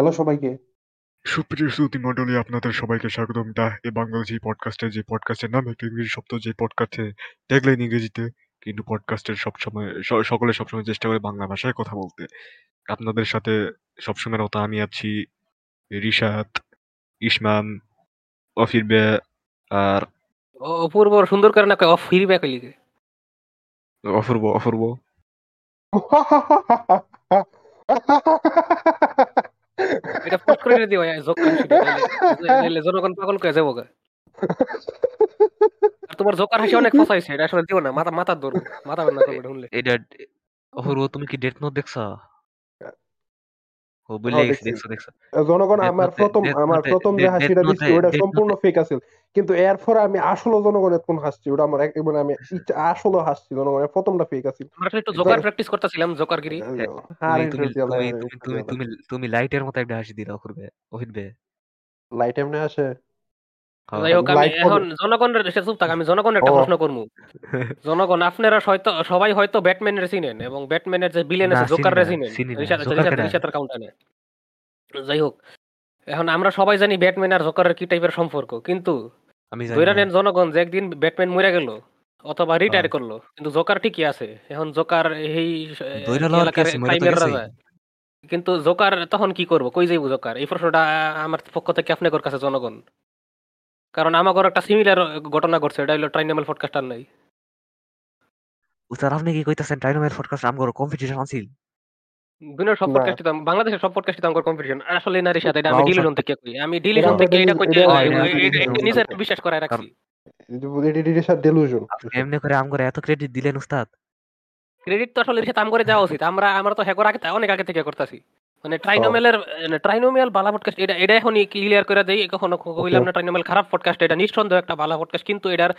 Hello সবাইকে। সুপ্রিয় শ্রোতী মণ্ডলী আপনাদের সবাইকে স্বাগতম। দা এ বাংলাদেশী পডকাস্টে যে পডকাস্টের নাম একটা ইংরেজি শব্দ যে পডকাস্টে ট্যাগলাইন ইংরেজিতে কিন্তু পডকাস্টের সবসময় সকলে সবসময় চেষ্টা করে বাংলা ভাষায় কথা বলতে। আপনাদের সাথে সবসময় মতো আমি আছি রিশাদ ইসমাম অফির বে আর অপূর্ব সুন্দর করে না কয় অফ কইলি অপূর্ব অপূর্ব। এটা পোস্ট করে দিও নাইলে নাইলে জনগণ পাগল কয়ে যাব আর তোমার জোকার হাসি অনেক ফসাইছে এটা আসলে দিও না মাথা মাথা দৌড় মাথা না করবে এটা শুনলে এটা অপূর্ব তুমি কি ডেট নোট দেখছ? ও বলে হ্যাঁ, গেছি দেখছ। দেখছ জনগণ আমার প্রথম আমার প্রথম যে হাসিটা দিচ্ছি ওটা সম্পূর্ণ ফেক আছিল। কিন্তু এরপর আমি আসলে জনগণের কোন হাসছি ওটা আমার এক- মানে আমি আসলে হাসছি জনগণের প্রথমটা ফেক আছিল। আমরা একটু জোকার প্র্যাকটিস করতেছিলাম জোকারগিরি আরে তুমি তুমি তুমি লাইটের মতো একটা হাসি দিলা অপূর্বে অহিনবে লাইট এমনি আসে। যাই হোক আমি এখন জনগণের সে চুপ থাক আমি জনগণের একটা প্রশ্ন করব। জনগণ আপনারা হয়তো সবাই হয়তো ব্যাটম্যানের চিনেন এবং ব্যাটম্যানের যে বিলেন আছে জোকাররে চিনেন। কাউন্টারে যাই হোক এখন আমরা সবাই জানি ব্যাটম্যান আর জোকারের কি টাইপের সম্পর্ক কিন্তু আমি জানি নেন জনগণ যে একদিন ব্যাটম্যান মরে গেল অথবা রিটায়ার হ্যাঁ। করল কিন্তু জোকার ঠিকই আছে। এখন জোকার এই ধইরা লওয়ার কি এলাকার আছে? মরে তো ক্রাইমের গেছেই। রাজা। কিন্তু জোকার তখন কি করব? কই যাইব জোকার এই প্রশ্নটা আমার পক্ষ থেকে আপনাদের কাছে জনগণ। কারণ আমার একটা সিমিলার ঘটনা ঘটছে এটা হলো ট্রাইনামেল পডকাস্টার নাই উস্তাদ আপনি কি কইতাছেন ট্রাইনোমের পডকাস্ট আমগো কম্পিটিশন আছিল দুনিয়ার সব না। পডকাস্ট দিতাম বাংলাদেশের সব পডকাস্ট দিতাম কম্পিটিশন আসলে নারী সাথে এটা আমি ডিলিশন থেকে কই। আমি ডিলিশন থেকে এটা কইতে নিজের বিশ্বাস করায় রাখছি। ডেলুশন এমনি করে আমগো এত ক্রেডিট দিলেন উস্তাদ? ক্রেডিট তো আসলে সাথে আমগরে যাওয়া উচিত। আমরা আমরা তো হ্যাকর আগে অনেক আগে থেকে করতেছি। মানে ট্রাইনোমেলের ট্রাইনোমিয়াল বালা পডকাস্ট এটা এটা এখনই ক্লিয়ার করে দেই কখনো কইলাম না ট্রাইনোমেল খারাপ পডকাস্ট এটা নিঃসন্দেহ একটা ভালো পডকাস্ট কিন্তু এটার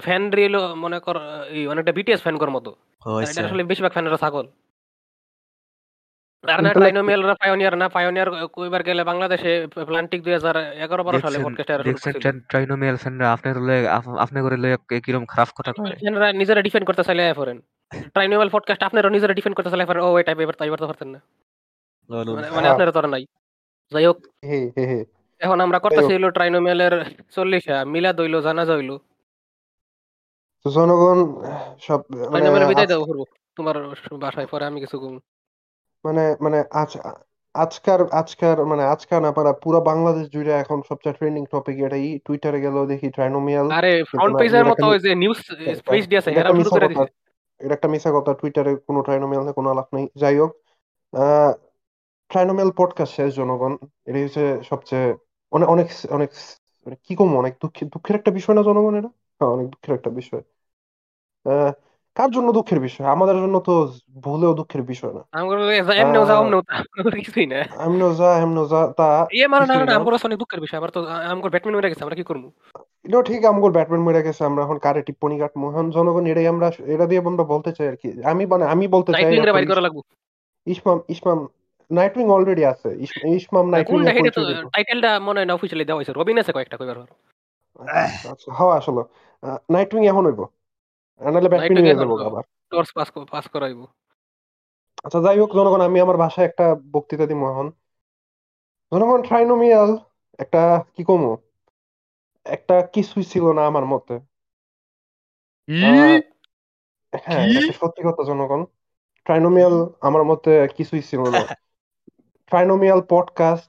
ফ্যান রিল মনে কর এই অনেকটা বিটিএস ফ্যান কর মতো। এটা আসলে বেশিরভাগ ফ্যানেরা ছাগল। আর না Intellect- ট্রাইনোমিয়াল পায়োনিয়ার না পায়োনিয়ার কইবার গেলে বাংলাদেশে প্লান্টিক দুই হাজার এগারো বারো সালে দেখছেন পডকাস্ট দেখছেন ট্রাইনোমিয়াল ফ্যানরা আপনার লয়ে আপনি করে লয়ে কিরম খারাপ কথা কয়? ফ্যানরা নিজেরা ডিফেন্ড করতে চাইলে ফরেন ট্রাইনোমিয়াল পডকাস্ট আপনারা নিজেরা ডিফেন্ড করতে চাইলে ও এটা এবার তাই এবার তো পারতেন না। মানে মানে হ্যাঁ। আপনারা তো নাই। যাই হোক হে হে হে। এখন আমরা করতেছি হলো ট্রাইনোমিয়ালের চল্লিশা মিলাদ হইল জানাজা হইল জনগণ সব মানে বিদায় আজ- দাও করব। তোমার বাসায় পরে আমি কিছু মানে মানে আজ আজকার আজকার মানে আজকার না পারা পুরো বাংলাদেশ জুড়ে এখন সবচেয়ে ট্রেন্ডিং টপিক এটাই টুইটারে গেল দেখি ট্রাইনোমিয়াল আরে ফ্রন্ট পেজের মতো ওই যে নিউজ পেজ দিয়েছে হেরা শুরু মিছা করে দিছে। এটা একটা মিছা কথা টুইটারে কোনো ট্রাইনোমিয়াল কোনো আলাপ নেই। যাই হোক আহ ট্রাইনোমিয়াল পডকাস্ট শেষ জনগণ। এটা হচ্ছে সবচেয়ে অনেক অনেক অনেক মানে কি কম অনেক দুঃখের দুঃখের একটা বিষয় না জনগণ এটা? হ্যাঁ অনেক দুঃখের একটা বিষয়। কার জন্য দুঃখের বিষয়? আমাদের জন্য তো ভুলেও দুঃখের বিষয় না। আমগো এমনেও যাও তা কিছুই না। এমনো যা এমনো যা তা ইয়ে মানে না না না। অনেক দুঃখের বিষয় আমার তো আমগো ব্যাটম্যান মরে গেছে আমরা কি করব এটাও ঠিক আমগোর ব্যাটম্যান মরে গেছে আমরা এখন কারে টিপ্পনি কাটবো এখন জনগণ এটাই আমরা এটা দিয়ে আমরা বলতে চাই আর কি। আমি মানে আমি বলতে চাই ইসমাম ইসমাম নাইটউইং অলরেডি আছে। ইস- ইসমাম নাইটউইং টাইটেলটা মনে হয় না অফিসিয়ালি দেওয়া হয়েছে। রবিন আছে কয়েকটা কইবার হ্যাঁ আসলে। নাইটউইং এখন হইব। নাহলে Nightwing হয়ে এখন যাব। আবার। টর্চ পাস পাস করাইবো। আচ্ছা যাই হোক জনগণ আমি আমার ভাষায় একটা বক্তৃতা দিব এখন। জনগণ ট্রাইনোমিয়াল একটা কি কমো? একটা কিছুই ছিল না আমার মতে। হ্যাঁ সত্যি কথা জনগণ। ট্রাইনোমিয়াল আমার মতে কিছুই ছিল না। ট্রাইনোমিয়াল পডকাস্ট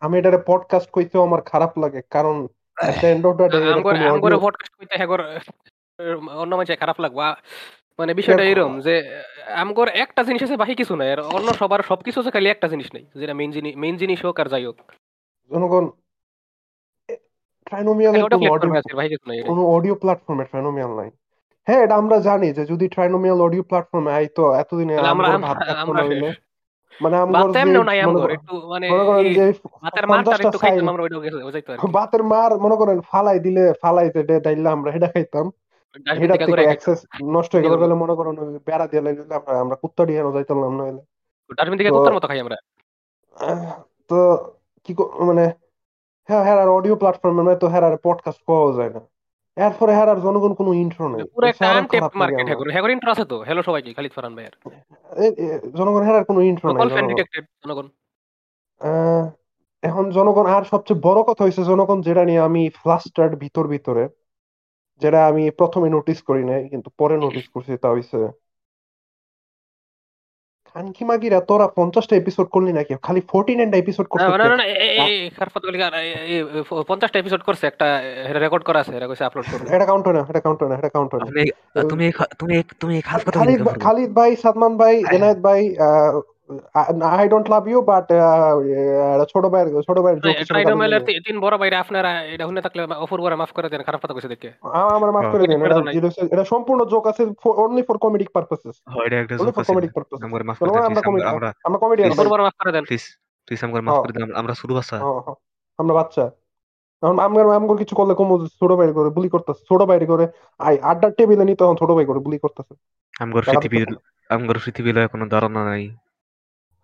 আমি এটারে পডকাস্ট কইতেও আমার খারাপ লাগে কারণ পডকাস্ট কইতে হেগর অন্য মানুষের খারাপ লাগবা। মানে বিষয়টা এরকম যে আমগর একটা জিনিস আছে বাকি কিছু নাই। আর অন্য সবার সবকিছু আছে খালি একটা জিনিস নেই যেটা মেইন জিনিস মেইন জিনিস হোক আর যাই হোক। জনগণ ট্রাইনোমিয়ালের ওটা কোনো অডিও। প্ল্যাটফর্মে ট্রাইনোমিয়াল নাই। হ্যাঁ এটা আমরা জানি যে যদি ট্রাইনোমিয়াল অডিও প্ল্যাটফর্মে আইতো এতদিনে আমরা মানে মনে ভাতের মার মনে করেন ফালাই দিলে ফালাইতে আমরা এটা খাইতাম। থেকে অ্যাক্সেস নষ্ট হয়ে গেল। বলে মনে করেন বেড়া দিয়ে লাইলে আমরা আমরা কুত্তা দিয়ে যাইতাম না হইলে ডাস্টবিন থেকে তো- কুত্তার মতো খাই আমরা। আহ, তো কি মানে হ্যাঁ হ্যাঁ আর অডিও প্ল্যাটফর্মে তো হ্যাঁ আর পডকাস্ট পাওয়া যায় না। এরপরে হ্যাঁ আর জনগণ কোনো ইন্ট্রো নেই। পুরো একটা আনটেপ মার্কেট হ্যাঁ হেগর ইন্ট্রো আছে তো। হ্যালো সবাইকে খালিদ ফারান ভাইয়ের। জনগণ হ্যাঁ আর কোনো ইন্ট্রো নাই ফ্যান। ডিটেক্টেড জনগণ। এখন জনগণ আর সবচেয়ে বড় কথা হইছে জনগণ যেটা নিয়ে আমি ফ্লাস্টার্ড ভিতর ভিতরে যেটা আমি প্রথমে নোটিস করি নাই কিন্তু পরে নোটিস করছি তা হইছে খানকি মাগিরা তোরা পঞ্চাশটা এপিসোড করলি নাকি খালি ফোরটি নাইনটা এপিসোড করতে খারফত এ- পঞ্চাশটা এপিসোড করছে একটা রেকর্ড করা আছে এটা কইছে আপলোড করবে এটা কাউন্ট হয় না এটা কাউন্ট না এটা কাউন্ট না তুমি তুমি তুমি ভাই- খালিদ ভাই সাদমান ভাই এনায়েত ভাই I don't love you but ছোট ভাইয়ের ছোট ভাইয়ের নিয়ে- তিন বড় ভাইরা আপনারা এটা শুনে থাকলে অপূর্বরে মাফ করে দেন খারাপ কথা কইছে দেখে। আমার মাফ হ্যাঁ। করে দেন করে এটা সম্পূর্ণ জোক আছে অনলি ফর কমেডিক পারপাসেস হয় এটা একটা অনলি জোক ফর আছে। কমেডিক পারপাসেস আমরা মাফ করে দেন আমরা please, কমেডি আমরা আমরা কমেডিয়ান please, ভাই অপূর্বরে মাফ করে দেন। প্লিজ প্লিজ আমরা মাফ করে দেন আমরা- আমরা শুরু বাসা হ্যাঁ। আমরা বাচ্চা। আমগর আমগর কিছু করলে কম ছোট ভাই করে বুলি করতেছে ছোট ভাই করে আই আড্ডার টেবিলে নি তখন ছোট ভাই করে বুলি করতেছে। আমগর পৃথিবীর আমগর পৃথিবীর কোনো ধারণা নাই।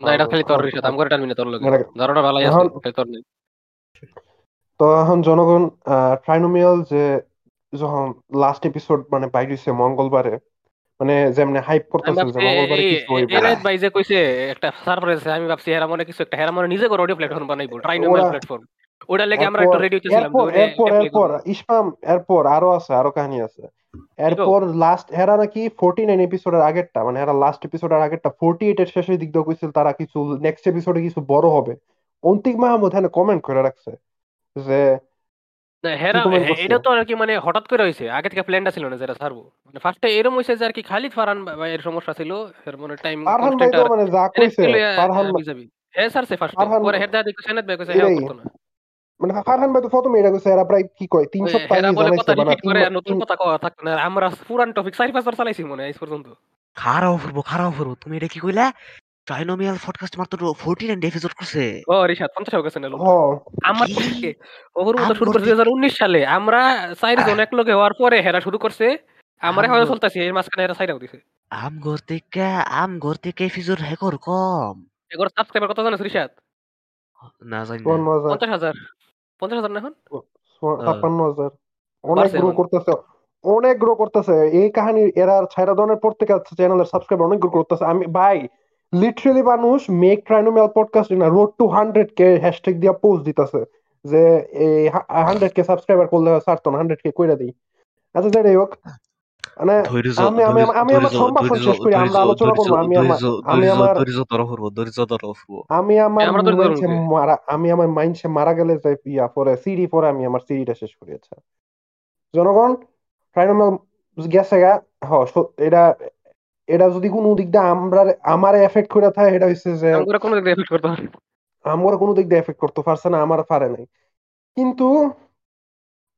না এটা খালি তোর রিসাত আমগরে টানবি না তোর লগে। এটা- ধারণা ভালোই আছে খালি তোর নেই তো এখন জনগণ ট্রাইনোমিয়াল যে যখন লাস্ট এপিসোড মানে বাইর হইছে মঙ্গলবারে মানে যেমনে হাইপ করতেছে যে মঙ্গলবারে কিছু হইব এনায়েত ভাই যে কইছে একটা সারপ্রাইজ আমি ভাবছি হেরা মনে কিছু একটা হেরা মনে নিজে করে অডিও প্ল্যাটফর্ম বানাইবো ট্রাইনোমেল ওরা- প্ল্যাটফর্ম ওটা লেগে আমরা একটু রেডি হইতেছিলাম এরপর এরপর ইসমাম এরপর আরও আছে আরও কাহিনী আছে। এরপর লাস্ট হেরা নাকি ফোর্টি নাইন এপিসোডের আগেরটা মানে হেরা লাস্ট এপিসোডের আগেরটা ফোর্টি এইট এর শেষের দিক দিয়ে কইছিল তারা কিছু নেক্সট এপিসোডে কিছু বড় হবে। অন্তিক মাহমুদ হ্যাঁ কমেন্ট করে রাখছে যে হেরা এটা তো আর কি মানে হঠাৎ করে হইছে আগে থেকে প্ল্যানটা ছিল না যেটা ছাড়বো। মানে ফার্স্টে এরকম হইছে যে আর কি খালিদ ফারহান ভাইয়ের সমস্যা ছিল এর মানে টাইম ফারহান ভাই তো মানে যা কইছে ফারহান হ্যাঁ স্যার সে ফার্স্টে পরে ভাই কইছে হ্যাঁ। করতো না। মানে ফারহান ভাই তো প্রথমে এটা কইছে এরা প্রায় কি কয়? তিন সপ্তাহ আগে বলে জানাইছে কথা বানা রিপিট তিন করে নতুন কথা কওয়া থাকতো না আমরা পুরান টপিক চারি পাঁচবার চালাইছি মনে হয় পর্যন্ত। খারাপ ফুরবো খারাপ ফুরবো তুমি এটা কি কইলা? ট্রাইনোমিয়াল পডকাস্ট মাত্র 49 এপিসোড করছে। ও রিশাদ পঞ্চাশ হয়ে গেছে না। আমার কি? ওর মতো শুরু আমগর করছে দুই হাজার উনিশ সালে আমরা চারি জন এক লগে হওয়ার পরে হেরা শুরু করছে আমরা হয়তো চলতেছি এর মাঝখানে হেরা সাইডাও দিছে। আম ঘর থেকে আম ঘর থেকে এপিসোড হেকর কম। এগুলো সাবস্ক্রাইবার কত জানিস রিশাদ? না জানি চুয়ান্ন না হাজার। পঞ্চাশ হাজার না এখন? ছাপ্পান্ন হাজার। অনেক গ্রো করতেছে অনেক গ্রো করতেছে। এই কাহিনী এরা ছাইরা ধরনের পর থেকে চ্যানেলের সাবস্ক্রাইবার অনেক গ্রো করতেছে। আমি ভাই লিটারেলি মানুষ মেক ট্রাইনোমিয়াল পডকাস্ট না road to hundred K hashtag দিয়া পোস্ট দিতেছে। যে এই হান্ড্রেড কে সাবস্ক্রাইবার করলে সারতো না হান্ড্রেড কে কইরা দিই। আচ্ছা যাই হোক। মানে আমি আমি আমি আমার সম্ভাষণ শেষ করি আমরা আলোচনা করব আমি আমার আমি আমার ধৈর্য ধরো ফুরবো, ধৈর্য ধরো। আমি আমার? মারা আমি আমার মাইন্ডসে মারা গেলে যাই ইয়া পরে সিডি পরে আমি আমার সিডিটা শেষ করি আচ্ছা জনগণ ট্রাইনোমাল গেছে গা হ এটা এটা যদি কোনো দিক দিয়ে আমরা আমার এফেক্ট করে থাকে এটা হচ্ছে যে আমরা কোনো দিক দিয়ে এফেক্ট করতে আমার কোনো দিক দিয়ে এফেক্ট করতে পারছে না আমার পারে নাই কিন্তু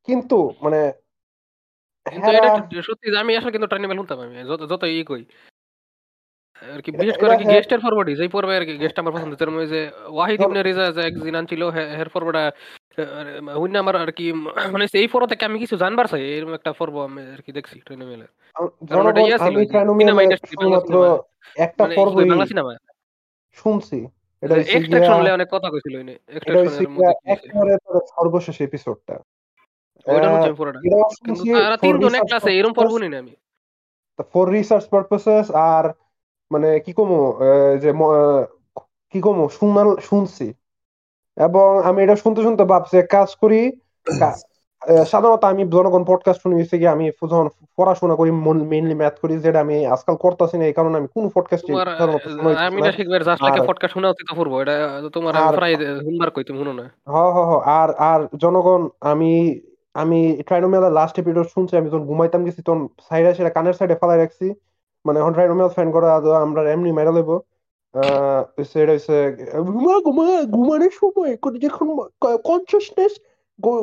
কিন্তু মানে কিন্তু এটা হেরা- সত্যি যে আমি আসলে কিন্তু শুনতাম আমি যত যত ই কই। আর কি বিশেষ করে এটা কি হ্যাঁ- গেস্টের ফরওয়ার্ড যেই পর্বে আর কি গেস্ট আমার পছন্দ ওই যে ওয়াহিদ ধর- ইবনে রিজা যে একদিন আনছিল হে- হের ফরওয়ার্ডা হুইনা আমার আর কি মানে এই থেকে আমি কিছু জানবার চাই এরকম একটা পর্ব আমি আর কি দেখছি ট্রাইনেবেলের কারণ ওটা জনগণ ইয়া ছিল আমি ওই যে ট্রাইনোমিয়ালে সিনেমা ইন্ডাস্ট্রি বাংলা শুধুমাত্র সিনেমা একটা মানে পর্বই বাংলা সিনেমা শুনছি। এটা হচ্ছে এক্সট্রাকশন অনেক কথা কইছিল ওই এটা হচ্ছে এক্সট্রাকশনের গিয়া মধ্যে কি। একেবারে সর্বশেষ এপিসোডটা ওইটা হচ্ছে পুরোটা। কিন্তু তারা তিনজন এক ক্লাসে এরকম purposes- পর্ব আমি। ফর রিসার্চ পারপাসেস আর মানে কি কমু যে কি কমু শুনাল শুনছি। এবং আমি এটা শুনতে শুনতে ভাবছি কাজ করি সাধারণত আমি জনগণ পডকাস্ট শুনে গেছি আমি যখন পড়াশোনা করি মেইনলি ম্যাথ করি যেটা আমি আজকাল করতেছি না এই কারণে আমি কোন পডকাস্ট আমি এটা শিখবার জাস্ট লাগে পডকাস্ট শোনা উচিত পূর্ব এটা তোমার আমি প্রায় কই তুমি শুনো না। হ হ হ আর আর জনগণ আমি আমি ট্রাইনোমিয়ালের লাস্ট এপিসোড শুনছি আমি যখন ঘুমাইতাম গেছি তখন সাইডে সেটা কানের সাইডে ফেলাই রাখছি। মানে এখন ট্রাইনোমিয়াল ফ্যান করা আদৌ আমরা এমনি মেরা আহ সেটা হচ্ছে ঘুমা ঘুমা ঘুমানোর সময় কোন- যখন কনসিয়াসনেস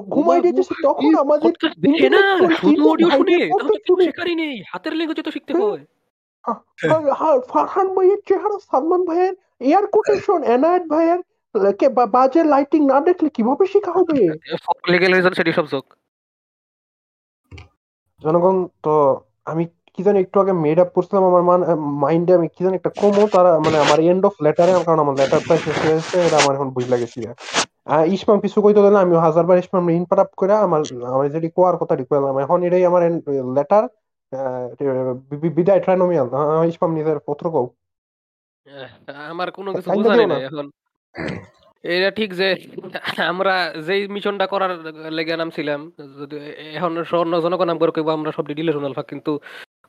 ঘুমাই তখন আমাদের দেখে না শুধু অডিও শুনে তাহলে কিছু শেখারই নেই হাতের ল্যাঙ্গুয়েজ তো শিখতে হ্যাঁ। হয় ফারহান ভাইয়ের চেহারা সালমান ভাইয়ের এয়ার কোটেশন এনায়েত ভাইয়ের বাজে লাইটিং না দেখলে কীভাবে শেখা হবে? লিগেল রিজন সেটি সব যোগ জনগণ তো আমি কি জানি একটু আগে মেড আপ করছিলাম আমার মাইন্ডে আমি কি জানি একটা কমো তারা মানে আমার এন্ড অফ লেটারে কারণ আমার লেটার প্রায় শেষ হয়ে গেছে এটা আমার এখন বুঝ লাগেছি আহ ইসমাম কিছু কইতে দিলে আমি হাজারবার ইসমাম ইনপার আপ করে আমার আমার যেটি কোয়ার কথা কইলাম এখন এটাই আমার লেটার বিদায় ট্রাইনোমিয়াল ইসমাম নিজের পত্র কও। আমার কোনো কিছু বোঝা নেই এখন। এটা ঠিক যে আমরা যেই মিশনটা করার লেগে নামছিলাম, যদি এখন স্বর্ণ জনগণ আমগর কইব, আমরা সব ডিলেশনাল ফাঁক, কিন্তু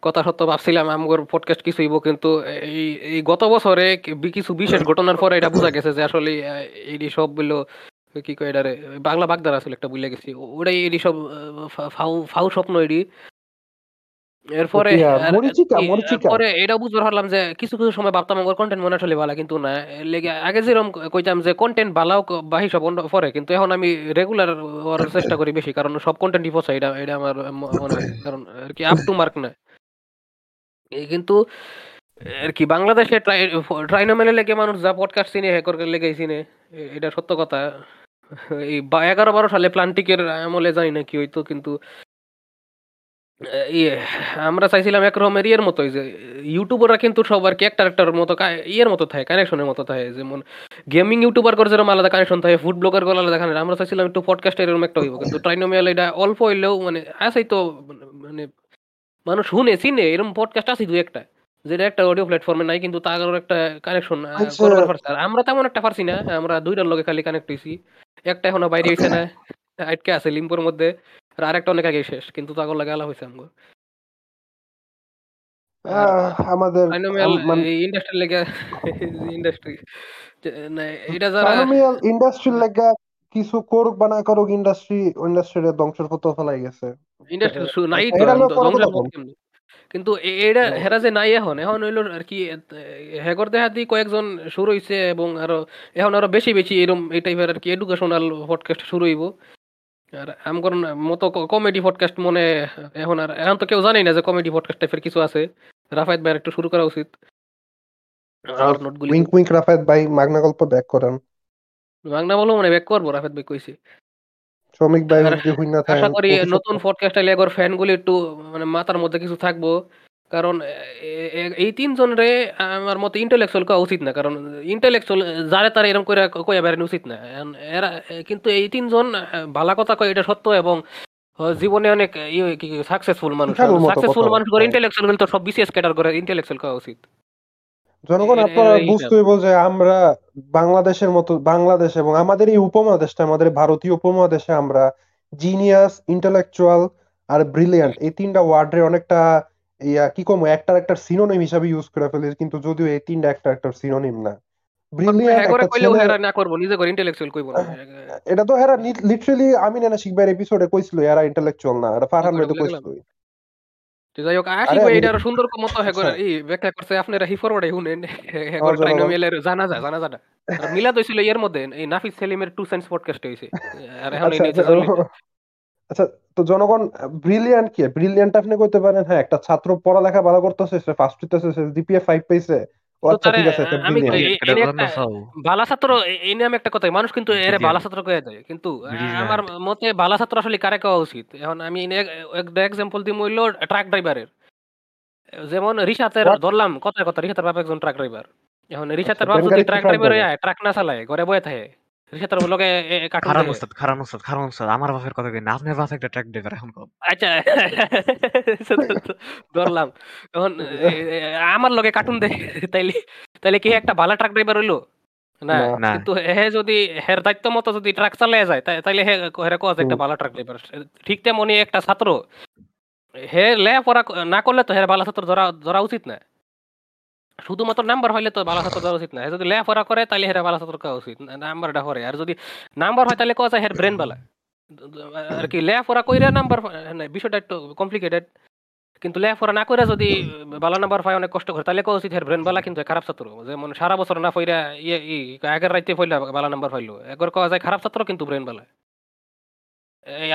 কথা সত্য ভাবছিলাম, আমগর পডকাস্ট কিছু হইব, কিন্তু এই এই গত বছরে কিছু বিশেষ ঘটনার পরে এটা বোঝা গেছে যে আসলে এই সব বলল কি কয় এটারে, বাংলা বাগদার আসলে একটা বুঝলে গেছি ওটাই এডি সব ফাউ ফাউ স্বপ্ন এডি। এরপরে মরিচিকা মরিচিকা। পরে এটা বুঝতে পারলাম যে কিছু কিছু সময় ভাবতাম আমার কন্টেন্ট মনে ভালো কিন্তু না। লেগে আগে যেরকম কইতাম যে কন্টেন্ট ভালো বাহি সব অন্য পরে কিন্তু এখন আমি রেগুলার হওয়ার চেষ্টা করি বেশি কারণ সব কন্টেন্টই এটা এটা আমার মনে হয়। কারণ আর কি আপ টু মার্ক না। কিন্তু আর কি বাংলাদেশে ট্রাইনোমেলে লেগে মানুষ যা পডকাস্ট চিনে হ্যাকর লেগে চিনে এটা সত্য কথা। এই এগারো বারো সালে প্লান্টিকের আমলে জানি না কি হইতো কিন্তু ইয়ে আমরা চাইছিলাম একরকমের ইয়ের মতোই যে ইউটিউবাররা কিন্তু সবার কি একটা একটার মতো ইয়ের মতো থাকে কানেকশনের মতো থাকে। যেমন গেমিং ইউটিউবার করে যেরকম আলাদা কানেকশন থাকে ফুড ব্লগার করে আলাদা কানেকশন আমরা চাইছিলাম একটু পডকাস্ট এরকম একটা হইব। কিন্তু ট্রাইনোমিয়াল এটা অল্প হইলেও মানে আছেই তো মানে মানুষ শুনে চিনে এরকম পডকাস্ট আছে দু একটা। যেটা একটা অডিও প্ল্যাটফর্মে নাই কিন্তু তার একটা কানেকশন আচ্ছা। আর আমরা তেমন একটা পারছি না আমরা দুইটার লগে খালি কানেক্ট হয়েছি একটা এখনও বাইরে হইছে না আটকে আছে লিম্পোর মধ্যে। আর আরেকটা অনেক আগে শেষ কিন্তু তাগর লাগে আলাপ হইছে আমগো। আমাদের ইন্ডাস্ট্রি লেগে ইন্ডাস্ট্রি এটা যারা ট্রাইনোমিয়াল ইন্ডাস্ট্রির লাগা কিছু করুক বা না করুক ইন্ডাস্ট্রি ইন্ডাস্ট্রির ধ্বংসের পথে ফেলাই গেছে। ইন্ডাস্ট্রি নাই? কিন্তু এটা হেরা যে নাই এখন এখন হইল আর কি হ্যাকর দেখা দি কয়েকজন শুরু হইছে এবং আরও এখন আরও বেশি বেশি এরকম এই টাইপের আর কি এডুকেশনাল পডকাস্ট শুরু হইব। আর আমগর মতো কমেডি পডকাস্ট মনে এখন আর এখন তো কেউ জানেই না যে কমেডি পডকাস্ট টাইপের কিছু আছে। রাফায়েত ভাইয়ের একটু শুরু করা উচিত। উইঙ্ক উইঙ্ক রাফায়েত ভাই মাগনা গল্প ব্যাক করেন। বাংলা বলো মানে ব্যাক করব রাফায়েত ভাই কইছে। শ্রমিক ভাই আশা করি নতুন। পডকাস্ট আইলে একবার ফ্যানগুলি একটু মানে মাথার মধ্যে কিছু থাকব। কারণ এই তিনজন রে আমার মতে ইন্টেলেকচুয়াল করা উচিত না। কারণ ইন্টেলেকচুয়াল যারে তারা এরকম করে কইয়া বেড়ানো উচিত না। এরা কিন্তু এই তিনজন ভালো কথা কয় এটা সত্য এবং জীবনে অনেক সাকসেসফুল মানুষ সাকসেসফুল মানুষ করে। ইন্টেলেকচুয়াল তো সব বিসিএস ক্যাটার করে ইন্টেলেকচুয়াল করা উচিত। জনগণ আপনারা বুঝতে হইব যে আমরা বাংলাদেশের মতো বাংলাদেশ এবং আমাদের এই উপমহাদেশটা আমাদের ভারতীয় উপমহাদেশে আমরা জিনিয়াস ইন্টেলেকচুয়াল আর ব্রিলিয়ান্ট এই তিনটা ওয়ার্ডের অনেকটা ইয়া কি কম একটার একটা সিনোনিম হিসাবে ইউজ করে ফেলে কিন্তু যদিও এই তিনটা একটা একটা সিনোনিম না। হ্যাঁ একটা এটা তো এরা লিটারালি আমি না শিখবার এপিসোডে কইছিল এরা ইন্টেলেকচুয়াল না এটা ফারহান ভাই তো কইছিল। যাই হোক আশিক ভাই সুন্দর মতো হ্যাঁ করে আচ্ছা। এই ব্যাখ্যা করছে আপনারা হি ফরওয়ার্ডে শুনেন। হ্যাঁ করে ট্রাইনোমিয়ালের জানা যায় জানা মিলাদ হইছিল এর মধ্যে এই নাফিস সেলিমের টু সায়েন্স পডকাস্ট হইছে। আর এখন এই নিচে আচ্ছা তো জনগণ ব্রিলিয়ান্ট কি? ব্রিলিয়ান্ট আপনি কইতে পারেন হ্যাঁ একটা ছাত্র পড়ালেখা ভালো করতেছে সে ফার্স্ট হইতেছে সে জিপিএ 5 পাইছে। আচ্ছা ঠিক আছে বালা ছাত্র এই নামে একটা কথা মানুষ কিন্তু এর. বালা ছাত্র কয়ে দেয় কিন্তু আমার মতে বালা ছাত্র আসলে কারে কওয়া উচিত? এখন আমি একটা এক্সাম্পল দিই হইল ট্রাক ড্রাইভারের যেমন What? ধরলাম কথার কথা রিসাতের বাপ একজন ট্রাক ড্রাইভার এখন আচ্ছা, বাপ যদি ট্রাক ড্রাইভার driver। ট্রাক না চালায় ঘরে বয়ে থাকে। উস্তাদ উস্তাদ উস্তাদ আমার বাপের কথা কই না আপনার বাপ একটা ট্রাক ড্রাইভার এখন কম আচ্ছা। ধরলাম। তখন এ, এ, আমার লগে কার্টুন দেখে তাইলে তাইলে কি একটা ভালো ট্রাক ড্রাইভার হইল? না কিন্তু হে যদি হের দায়িত্ব মতো যদি ট্রাক চালিয়ে যায় তাই- তাইলে হে হেরে কোয়া একটা ভালো ট্রাক ড্রাইভার ঠিক তেমনি একটা ছাত্র হে লে পড়া না করলে তো হের ভালো ছাত্র ধরা ধরা উচিত না। শুধুমাত্র নাম্বার হইলে তো ভালো ছাত্র উচিত না যদি লেখাপড়া করে তাহলে হেরা ভালো ছাত্র করা উচিত নাম্বারটা হরে আর যদি নাম্বার হয় তাহলে কোয়া যায় হের ব্রেন বালা আর কি লেখাপড়া কইরা নাম্বার বিষয়টা একটু কমপ্লিকেটেড কিন্তু লেখাপড়া না করে যদি ভালো নাম্বার পায় অনেক কষ্ট করে তাহলে কোয়া উচিত হের ব্রেন বালা কিন্তু খারাপ ছাত্র যেমন সারা বছর না ফইরা ইয়ে ই আগের রাইতে ফইলা ভালো নাম্বার পাইলো একবার কোয়া যায় খারাপ ছাত্র কিন্তু ব্রেন বালা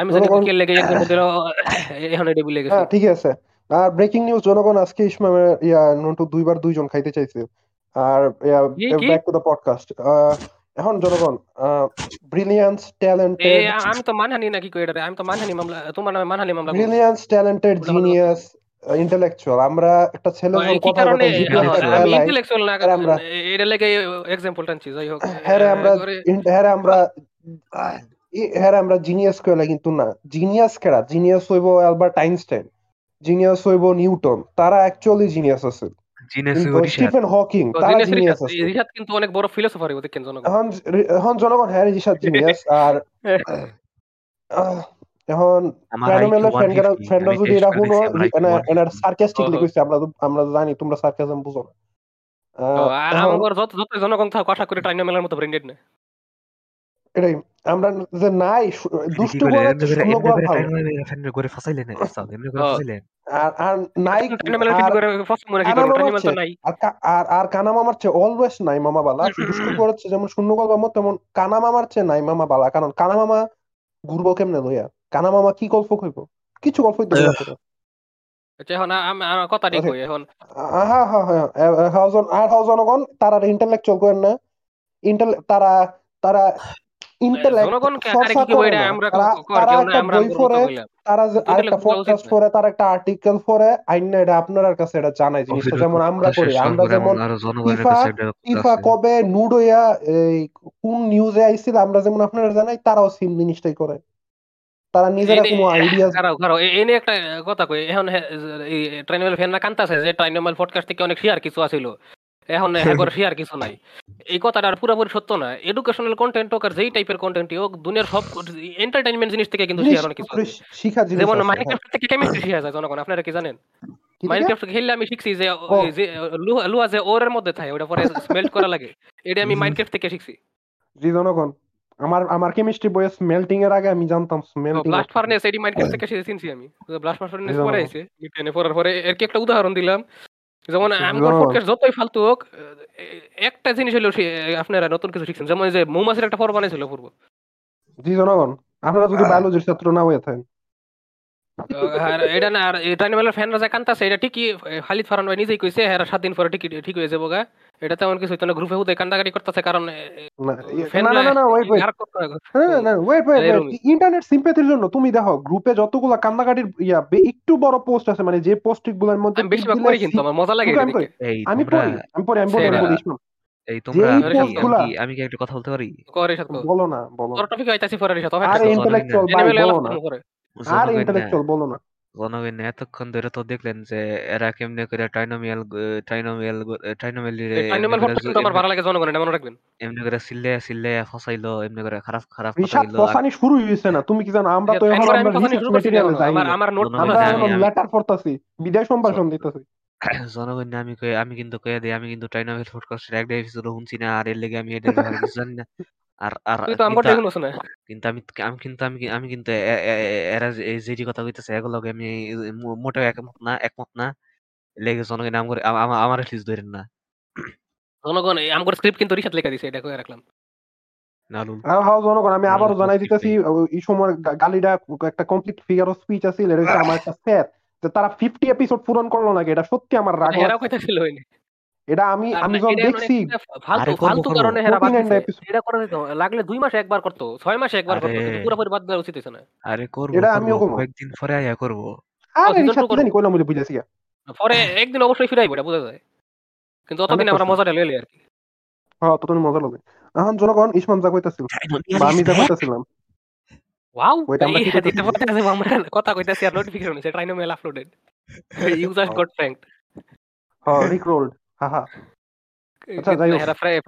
আমি যদি লেগে এখন হ্যাঁ ঠিক আছে আর ব্রেকিং নিউজ জনগণ আজকে ইসমামের ইয়া নন্টু দুইবার দুইজন খাইতে চাইছে। আর? ব্যাক টু দ্য পডকাস্ট এখন জনগণ ব্রিলিয়ান্স ট্যালেন্টেড আমি তো মানহানি নাকি কই এটা আমি তো মানহানি মামলা তোমার নামে মানহানি মামলা ব্রিলিয়ান্স ট্যালেন্টেড জিনিয়াস ইন্টেলেকচুয়াল আমরা একটা ছেলে কথা। করে আমি ইন্টেলেকচুয়াল না আমরা- এটা লেগে এক্সাম্পল টানছি যাই হোক। হ্যাঁ আমরা হ্যাঁ আমরা হ্যাঁ আমরা জিনিয়াস কইলা কিন্তু না। জিনিয়াস কেডা? জিনিয়াস হইব অ্যালবার্ট আইনস্টাইন। জিনিয়াস হইব নিউটন তারা অ্যাকচুয়ালি জিনিয়াস আছে। স্টিফেন হকিং তারা জিনিয়াস আছে। রিশাদ কিন্তু অনেক বড় ফিলোসফার দেখেন জনগণ। এখন এখন জনগণ হ্যাঁ রিশাদ জিনিয়াস আর এখন আমার ট্রাইনোমেলের আইকিউ ফ্যানরা 150 ফ্যানরা আমি যদি আমার আইকিউ এনার 150 সার্কাস্টিকলি কইছে আমরা আমরা জানি তোমরা সার্কাজম বুঝো না। আহ, এখন আমার যত যত জনগণ থাক আশা করি ট্রাইনোমেলের মতো ব্র্যান্ডেড না। এটাই আমরা যে নাই দুষ্টু করে ফাসাইলেন এমনি ফাসাইলেন। আর আর নাই আর করে ফার্স্ট কি কানা আর মামার চেয়ে অলওয়েজ নাই মামা বালা। করেছে যেমন শূন্য গল্পের মতো তেমন কানা মামার চেয়ে নাই মামা বালা। কারণ কানা মামা ঘুরবো কেমনে লইয়া? কানা মামা কি গল্প কইব? কিছু গল্প। আচ্ছা কথাটি আরে, জনগণ তারা ইন্টেলেকচুয়াল করেন না। তারা তারা ইন্টেলেক্ট জনগণকে আরে চর্চা কি কই করে এটা না আমরা আপনার কাছে এটা জানাই জিনিসটা। যেমন আমরা করি আমরা কবে কোন নিউজে আইছিল আমরা যেমন আপনারা জানাই তারাও সেম জিনিসটাই করে। তারা নিজেরা কোনো আইডিয়া এই নিয়ে একটা কথা কই এখন ফ্যান না কান্তাছে যে ট্রাইনোমেল পডকাস্ট থেকে অনেক শেয়ার কিছু আছিল। এখন শেয়ার কিছু নাই। এই কথাটা আর পুরোপুরি সত্য না। এডুকেশনাল কন্টেন্ট হোক আর যেই টাইপের কন্টেন্ট হোক দুনিয়ার সব এন্টারটেইনমেন্ট জিনিস থেকে কিন্তু শেয়ার অনেক কিছু যেমন হ্যাঁ। মাইনক্রাফট থেকে কেমিস্ট্রি শিখা যায় জনগণ আপনারা কি জানেন? মাইনক্রাফট খেললে আমি শিখছি যে। যে লুহা লুহা যে ওরের মধ্যে থাকে ওটা পরে স্মেল্ট করা লাগে এটা আমি। মাইনক্রাফট থেকে শিখছি। জি জনগণ আমার আমার কেমিস্ট্রি বইয়ে স্মেল্টিং এর আগে আমি জানতাম স্মেল্টিং ব্লাস্ট ফার্নেস এডি মাইনক্রাফট থেকে শিখে চিনছি আমি ব্লাস্ট ফার্নেস পরে পড়ার পরে এর কি একটা উদাহরণ দিলাম। যেমন আমগর বুঝলাম। পডকাস্ট যতই ফালতু হোক একটা জিনিস হলো আপনারা নতুন কিছু শিখছেন। যেমন যে মৌমাছির একটা পর্ব বানাইছিল পূর্ব। জি জনগণ আপনারা যদি বায়োলজির ছাত্র না হয়ে থাকেন। আর এটা না আর নিয়ে ফ্যানরা যে কান্তাছে এটা ঠিকই খালিদ ফারান ভাই নিজেই কইছে হ্যাঁ সাত দিন পরে ঠিক ঠিক হয়ে যাব গা। এটা তেমন কিছু হইতো না। গ্রুপে হুদে কান্দাকাটি করতেছে কারণ না ইয়ে- না না না ওয়েট ওয়েট। হ্যাঁ না ওয়েট ওয়েট ইন্টারনেট সিম্প্যাথির জন্য তুমি দেখো গ্রুপে যতগুলা কান্দাকাটির ইয়া একটু বড় পোস্ট আছে মানে যে পোস্টগুলোর মধ্যে আমি বেশিরভাগ করি কিন্তু আমার মজা লাগে আমি পড়ি আমি পড়ি আমি বলি বলি এই তোমরা আমি কি- একটা কথা বলতে পারি? করে সাথে বলো না বলো টপিক আইতাছি পরে আর ইন্টেলেকচুয়াল বলো না। আর ইন্টেলেকচুয়াল বলো না। জনগণ এতক্ষণ ধরে তো দেখলেন যে এরা কেমনে করে ট্রাইনোমিয়াল ট্রাইনোমিয়াল ট্রাইনোমিয়াল কিন্তু আমার ভালো লাগে জনগণ এটা মনে রাখবেন। এমনি করে সিল্লে সিল্লে ফসাইলো এমনি করে খারাপ খারাপ গেলো ফসানি শুরু হয়েছে না তুমি কি জানো আমরা তো এখন আমি আমরা কথা রিসার্চ ম্যাটেরিয়ালে যাই আমার আমার নোট আমরা এখন লেটার পড়তাছি বিদায় সম্ভাষণ দিতেছি। জনগণ আমি কই আমি কিন্তু কয়ে দিই আমি কিন্তু ট্রাইনোমিয়াল একটা এপিসোড শুনছি না আর এর লেগে আমি কিছু জানি না। আর আর তুই তো আমার কিন্তু দেখুন না। কিন্তু আমি আমি কিন্তু আমি আমি কিন্তু এ- এ- এ- এরা যে এই যেটি কথা কইতেছে এগুলোকে আমি মো- মোটেও একমত না একমত না। লেগে জনগণ আমার ধরেন না। জনগণ এই আমার স্ক্রিপ্ট কিন্তু রিসাত লেখা দিছে এটা রাখলাম। নালুল। হ্যাঁ হ্যাঁ জনগণ আমি আমার আবারও জানাই দিতেছি ও- এই সময় গা- গালিটা একটা কমপ্লিট ফিগার অফ স্পিচ আছে এটা হচ্ছে আমার একটা স্যার যে তারা ফিফটি এপিসোড পূরণ করল নাকি এটা সত্যি আমার রাগ লাগছে। কইতাছিল ওই নিয়ে। এটা আমি যখন দেখছি ফালতু ফালতু কারণে হেরা বাদ 49 টা দিছে। episode। এটা করে দিত লাগলে দুই মাসে একবার করতো ছয় মাসে একবার করতো পুরোপুরি বাদ দেওয়া উচিত হইছে না। আরে করব এটা। কয়েকদিন পরে আয়া করব। আর season রিসাদ জানি কইলাম বলে বুঝাইছি গা। পরে একদিন অবশ্যই ফিরাইব এটা বোঝা যায়। কিন্তু অতদিন আমরা 100% লইলে আর কি। হ্যাঁ ততদিন মজা লাগবে এখন জনগণ ইসমান যা কইতাছিল বা আমি যা কইতাছিলাম। ওয়াও Wait, আমরা কি আমরা কথা কইতাছি আর নোটিফিকেশন হইছে trinomial uploaded user got হ্যাঁ রিক রোল্ড হাহা আচ্ছা,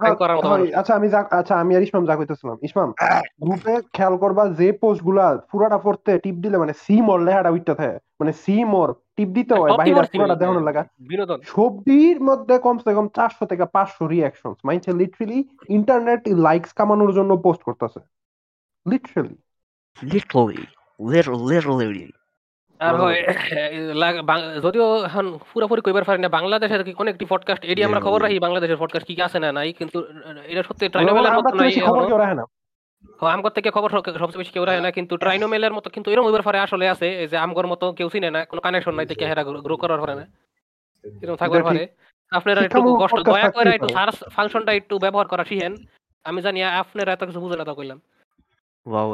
হ্যাঁ, মানুষ। আচ্ছা আমি আচ্ছা আমি আর ইসমাম যা কইতেছিলাম। ইসমাম গ্রুপে খেয়াল করবা যে পোস্টগুলা পুরাটা পড়তে টিপ দিলে মানে সি মোর লেখাটা উইটটা থাকে মানে সি মোর টিপ দিতে হয় সব কি পুরাটা দেখানোর লাগা। বিনোদন। মধ্যে কমসে কম চারশো থেকে পাঁচশো রিয়াকশন মাইনছে লিটারেলি ইন্টারনেট লাইকস কামানোর জন্য পোস্ট করতেছে। লিটারেলি লিটারালি লিটারালি আর হয় যদিও এখন পুরোপুরি কইবার পারি না বাংলাদেশের কি অনেকটি পডকাস্ট এডি আমরা খবর রাখি বাংলাদেশের পডকাস্ট কি কি আছে না নাই কিন্তু এটা সত্যি ট্রাইনোমেলের মতো নাই হ্যাঁ, আমগর থেকে খবর সবচেয়ে বেশি কেউ রাখে না কিন্তু ট্রাইনোমেলের মতো কিন্তু এরকম পারে আসলে আছে এই যে আমগর মতো কেউ চিনে না কোনো কানেকশন নাই থেকে হেরা গ্রো করার পারে না। এরকম থাকবার পারে। আপনারা একটু কষ্ট দয়া করে একটু সার্চ ফাংশনটা একটু ব্যবহার করা শিখেন। আমি জানি আপনারা এত কিছু বুঝে না তা কইলাম। ওয়াও।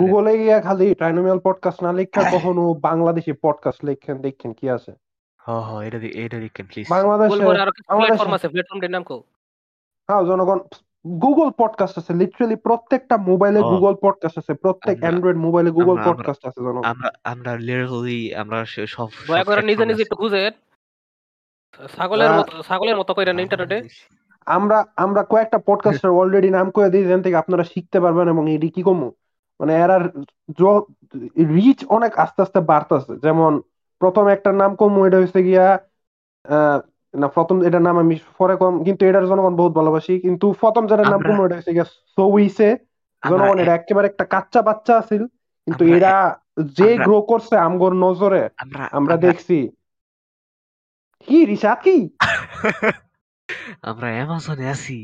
গুগলে গিয়া খালি ট্রাইনোমিয়াল পডকাস্ট না লেখা কখনো বাংলাদেশি পডকাস্ট লেখেন দেখেন কি আছে। হ হ এটা এটা দেখেন প্লিজ বাংলাদেশে প্ল্যাটফর্ম আছে প্ল্যাটফর্মটির নাম কো হ্যাঁ জনগণ গুগল পডকাস্ট আছে লিটারালি প্রত্যেকটা মোবাইলে গুগল পডকাস্ট আছে প্রত্যেক অ্যান্ড্রয়েড মোবাইলে গুগল পডকাস্ট আছে জনগণ। আমরা আমরা লিটারালি আমরা সব দয়া করে নিজে নিজে একটু খুঁজেন ছাগলের মতো ছাগলের মতো কইরা ইন্টারনেটে আমরা আমরা কয়েকটা পডকাস্টের অলরেডি নাম করে দিই যেন থেকে আপনারা শিখতে পারবেন এবং এটি কি কমু? মানে এরা রিচ অনেক আস্তে আস্তে বাড়তেছে। যেমন প্রথম একটা নাম কমু এটা হচ্ছে গিয়া না প্রথম এটার নাম আমি পরে কম কিন্তু এটার জনগণ বহুত ভালোবাসি। কিন্তু প্রথম যেটার নাম কমু এটা হচ্ছে গিয়া সৌইসে জনগণ এটা একেবারে একটা কাচ্চা বাচ্চা আছিল। কিন্তু এরা যে গ্রো করছে আমগর নজরে আমরা দেখছি। কি রিশাদ কি? আমরা অ্যামাজনে আছি।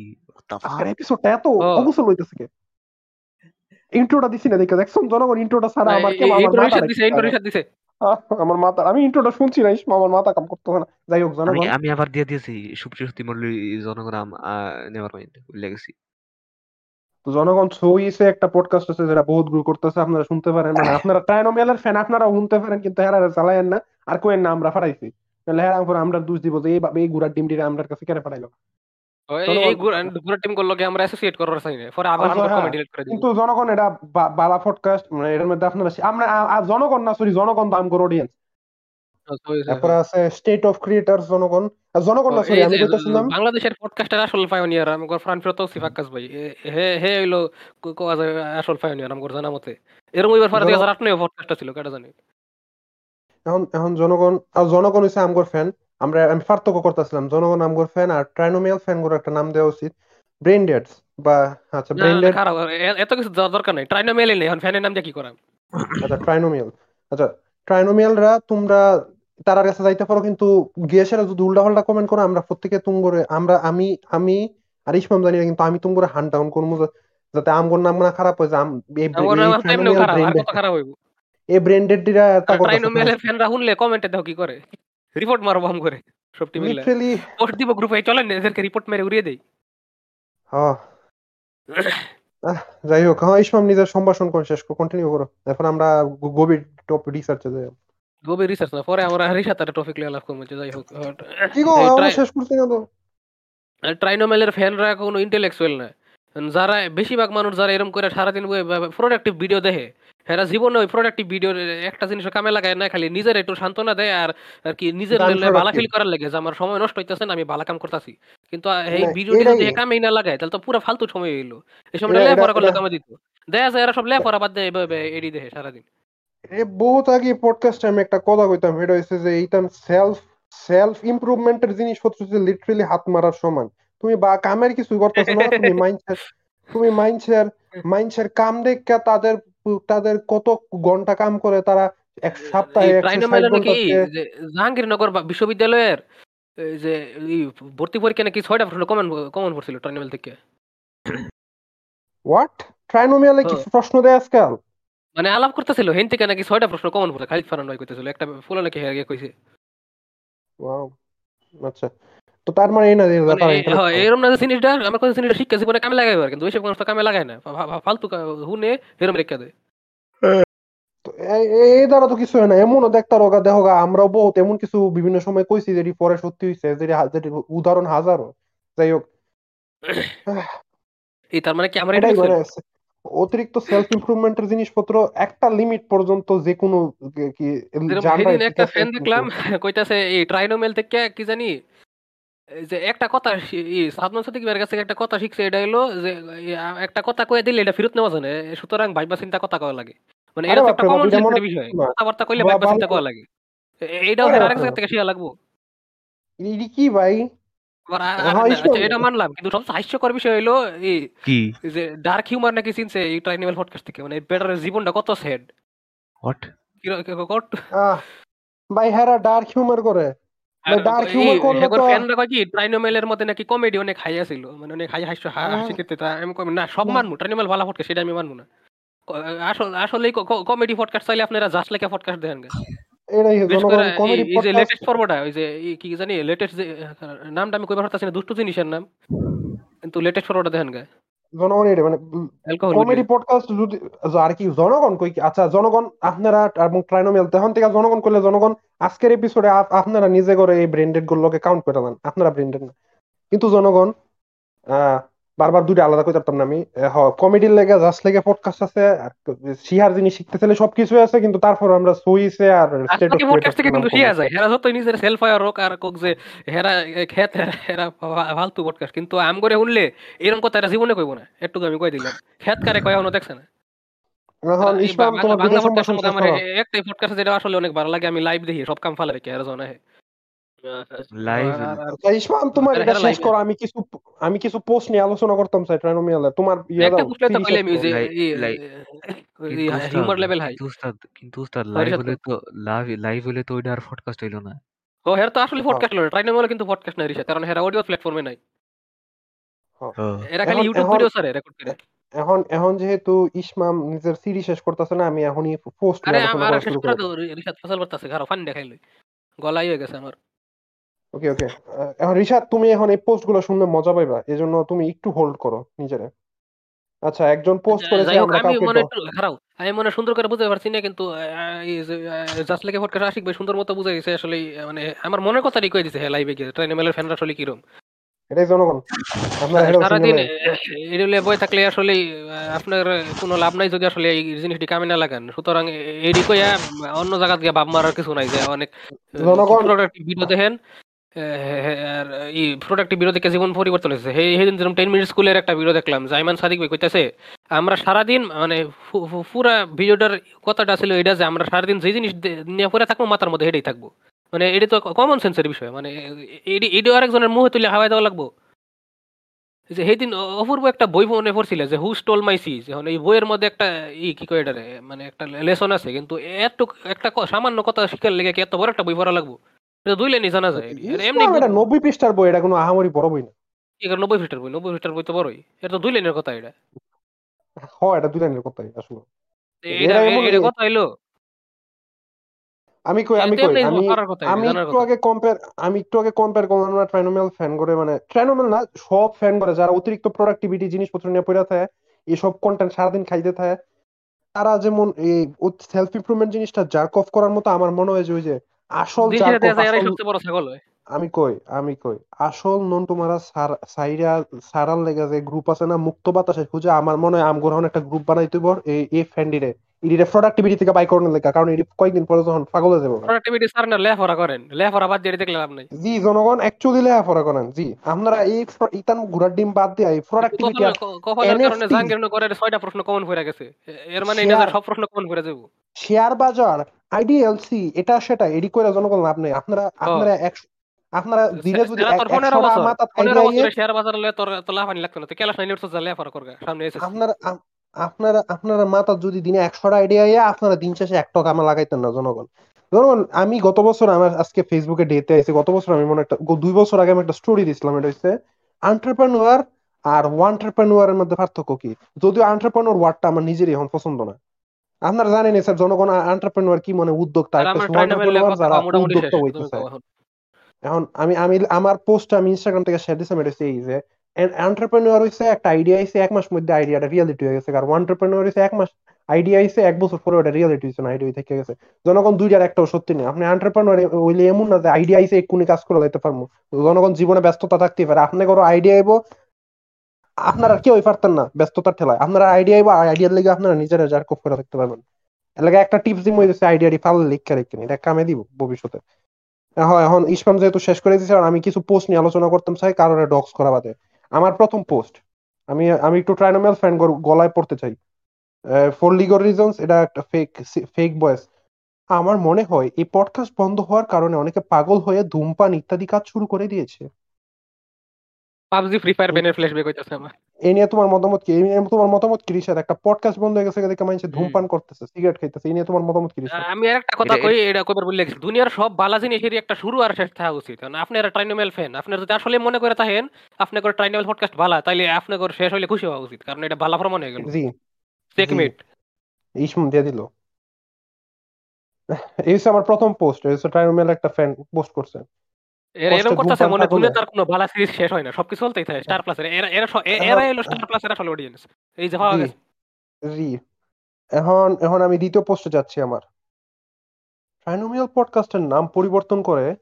আজকের এপিসোডটা এত। অবসর হইতেছে কে? ইন্ট্রোটা দিছি না দেখে দেখছেন জনগণ ইন্ট্রোটা ছাড়া আমার কেমন আমার ইন্ট্রো মাথা রিসার্চ দিছে ইন্ট্রো দিছে। আমার মাথা আমি ইন্ট্রোটা শুনছি না আমার মাথা কাম করতেছে না। যাই হোক জনগণ। আমি আবার দিয়ে দিয়েছি সুপ্রিয় সত্যি মন্ডলী জনগণ নেভার মাইন্ড ভুলে গেছি। তো জনগণ সইসে একটা পডকাস্ট আছে যেটা বহুত গ্রো করতেছে আপনারা শুনতে পারেন। মানে আপনারা ট্রাইনোমিয়ালের ফ্যান আপনারাও শুনতে পারেন কিন্তু হেরা চালায়েন না। আর কোয়েন না আমরা ফাটাইছি। তাহলে পরে আমরা দোষ দিব যে এই গুড়ার ডিমটিরা আমরা কাছে কেন ও, এই- জনগণ- এই গুড়া টিম আমরা অ্যাসোসিয়েট করার চাই না? পরে আবার আচ্ছা, আমরা হ্যাঁ। কমেন্ট ডিলিট করে দিব। কিন্তু জনগণ এটা বালা পডকাস্ট মানে এটার মধ্যে আপনারা আমরা জনগণ না সরি জনগণ করে অডিয়েন্স তারপরে আছে স্টেট অফ ক্রিয়েটার্স জনগণ। জনগণ না সরি আমি যে কইতাছিলাম বাংলাদেশের পডকাস্টের আসল পায়োনিয়ার আমগর ফ্রান ফিরত সিফাক্কাস ভাই। হে হে হইল ক- আসল পায়োনিয়ার জানা মতে। এরকম এবার পরে 2008 নয় পডকাস্ট ছিল কেটা জানি। এখন এখন জনগণ আর জনগণ হইছে আমগর ফ্যান আমরা আমি পার্থক্য করতেছিলাম। জনগণ আমগর ফ্যান আর ট্রাইনোমিয়াল ফ্যানগুলো একটা নাম দেওয়া উচিত। ব্রেন ডেডস বা আচ্ছা ব্রেন ডেড এত কিছু দরকার নাই। ট্রাইনো মেলে নেই। এখন ফ্যানের নাম দিয়ে কি করাম? আচ্ছা ট্রাইনোমিয়াল আচ্ছা ট্রাইনোমিয়ালরা তোমরা তারার কাছে যাইতে পারো কিন্তু গিয়েছেরা যদি উল্টাপাল্টা কমেন্ট করো আমরা প্রত্যেকে তুম করে আমরা আমি আমি আর ইসমাম জানি না কিন্তু আমি তুম করে হান ডাউন করব যাতে আমগর নাম না খারাপ হয়ে যায় এই নাম তো এমনিও খারাপ আর ব্রেন্ডেড কত খারাপ হইব এই ব্রেন্ডেড দিরা তা ট্রাইনো মেলের ফ্যানরা শুনলে কমেন্টে দেখো কি করে? রিপোর্ট মারবো হাম করে সব টিম মিলে লিটারালি পোস্ট দিব গ্রুপে চলেন না, এদেরকে রিপোর্ট মেরে উড়িয়ে দেই। হ্যাঁ যাই হোক হ্যাঁ ইসমাম নিজের সম্ভাষণ করে শেষ কন্টিনিউ করো। এখন আমরা গভীর টপ রিসার্চে যাই। গভীর রিসার্চ না পরে আমরা একটা টপিক লিয়ে লাভ করব যাই হোক। কি গো আমরা শেষ করছি না তো। ট্রাইনোমেলের ফ্যানরা কোনো ইন্টেলেকচুয়াল না। যারা বেশিরভাগ মানুষ যারা এরকম করে সারাদিন প্রোডাক্টিভ ভিডিও দেখে এরা জীবনে ওই প্রোডাক্টিভ ভিডিও একটা জিনিস কামে লাগায় না খালি নিজের একটু সান্ত্বনা দেয় আর আর কি নিজের ভালো ফিল করার লাগে যে আমার সময় নষ্ট হইতেছে না আমি ভালো কাম করতেছি। কিন্তু এই না, ভিডিও এটাই- যদি কামেই না লাগায় তাহলে তো পুরো ফালতু সময় হইল। এই সময় লেপরা করলে কামে দিত। দেখা যায় এরা সব লেপরা বাদ দেয় এভাবে এডি দেখে সারাদিন। এ বহুত আগে পডকাস্টে আমি একটা কথা কইতাম এটা হচ্ছে যে এইটান সেলফ সেলফ ইমপ্রুভমেন্টের জিনিসপত্র হচ্ছে লিটারালি হাত মারার সমান। তুমি বা কামের কিছু করতেছো না তুমি মাইন্ডসেট তুমি মাইন্ডসের মাইন্ডসের কাম দেখে তাদের তাদের কত ঘণ্টা কাম করে তারা এক সপ্তাহে জাহাঙ্গীরনগর বিশ্ববিদ্যালয়ের এই যে ভর্তি পরীক্ষা নাকি ছয়টা প্রশ্ন কমন কমন পড়ছিল ট্রাইনোমেল থেকে। হোয়াট ট্রাইনোমিয়ালে কি। প্রশ্ন দেয় আজকাল? মানে আলাপ করতেছিল হেন থেকে নাকি ছয়টা প্রশ্ন কমন পড়ে খালিদ ফারান ভাই কইতেছিল একটা ফুলো নাকি হেগে কইছে। ওয়াও আচ্ছা। তো তার মানে এই না যে মানে হ্যাঁ, এরম না যে জিনিসটা আমার কাছে জিনিসটা শিক্ষা জীবনে কামে লাগাই কিন্তু ওইসব মানুষ তো কামে লাগায় না। ফালতু হুনে এরম রেখা দেয়। তো এই- দ্বারা তো কিছু হয় না। এমনও দেখতে রোগা দেখো আমরাও বহুত এমন কিছু বিভিন্ন সময় কইছি যেটি পরে সত্যি হয়েছে যেটি যেটি উদাহরণ হাজারো। যাই হোক। এই তার মানে কি আমরা এটাই এটা মানে অতিরিক্ত সেলফ ইমপ্রুভমেন্টের জিনিসপত্র একটা লিমিট পর্যন্ত যে কোনো কি- একটা ফ্যান দেখলাম কইতাছে এই ট্রাইনোমেল থেকে কি জানি এই যে একটা কথা শি- ই সাদমান সাদিক ভাইয়ের কাছে একটা কথা শিখছে এটা হলো যে আ- একটা কথা কয়ে দিলে এটা ফেরত নেওয়া যায় না। এ সুতরাং ভাইবা চিন্তা কথা কওয়া লাগে। মানে আরে এটা তো একটা বাপরে বাপ, কমন এটা মনে- বিষয়। না। কথাবার্তা কইলে বা- ভাইবা ভালো- চিন্তা করা লাগে। এ- এইটাও আরেক জায়গা থেকে শিখা লাগবো। এটি কি ভাই? আবার আ- হ্যাঁ, আচ্ছা, এটা মানলাম কিন্তু সবচেয়ে হাস্যকর বিষয় হলো এই কি? যে ডার্ক হিউমার নাকি চিনছে এই ট্রাইনিমেল পডকাস্ট থেকে? মানে বেটারের জীবনটা কত স্যাড হোয়াট আহ ভাই হেরা ডার্ক হিউমার করে। ভাই dark করলে তো- ফ্যানরা কয় কি ট্রাইনোমেলের মধ্যে নাকি কমেডি অনেক হাইয়া ছিল মানে অনেক হাই হাস্য। হাসি খেতে আমি কই না সব না। মানবো ট্রাইনোমেল ভালো পডকাস্ট সেটা আমি মানবো না। আসলে আসলে কমেডি পডকাস্ট চাইলে আপনারা জাস্ট পডকাস্ট দেখেন কমেডি এই- এই যে লেটেস্ট পর্বটা ওই যে কি জানি লেটেস্ট নামটা আমি কইবার পারতাছি না দুষ্টু জিনিসের নাম। কিন্তু লেটেস্ট পর্বটা দেখেন গা জনগণ এটা মানে কমেডি পডকাস্ট যদি আর কি জনগণ কই কি? আচ্ছা জনগণ আপনারা এবং ট্রাইনোমিয়াল তখন থেকে জনগণ করলে জনগণ আজকের এপিসোডে আপনারা নিজে করে এই ব্র্যান্ডেড গুলোকে কাউন্ট করে দেন। আপনারা ব্র্যান্ডেড না। কিন্তু জনগণ আহ বারবার দুইটা আলাদা করতে পারতাম না আমি। হ কমেডির লেগে জাস্ট লেগে পডকাস্ট আছে আর শিহার জিনিস শিখতে চাইলে সবকিছু আছে কিন্তু তারপর আমরা সুইসে আর স্টেট অফ পডকাস্ট থেকে কিন্তু শিয়া যায়। হেরা যত নিজের সেলফ আর রোক আর কোক যে হেরা খেত হেরা ফালতু পডকাস্ট কিন্তু আম করে শুনলে এরকম কথা এরা জীবনে কইব না। একটু আমি কই দিলাম। খেত কারে কয় এখনও দেখছে না? এখন বাংলা- তোমার বাংলা মধ্যে শেষ আমার একটাই পডকাস্ট যেটা আসলে অনেক ভালো লাগে আমি লাইভ দেখি সব কাম ফালা রেখে হেরা জনা। হে লাইভ আর- আর- আচ্ছা, ইসমাম তোমার এটা শেষ করো আমি কিছু আমি কিছু পোস্ট নিয়ে আলোচনা করতাম চাই ট্রাইনোমিয়ালে তোমার ইয়ে দাও তো যে কিন্তু হিউমার উস্তাদ- লেভেল হাই উস্তাদ কিন্তু উস্তাদ লাইভ হলে তো লাইভ লাইভ হলে তো ওইটা আর পডকাস্ট হইল না। ও হেরা তো আসলে পডকাস্ট লয় ট্রাই কিন্তু পডকাস্ট নাই রিসা কারণ হেরা অডিও প্ল্যাটফর্মে নাই। হ্যাঁ। এরা খালি এখন- ইউটিউব এখন- ভিডিও ছাড়ে রেকর্ড করে। এখন এখন যেহেতু ইসমাম নিজের সিরিজ শেষ করতেছে না আমি এখনই পোস্ট আরে নিয়ে আলোচনা আমার শেষ করে দাও রিসাদ ফসল করতেছে ঘর ফান দেখাইলো গলাই হয়ে গেছে আমার। ওকে ওকে এখন রিশাদ তুমি এখন এই পোস্টগুলো শুনলে মজা পাইবা। এজন্য তুমি একটু হোল্ড করো নিজেরে। আচ্ছা একজন পোস্ট করেছে যাই হোক আমরা আমি কাউকে মনে একটু খারাপ আমি মনে সুন্দর করে বুঝতে পারছি না কিন্তু জাস্ট লেগে পডকাস্ট আশিক ভাই সুন্দর মতো বুঝে গেছে আসলে মানে আমার মনের কথাটাই কই দিছে হ্যাঁ লাইভে গিয়ে। ট্রেন মেলের ফ্যানরা আসলে কিরম? এটাই জনগণ। আপনারা সারাদিন সিঙ্গেল বই থাকলে আসলে আপনার কোনো লাভ নাই যদি আসলে এই জিনিসটি কামে না লাগান। সুতরাং এডি কইয়া অন্য জায়গা গিয়ে বাপ মারার কিছু নাই যে অনেক জনগণ- ভিডিও দেখেন। এই প্রোডাক্টিভ ভিডিও জীবন পরিবর্তন হয়েছে। সেই সেদিন যেরকম টেন মিনিট স্কুলের একটা ভিডিও দেখলাম, জাইমান সাদিক ভাই কইতেছে, আমরা সারাদিন মানে পুরা ভিডিওটার কথাটা ছিল এটা যে, আমরা সারাদিন যে জিনিস নিয়ে পরে থাকব, মাথার মধ্যে এটাই থাকব। মানে এটা তো কমন সেন্সের বিষয় মানে এডি এডিও আরেকজনের মুহে তুলে হাওয়ায় দেওয়া লাগবো। যে, সেইদিন অপূর্ব একটা বই মনে পড়ছিল যে হু স্টোল মাই সিজ এখন এই বইয়ের মধ্যে একটা, ই, কি কয় এটারে মানে একটা লেসন আছে, কিন্তু এত একটা সামান্য কথা শিখার লেগে এত বড় একটা বই পড়া লাগবো? এটা দুই লাইনই জানা যায়। এটা এমনি এটা নব্বই পৃষ্ঠার বই এটা কোনো আহামরি বড় বই না। এগারো নব্বই ফিটার বই নব্বই ফিটার বই তো বড়ই। এটা তো দুই লাইনের কথা এটা। হ এটা দুই লাইনের কথাই আসলে। এটা এটা কথা হইল আমি কই আমি কই আমি আমি একটু আগে কম্পেয়ার আমি একটু আগে কম্পেয়ার করলাম না ট্রাইনোমিয়াল ফ্যান করে মানে ট্রাইনোমিয়াল না সব ফ্যান করে যারা অতিরিক্ত প্রোডাক্টিভিটি জিনিসপত্র নিয়ে পড়ে থাকে এইসব কন্টেন্ট সারাদিন খাইতে থাকে তারা যেমন এই সেলফ ইমপ্রুভমেন্ট জিনিসটা জার্ক অফ করার মতো আমার মনে হয় যে ওই যে আসল হয়। আমি কই আমি কই। আসল নন তোমারা সাইরা সারার লেগে যে গ্রুপ আছে না মুক্ত বাতাসে খুঁজে আমার মনে হয় আমগোরহন একটা গ্রুপ বানাইতে বর এই এই ফ্যান্ডিরে ইডিরে প্রোডাক্টিভিটি থেকে বাই করানোর কারণ এটি কয়েকদিন পরে যখন পাগল হয়ে যাবে প্রোডাক্টিভিটি স্যার না লেফরা করেন। লেফরা বাদ দিয়ে দেখলে লাভ নাই। জি জনগণ অ্যাকচুয়ালি লেখাপড়া করেন জি। আপনারা এই ইতান ঘোড়ার ডিম বাদ দিয়ে এই প্রোডাক্টিভিটি কপালের কারণে NFT জাহাঙ্গীর করে ছয়টা প্রশ্ন কমন হয়ে গেছে। এর মানে এটা সব প্রশ্ন কমন করে যাব। শেয়ার বাজার আইডিএলসি এটা সেটা এডি করে জনগণ লাভ নেই। আপনারা আপনারা এক- আপনারা দিনে যদি এরা মাথা শেয়ার বাজার তোর তো লাভ আনি লাগতো না। লেফরা করবে সামনে এসে আপনারা আপনারা আপনারা মাথা যদি দিনে একশোটা আইডিয়া আপনারা দিন শেষে এক টাকা আমার লাগাইতেন না জনগণ। জনগণ আমি গত বছর আমার আজকে ফেসবুকে ডেতে আইছি। গত বছর আমি মনে একটা দুই বছর আগে আমি একটা স্টোরি দিছিলাম এটা হচ্ছে আন্টারপ্রেনুয়ার আর ওয়ান্টারপ্রেনুয়ারের মধ্যে পার্থক্য কি? যদিও আন্টারপ্রেনুয়ার ওয়ার্ডটা আমার নিজেরই এখন পছন্দ না। আপনারা জানেন স্যার জনগণ আন্টারপ্রেনুয়ার কি মানে উদ্যোক্তা একটা যারা উদ্যোক্তা হইতেছে। এখন। আমি আমি আমার পোস্ট আমি ইনস্টাগ্রাম থেকে শেয়ার দিছিলাম এটা এই যে এন্টারপ্রেনিউর হইছে একটা আইডিয়া আইছে এক মাস মধ্যে আইডিয়াটা রিয়েলিটি হয়ে গেছে। আর ওয়ান্টারপ্রেনিউর হইছে এক মাস আইডিয়া আইছে এক বছর পরে ওটা রিয়েলিটি হইছে না আইডিয়া থেকে গেছে। জনগণ দুইটার একটাও সত্যি নেই। আপনি এন্টারপ্রেনিউর হইলে এমন না যে আইডিয়া আইছে এক্ষুনি কাজ করে লাইতে পারব। জনগণ জীবনে ব্যস্ততা থাকতে পারে। আপনি কোনো আইডিয়া আইবো আপনারা কেউই পারতেন না ব্যস্ততার ঠেলায়। আপনারা আইডিয়া আইবো আইডিয়ার লেগে আপনারা নিজেরা জার কপ করে থাকতে পারবেন। লাগে একটা টিপস দিই হইছে আইডিয়াটি পারলে লিখে রেখেন এটা কামে দিব ভবিষ্যতে। হ্যাঁ এখন ইসমাম যেহেতু শেষ করে দিয়েছে আর আমি কিছু পোস্ট নিয়ে আলোচনা করতাম, চাই কারণে ডক্স করা বাদে। আমার প্রথম পোস্ট আমি আমি একটু ট্রাইনোমিয়াল ফ্যান গলায় পড়তে চাই। ফর লিগল রিজনস এটা একটা ফেক ফেক বয়েস আমার মনে হয়, এই পডকাস্ট বন্ধ হওয়ার কারণে অনেকে পাগল হয়ে ধূমপান ইত্যাদি কাজ শুরু করে দিয়েছে। পাবজি ফ্রি ফায়ার ব্যানের ফ্ল্যাশ ব্যাক হইতাছে আমার। এই নিয়ে তোমার মতামত কি? এই নিয়ে তোমার মতামত কি রিশাদ? একটা পডকাস্ট বন্ধ হয়ে গেছে দেখে মানুষ। ধূমপান করতেছে সিগারেট খাইতেছে এই নিয়ে তোমার মতামত কি রিশাদ? আমি আর একটা কথা কই এটা কইবার বলে গেছি দুনিয়ার সব বালা জিনিসেরই একটা শুরু আর শেষ থাকা উচিত। কারণ আপনি একটা ট্রাইনোমেল ফ্যান আপনার যদি আসলে মনে করে থাকেন আপনি করে ট্রাইনোমেল পডকাস্ট ভালা তাইলে আপনি করে শেষ হইলে খুশি হওয়া উচিত। কারণ এটা ভালা প্রমাণ হয়ে গেল। জি। চেকমেট ইসমাম দিয়ে দিল। এই আমার প্রথম পোস্ট এই হচ্ছে ট্রাইনোমিয়াল একটা ফ্যান পোস্ট করছে। এরকম করতেছে মনে দুনিয়া তার কোনো বালা সিরিজ শেষ হয় না। সবকিছু চলতেই থাকে স্টার প্লাস এরা। এরা স- এ- হলো স্টার প্লাস এরা আসলে অডিয়েন্স এই যে পাওয়া জি গেছে। জি। এখন এখন আমি দ্বিতীয় পোস্টে যাচ্ছি আমার। ট্রাইনোমিয়াল পডকাস্টের নাম পরিবর্তন করে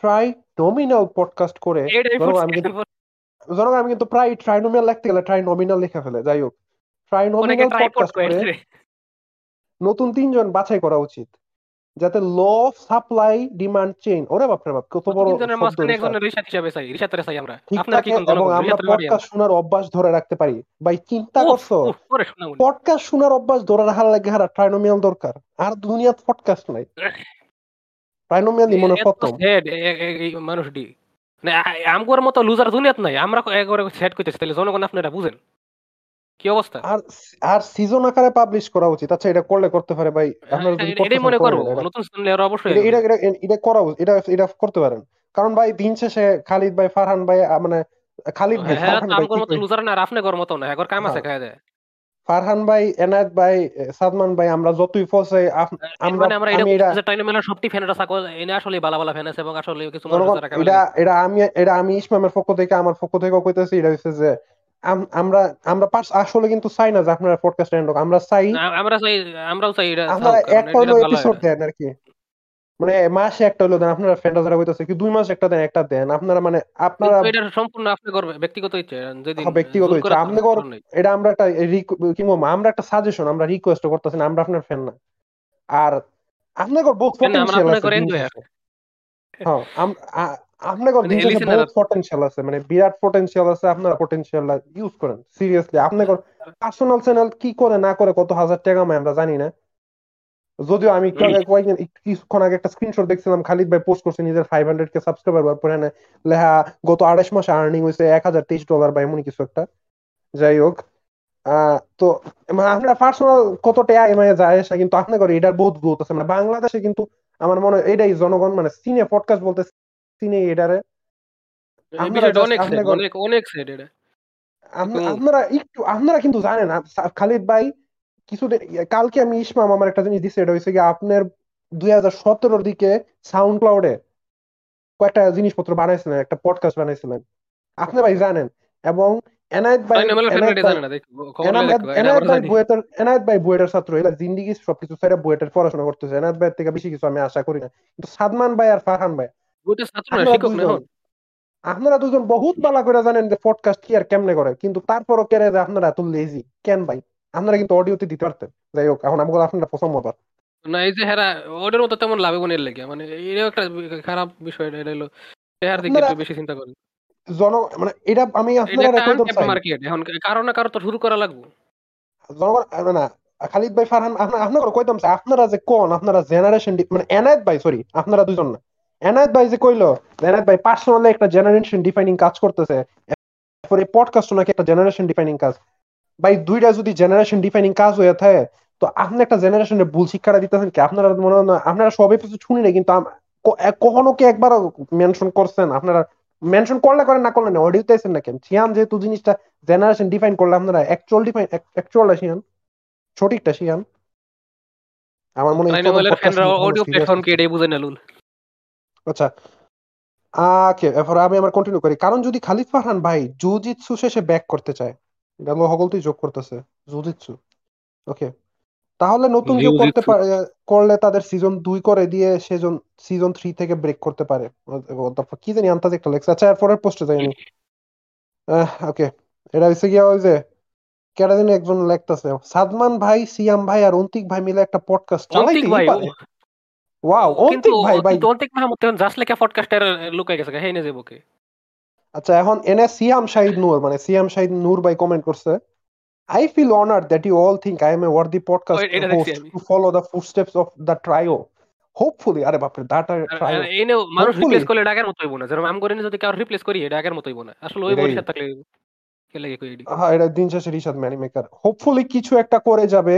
ট্রাই পডকাস্ট করে এইটাই ধরো আমি কিন্তু আমি প্রায় ট্রাইনোমিয়াল লিখতে গেলে ট্রাইনোমিনাল লিখে ফেলে যাই হোক। ট্রাইনোমিনাল পডকাস্ট করে নতুন তিনজন বাছাই করা উচিত। যাতে ল সাপ্লাই ডিমান্ড চেইন। ওরে বাপরে বাপ কত বড় হিসাবে চাই রিসাতের চাই আমরা। আপনারা কি কোন এবং আমরা পডকাস্ট শোনার অভ্যাস ধরে রাখতে পারি। ভাই চিন্তা করছ? পডকাস্ট শোনার অভ্যাস ধরে রাখার লাগে হারা ট্রাইনোমিয়াল দরকার। আর দুনিয়াত পডকাস্ট নাই। ট্রাইনোমিয়ালই মনে হয় এত প্রথম sad এ- এ- এই মানুষটি। মানে আমগোর মতো লুজার দুনিয়াত নাই। আমরা একবারে সেট করতেছি তাহলে জনগণ আপনারা বুঝেন। কি অবস্থা? আর আর সিজন আকারে পাবলিশ করা উচিত। আচ্ছা এটা করলে করতে পারে ভাই। আপনারা যদি এটাই মনে নতুন আরও অবশ্যই এটা এটা এটা- করা উচিত এটা এটা করতে পারেন। কারণ ভাই দিন শেষে খালিদ ভাই ফারহান ভাই মানে খালিদ ভাই হ্যাঁ ফারহান ভাই লুজার না কর মতো না একবার কাম আছে হ্যাঁ। খায় যায়। ফারহান ভাই এনায়েত ভাই সাদমান ভাই আমরা যতই ফসাই আমরা মানে আমরা এটা সবটি ফ্যানরা থাকো এনে আসলে বালা বালা ফ্যান আছে এবং আসলে কিছু মানুষ এটা এটা আমি এটা আমি ইসমামের পক্ষ থেকে আমার পক্ষ থেকে কইতেছি এটা হচ্ছে যে আমরা আমরা পাস আসলে কিন্তু চাই না যে আপনারা পডকাস্ট এন্ড হোক। আমরা চাই আমরা চাই আমরাও চাই এটা কারণ একটা হলো এপিসোড দেন আর কি। মানে মাসে একটা হলো দেন আপনারা ফ্রেন্ডরা যারা হইতেছে কি দুই মাস একটা দেন একটা দেন আপনারা মানে আপনারা এটা সম্পূর্ণ আপনি করবে ব্যক্তিগত ইচ্ছে যেদিন হ্যাঁ, ব্যক্তিগত ইচ্ছা। আপনি কর- এটা আমরা একটা রিক- কি বলব আমরা একটা সাজেশন আমরা রিকোয়েস্ট করতেছি না আমরা আপনার ফ্যান না। আর আপনাদের বহুত কেন আমরা পটেনশিয়াল আপনার আছে করে হ্যাঁ আম- আ- আপনাদের দিন শেষে listener বহুত পটেনশিয়াল আছে মানে বিরাট পটেনশিয়াল আছে আপনারা পটেনশিয়াল ইউজ করেন সিরিয়াসলি আপনাদের পার্সোনাল চ্যানেল কি করে না করে কত হাজার টাকা আমরা জানি না। যদিও আমি কয়েকদিন কিছুক্ষণ আগে একটা স্ক্রিনশট দেখছিলাম খালিদ ভাই পোস্ট করছে নিজের ফাইভ হান্ড্রেড কে সাবস্ক্রাইবার পরে লেহা গত আড়াইশ মাসে আর্নিং হয়েছে এক হাজার তেইশ ডলার বা এমনই কিছু একটা। যাই হোক আহ, তো মানে আপনার পার্সোনাল কত টাকা এমআই যায় আসে কিন্তু আপনি করে এটার বহুত গ্রোথ আছে। মানে বাংলাদেশে কিন্তু আমার মনে হয় এটাই জনগণ মানে সিনে পডকাস্ট বলতে আপনারা একটু আপনারা কিন্তু জানেন খালিদ ভাই কিছুদিন কালকে আমি ইসমাম আমার একটা জিনিস দিচ্ছে এটা হয়েছে কি আপনার দুই হাজার সতেরোর দিকে সাউন্ড ক্লাউডে কয়েকটা জিনিসপত্র বানাইছিলেন একটা পডকাস্ট বানাইছিলেন। আপনি ভাই জানেন এবং এনায়েত ভাই এনায়েত ভাই ভাই বুয়েটের এনায়েত ভাই বুয়েটের ছাত্র জিন্দিগি সবকিছু ছেড়ে বুয়েটের পড়াশোনা করতেছে। এনায়েত ভাইয়ের থেকে বেশি কিছু আমি আশা করি না। কিন্তু সাদমান ভাই আর ফারহান ভাই ওইটা ছাত্র না আপনারা শিক্ষক না দুজন এখন আপনারা দুজন বহুত বালা করে জানেন যে পডকাস্ট কি আর কেমনে করে কিন্তু তারপরও কেন যে আপনারা এত লেজি কেন ভাই? আপনারা কিন্তু অডিওতে দিতে পারতেন। যাই হোক এখন আমাকে আপনারা পছন্দ আবার না এই যে হেরা ওদের মতো তেমন লাভে মনের লেগে মানে এটাও একটা খারাপ বিষয় এটা হলো হেয়ার দিকে একটু বেশি চিন্তা করেন জন মানে এটা আমি আপনারা আনক্যাপড চাই। মার্কেট এখন কারও না কারও তো শুরু করা লাগবে। জনগণ না খালিদ ভাই ফারহান আপনা- আপনারা কইতাম আপনারা যে কোন আপনারা জেনারেশন মানে এনায়েত ভাই সরি আপনারা দুজন না। এনায়েত ভাই যে কইলো এনায়েত ভাই পার্সোনালি একটা জেনারেশন ডিফাইনিং কাজ করতেছে। এরপর পডকাস্ট নাকি একটা জেনারেশন ডিফাইনিং কাজ। ভাই দুইটা যদি জেনারেশন ডিফাইনিং কাজ হয়ে থাকে তো আপনি একটা জেনারেশনের ভুল শিক্ষাটা দিতেছেন কি? আপনারা মনে হয় আপনারা সব এপিসোড শুনি না কিন্তু কখনো কি একবার মেনশন করছেন? আপনারা মেনশন করলে করেন না করলে না অডিওতে আছেন না কেন? সিয়াম যেহেতু জিনিসটা জেনারেশন ডিফাইন করলে আপনারা অ্যাকচুয়াল ডিফাইন অ্যাকচুয়ালটা শিয়ান? সঠিকটা শিয়ান? আমার মনে হয় অডিও প্ল্যাটফর্ম কি। এটাই বুঝে না লুল। আচ্ছা ওকে এরপর আমি আমার কন্টিনিউ করি। কারণ যদি খালিদ ফারহান ভাই জুজিৎসু শেষে ব্যাক করতে চায় এটা যোগ করতেছে জুজিৎসু ওকে তাহলে নতুন কেউ করতে পারে করলে তাদের সিজন দুই করে দিয়ে সেজন সিজন থ্রি থেকে ব্রেক করতে পারে? কি জানি আন্তাজ একটা লেখছে। আচ্ছা এরপরের পোস্টে যাইনি ওকে এটা হচ্ছে গিয়া ওই যে দিন একজন লেখতেছে সাদমান ভাই সিয়াম ভাই আর অন্তিক ভাই মিলে একটা পডকাস্ট চালাইতেই পারে। ওয়াও অন্তিক ভাই ভাই অন্তিক মাহমুদ তখন জাস্ট লেখা পডকাস্টের লুকাই গেছে হেই না যাব কে আচ্ছা এখন এনে সিয়াম শাহিদ নূর মানে সিয়াম শাহিদ নূর ভাই কমেন্ট করছে you all think I am a worthy podcast ওই- এটা দেখছি host আমি। to follow the footsteps of the trio. Hopefully, আরে বাপরে that are trio. এই নে মানুষ. রিপ্লেস করলে আগের মতোই বোনা যেরকম আম করে যদি কারও রিপ্লেস করি এটা আগের মতোই বোনা আসলে ওই এটাই। থাকলে হ্যাঁ এটা দিন শেষে রিশাদ ম্যানি মেকার হোপফুলি কিছু একটা করে যাবে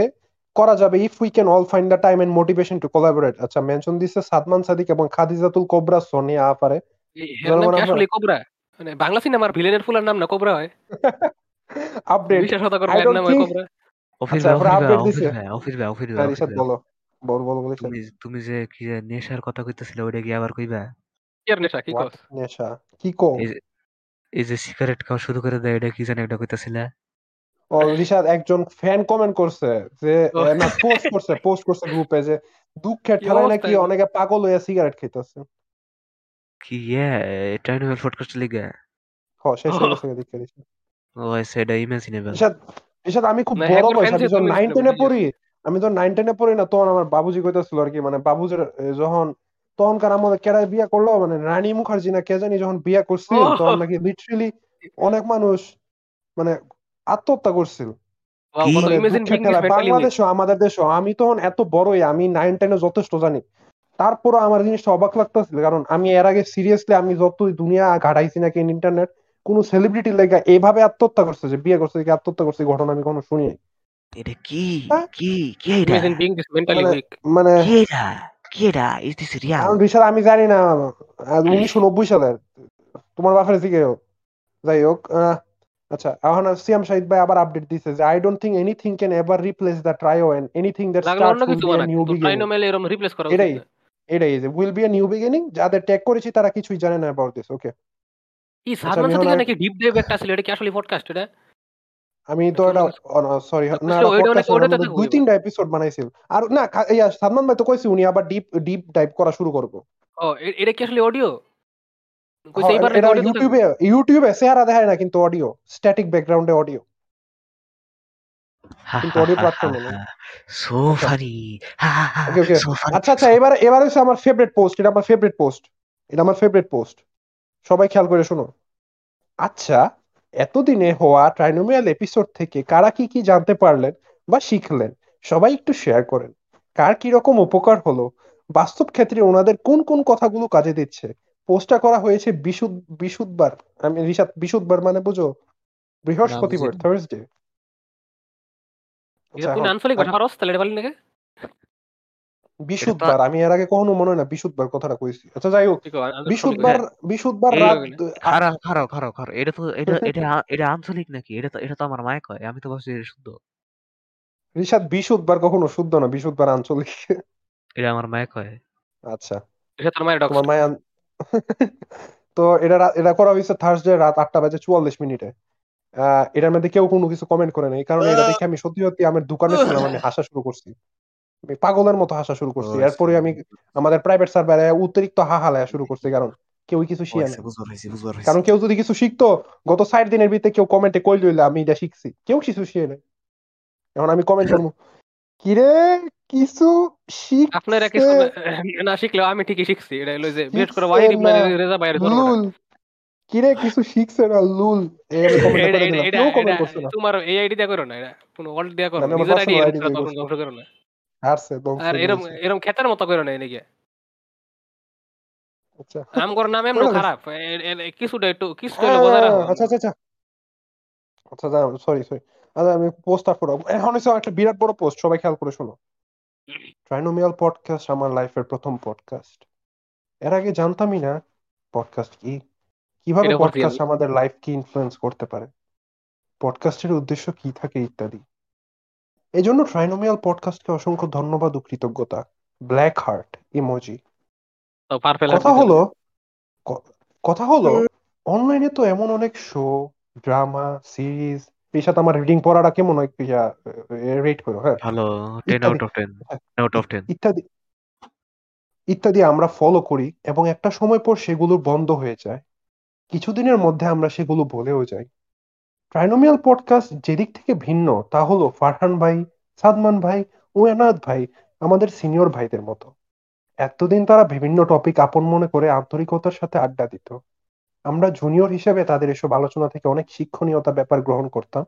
করা যাবে if we can all find the time and motivation to collaborate আচ্ছা মেনশন দিছে সাদমান সাদিক এবং খাদিজাতুল কোবরা সোনিয়া আসলে কোবরা? মানে বাংলা সিনেমার ভিলেনের ফুলের নাম না কোবরা হয়? আপডেট বিশ্বাস হতা I করবে নাম হয় কোবরা। অফিস আচ্ছা, অফিস দিছে? অফিস ভাই অফিস ভাই হ্যাঁ অফিস বলো বল বল বলিস তুমি তুমি যে কি যে নেশার কথা কইতেছিলে ওইটা কি আবার কইবা? কি নেশা কি? কস? নেশা? কি কো? এই যে সিগারেট খাওয়া শুরু করে দেয় এটা কি জানি ওটা কইতাছিলে? রিশাদ একজন ফ্যান কমেন্ট করছে যে না পোস্ট করছে পোস্ট করছে গ্রুপে যে দুঃখের কি ঠেলায় নাকি অনেকে পাগল হয়ে সিগারেট খেতেছে কি ইয়ে ট্রাইনোভেল পডকাস্ট লিগা? হ শেষ হয়ে গেছে এদিকে রিশাদ। ও এটা ইমাজিনেবল রিশাদ রিশাদ আমি খুব বড় হ্যাঁ বয়স আমি যখন তুমি নাইন ছিল টেনে পড়ি আমি যখন নাইন টেনে পড়ি না তখন আমার বাবুজি কইতাছিল আর কি মানে বাবুজির এ, যখন তখনকার আমাদের কেডা বিয়া করল মানে রানী মুখার্জি না কে জানি যখন বিয়া করছিল তখন নাকি লিটারেলি অনেক মানুষ মানে আত্মহত্যা করছিল। বাংলাদেশও আমাদের দেশও আমি তখন এত বড়ই আমি নাইন টেনে যথেষ্ট জানি। তারপরও আমার জিনিসটা অবাক লাগতেছিল কারণ আমি এর আগে সিরিয়াসলি আমি যতই দুনিয়া ঘাটাইছি নাকি ইন্টারনেট কোন সেলিব্রিটি লেগা এইভাবে আত্মহত্যা করছে যে বিয়ে করছে কি আত্মহত্যা করছে ঘটনা আমি কোনো শুনি এটা কি? হ্যাঁ? কি? কি এটা? মানে মানে কি এটা? কি এটা? ইজ দিস রিয়াল আমি জানি না উনিশশো নব্বই সালের তোমার বাপের দিকে যাই হোক আহ, আচ্ছা এখন শাহিদ ভাই আবার আপডেট দিছে যে I don't think anything can ever replace the trio and anything that starts will be new beginning trinomial এরকম রিপ্লেস করা এটাই না। এটাই যে will be a new beginning যাদের ট্যাগ করেছি তারা কিছুই জানে না অ্যাবাউট দিস ওকে আচ্ছা সাথে নাকি ডিপ ডাইভ একটা ছিল এটা কি আসলে পডকাস্ট এটা? আমি তো এটা সরি না দুই তিনটা এপিসোড বানাইছিল। আর না ইয়া সালমান ভাই তো কইছি উনি আবার ডিপ ডিপ ডাইভ করা শুরু করব। ও এটা কি আসলে অডিও কইছে হ্যাঁ, এইবার নাকি এটা অডিও থাকবে ইউটিউবে ইউটিউবে চেহারা দেখায় না কিন্তু অডিও স্ট্যাটিক ব্যাকগ্রাউন্ডে অডিও কিন্তু অডিও হা হা প্ল্যাটফর্মে নেই। হা সো আচ্ছা। সো ফানি আচ্ছা আচ্ছা এবার এবার হচ্ছে আমার ফেভারিট পোস্ট এটা আমার ফেভারিট পোস্ট এটা আমার ফেভারিট পোস্ট সবাই খেয়াল করে শোনো। আচ্ছা এতদিনে হওয়া ট্রাইনোমিয়াল এপিসোড থেকে কারা কি কি জানতে পারলেন বা শিখলেন সবাই একটু শেয়ার করেন। কার কি রকম উপকার হলো? বাস্তব ক্ষেত্রে ওনাদের কোন কোন কথাগুলো কাজে দিচ্ছে? পোস্টটা করা হয়েছে বিশুদ বিশুদ্ধবার। আমি রিসাত বিশুদ্ধবার মানে বুঝো? বৃহস্পতিবার থার্সডে এটা আচ্ছা আঞ্চলিক আম- এর আগে কখনো মনে হয় না বিশুদ্ধবার কথাটা কইছি। আচ্ছা যাই হোক বিশুদ্ধবার রাত খারাপ খারাপ খারাপ খারাপ। এটা তো এটা এটা এটা আঞ্চলিক নাকি? এটা তো এটা তো আমার মায় কয় আমি তো ভাবছি এটা শুদ্ধ। রিশাদ বিশুদ্ধবার কখনো শুদ্ধ না বিশুদ্ধবার আঞ্চলিক। এটা আমার মায় কয়। আচ্ছা। এটা তার মায়ের মায়া তো এটা এটা করা হয়েছে থার্সডে রাত আটটা বাজে চুয়াল্লিশ মিনিটে। এটার মধ্যে কেউ কোনো কিছু কমেন্ট করে নাই। কারণ এটা দেখে আমি সত্যি সত্যি আমার দোকানে ছিলাম আমি হাসা শুরু করছি। আমি পাগলের মতো হাসা শুরু করছি। আচ্ছা। এরপরে আমি আমাদের প্রাইভেট সার্ভারে অতিরিক্ত হাহালায়া শুরু করছি কারণ কেউ কিছু শিখে আচ্ছা হয়েছে কারণ কেউ যদি কিছু শিখতো গত ষাট দিনের ভিতরে কেউ কমেন্টে কই লইলে আমি এটা শিখছি। কেউ কিছু শিখে নাই। এখন আমি কমেন্ট করব। কিরে কিছু আপনারা শিখছে। কিছু না শিখলেও আমি ঠিকই শিখছি। এটা হলো যে বিশেষ করে ওয়াহিদ ইবনে না। রেজা জন্মটা লুল। কিরে কিছু শিখছে না লুল। আমি এটা এটা এটা এটা তোমার এই আইডি দিয়া করো না এটা কোনো অল্ট দিয়া করো নিজের আইডি আইডি খারাপ ধ্বংস করো না। হারছে ধ্বংস আর এরকম এরকম খেতার মতো করো না এদিকে আচ্ছা। আমগর নাম এমন খারাপ। কিছুটা একটু কিছুটা হলে বজায় রাখো আচ্ছা আচ্ছা আচ্ছা। আচ্ছা সরি সরি আচ্ছা আমি পোস্ট আর পড়াবো। এখন একটা বিরাট বড় পোস্ট সবাই খেয়াল করে শোনো। ট্রাইনোমিয়াল পডকাস্ট আমার লাইফের প্রথম পডকাস্ট এর আগে জানতামই না পডকাস্ট কি? কীভাবে পডকাস্ট আমি। আমাদের লাইফকে ইনফ্লুয়েন্স করতে পারে? পডকাস্টের উদ্দেশ্য কি থাকে ইত্যাদি। এই জন্য ট্রাইনোমিয়াল পডকাস্টকে অসংখ্য ধন্যবাদ ও কৃতজ্ঞতা। ব্ল্যাক হার্ট ইমোজি কথা হলো কথা হলো অনলাইনে তো এমন অনেক শো ড্রামা সিরিজ সাথে আমার রিডিং পড়াটা কেমন হয় ইয়া রেট করো হ্যাঁ? ভালো টেন ইত্যাদি আউট অফ টেন হ্যাঁ, আউট অফ ই- টেন ইত্যাদি ইত্যাদি আমরা ফলো করি এবং একটা সময় পর সেগুলো বন্ধ হয়ে যায়। কিছুদিনের মধ্যে আমরা সেগুলো ভুলেও যাই। ট্রাইনোমিয়াল পডকাস্ট যেদিক থেকে ভিন্ন তা হলো ফারহান ভাই সাদমান ভাই ও এনাদ ভাই আমাদের সিনিয়র ভাইদের মতো। এতদিন তারা বিভিন্ন টপিক আপন মনে করে আন্তরিকতার সাথে আড্ডা দিত। আমরা জুনিয়র হিসেবে তাদের এসব আলোচনা থেকে অনেক শিক্ষণীয়তা ব্যাপার গ্রহণ করতাম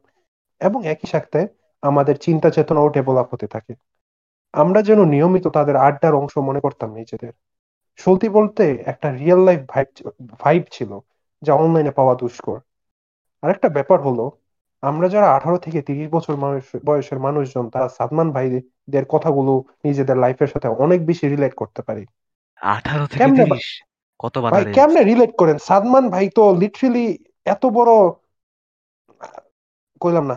এবং একই সাথে আমাদের চিন্তা চেতনাও ডেভেলপ হতে থাকে। আমরা যেন নিয়মিত তাদের আড্ডার অংশ মনে করতাম নিজেদের। সত্যি বলতে একটা রিয়েল লাইফ ভাইব ভাইব ছিল যা অনলাইনে পাওয়া দুষ্কর। আরেকটা ব্যাপার হলো আমরা যারা আঠারো থেকে তিরিশ বছর মানুষ বয়সের মানুষজন তারা সাদমান ভাইদের কথাগুলো নিজেদের লাইফের সাথে অনেক বেশি রিলেট করতে পারি। আঠারো থেকে ভাই কেমনে রিলেট করেন? সাদমান ভাই তো লিটারেলি এত বড় কইলাম না।